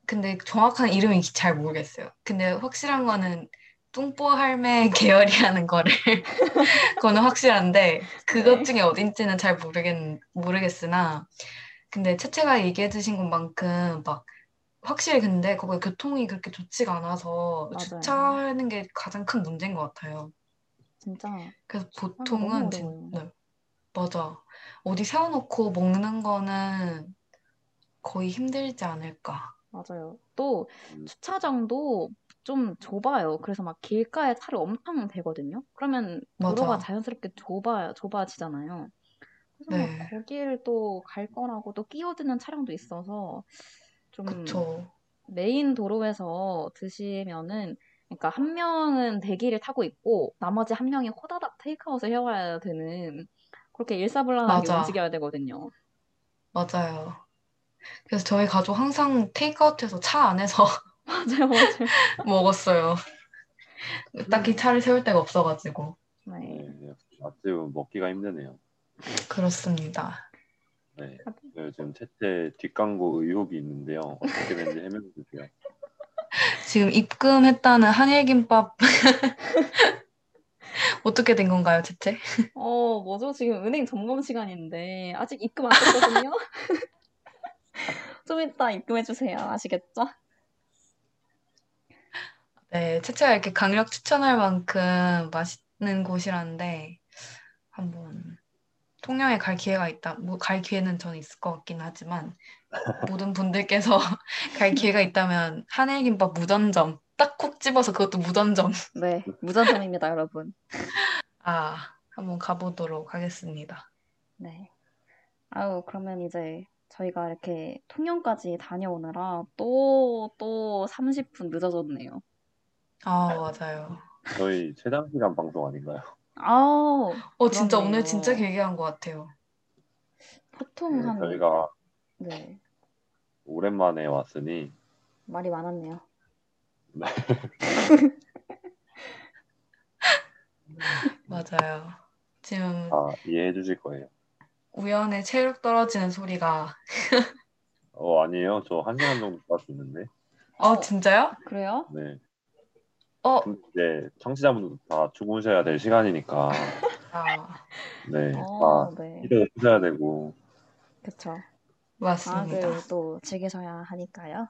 근데 정확한 이름은 잘 모르겠어요. 근데 확실한 거는 뚱보 할매 [laughs] 계열이라는 거를, [laughs] 그거는 확실한데, 그것 네. 중에 어딘지는 잘 모르겠, 모르겠으나, 근데 채채가 얘기해 주신 것만큼 막, 확실히 근데 거기 교통이 그렇게 좋지가 않아서 맞아요. 주차하는 게 가장 큰 문제인 것 같아요. 진짜 그래서 보통은 진. 네, 맞아. 어디 세워놓고 먹는 거는 거의 힘들지 않을까. 맞아요. 또 음, 주차장도 좀 좁아요. 그래서 막 길가에 차를 엄청 대거든요. 그러면 도로가 맞아. 자연스럽게 좁아, 좁아지잖아요. 그래서 막 네. 거기를 또 갈 거라고 또 끼어드는 차량도 있어서 좀 그쵸. 메인 도로에서 드시면은 그러니까 한 명은 대기를 타고 있고 나머지 한 명이 호다닥 테이크아웃을 해와야 되는 그렇게 일사불란하게 맞아. 움직여야 되거든요. 맞아요. 그래서 저희 가족 항상 테이크아웃해서 차 안에서 [laughs] 맞아요, 맞아요. 먹었어요. 딱히 차를 세울 데가 없어가지고. 네. 네, 맛집은 먹기가 힘드네요. 그렇습니다. 네. 요즘 채채 뒷광고 의혹이 있는데요. 어떻게 되는지 해명해 주세요. 지금 입금했다는 한일김밥 [laughs] 어떻게 된 건가요, 채채? 어, 뭐죠? 지금 은행 점검 시간인데 아직 입금 안 했거든요. [laughs] 좀 이따 입금해 주세요. 아시겠죠? 네, 채채가 이렇게 강력 추천할 만큼 맛있는 곳이라는데 한번 통영에 갈 기회가 있다. 뭐 갈 기회는 저는 있을 것 같긴 하지만 모든 분들께서 [laughs] 갈 기회가 있다면 한일김밥 무전점 딱 콕 집어서 그것도 무전점 네, 무전점입니다, 여러분. 아 한번 가보도록 하겠습니다. 네. 아유, 그러면 이제 저희가 이렇게 통영까지 다녀오느라 또, 또 30분 늦어졌네요. 아 맞아요. 저희 최장 시간 방송 아닌가요? 아우, 어 진짜 그러네요. 오늘 진짜 길게 한 것 같아요. 보통 네, 한, 저희가 네, 오랜만에 왔으니 말이 많았네요. [laughs] 맞아요. 지금 다 이해해 주실 거예요. 우연의 체력 떨어지는 소리가 어, 아니에요. 저 한 시간 정도 할수 있는데. 어 어. 진짜요? 그래요? 네. 어 근데 이제 청취자분들도 다 주무셔야 될 시간이니까. [laughs] 아, 네. 어, 다 네. 기도 푸셔야 되고. 그쵸. 맞습니다. 과학을 또 즐기셔야 하니까요.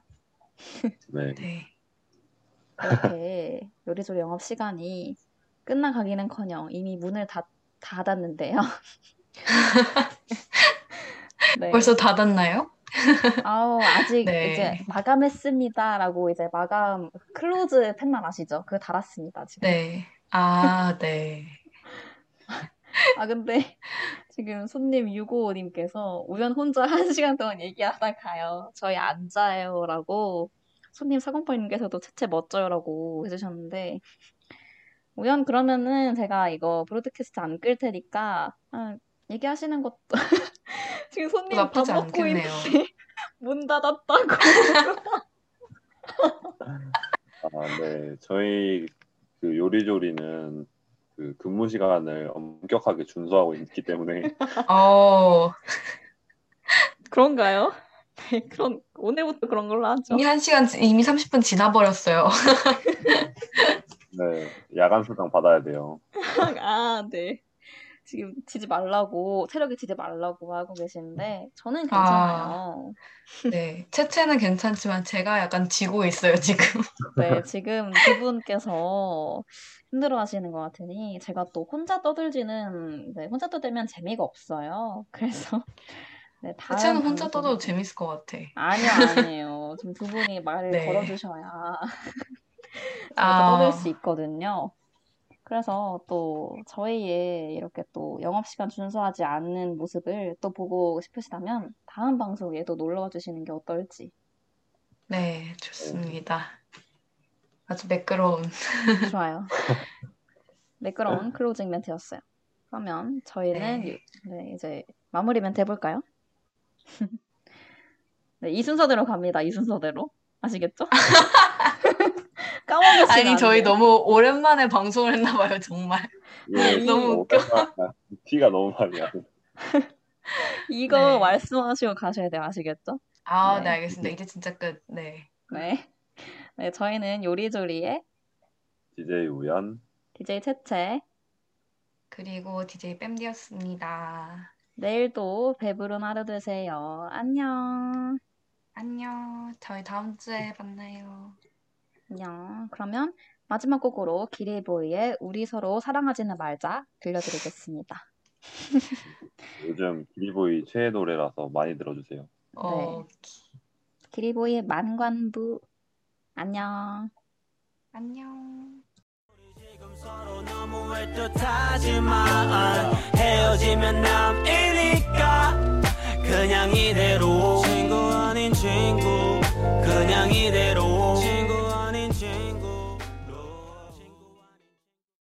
네. 네. 이렇게 요리조리 영업 시간이 끝나가기는커녕 이미 문을 닫, 닫았는데요. [laughs] 네. 벌써 닫았나요? 아우, 아직 네. 이제 마감했습니다라고 이제 마감 close 팻말 아시죠? 그거 달았습니다, 지금. 네. 아, 네. 아, 근데 지금 손님 655님께서 우연 혼자 한 시간 동안 얘기하다 가요. 저희 앉아요라고 손님 4082님께서도 채채 멋져요라고 해주셨는데 우연 그러면은 제가 이거 브로드캐스트 안 끌 테니까 아, 얘기하시는 것도 [laughs] 지금 손님 밥 먹고. 있는데 [laughs] 문 닫았다고 [laughs] 아, 네. 저희 그 요리조리는 그 근무 시간을 엄격하게 준수하고 있기 때문에 어, 그런가요? 네, 그런 오늘부터 그런 걸로 하죠. 이미 한 시간, 이미 30분 지나버렸어요. 네. 야간 수당 받아야 돼요. [laughs] 아, 네. 지금 지지 말라고, 체력이 지지 말라고 하고 계시는데, 저는 아. 괜찮아요. 네. 채채는 괜찮지만 제가 약간 지고 있어요, 지금. 네, 지금 두 분께서 힘들어 하시는 것 같으니, 제가 또 혼자 떠들지는, 네, 혼자 떠들면 재미가 없어요. 그래서, 네, 다음 채채는 혼자 방송에- 떠도 재밌을 것 같아. 아니요, 아니에요. 지금 두 분이 말을 [laughs] 네. 걸어주셔야 [laughs] 아. 떠들 수 있거든요. 그래서 또 저희의 이렇게 또 영업시간 준수하지 않는 모습을 또 보고 싶으시다면 다음 방송에 또 놀러와 주시는 게 어떨지. 네, 좋습니다. 아주 매끄러운. [laughs] 좋아요. 매끄러운 클로징 멘트였어요. 그러면 저희는 네. 유- 네, 이제 마무리 멘트 해볼까요? 네, 이 순서대로 갑니다. 이 순서대로. 아시겠죠? [laughs] 까먹으시면 아니, 안 저희. 너무 오랜만에 방송을 했나 봐요, 정말. 예, [laughs] 너무 웃겨. 티가 너무 많이 나요. 이거 네. 말씀하시고 가셔야 돼요. 아시겠죠? 아, 네. 네, 알겠습니다. 이제 진짜 끝. 네. 네. 네, 저희는 요리조리의 DJ 우연. DJ 채채. 그리고 DJ 뺨디였습니다. 내일도 배부른 하루 되세요. 안녕. 안녕. 저희 다음 주에 만나요. 안녕. 그러면 마지막 곡으로 기리보이의 우리 서로 사랑하지는 말자 들려드리겠습니다. [laughs] 요즘 기리보이 최애 노래라서 많이 들어주세요. 어, 네. 기리보이의 만관부. 안녕. 안녕. 서로 너무해 뜻하지만 헤어지면 남이니까 그냥 이대로. 친구 아닌 친구 그냥 이대로.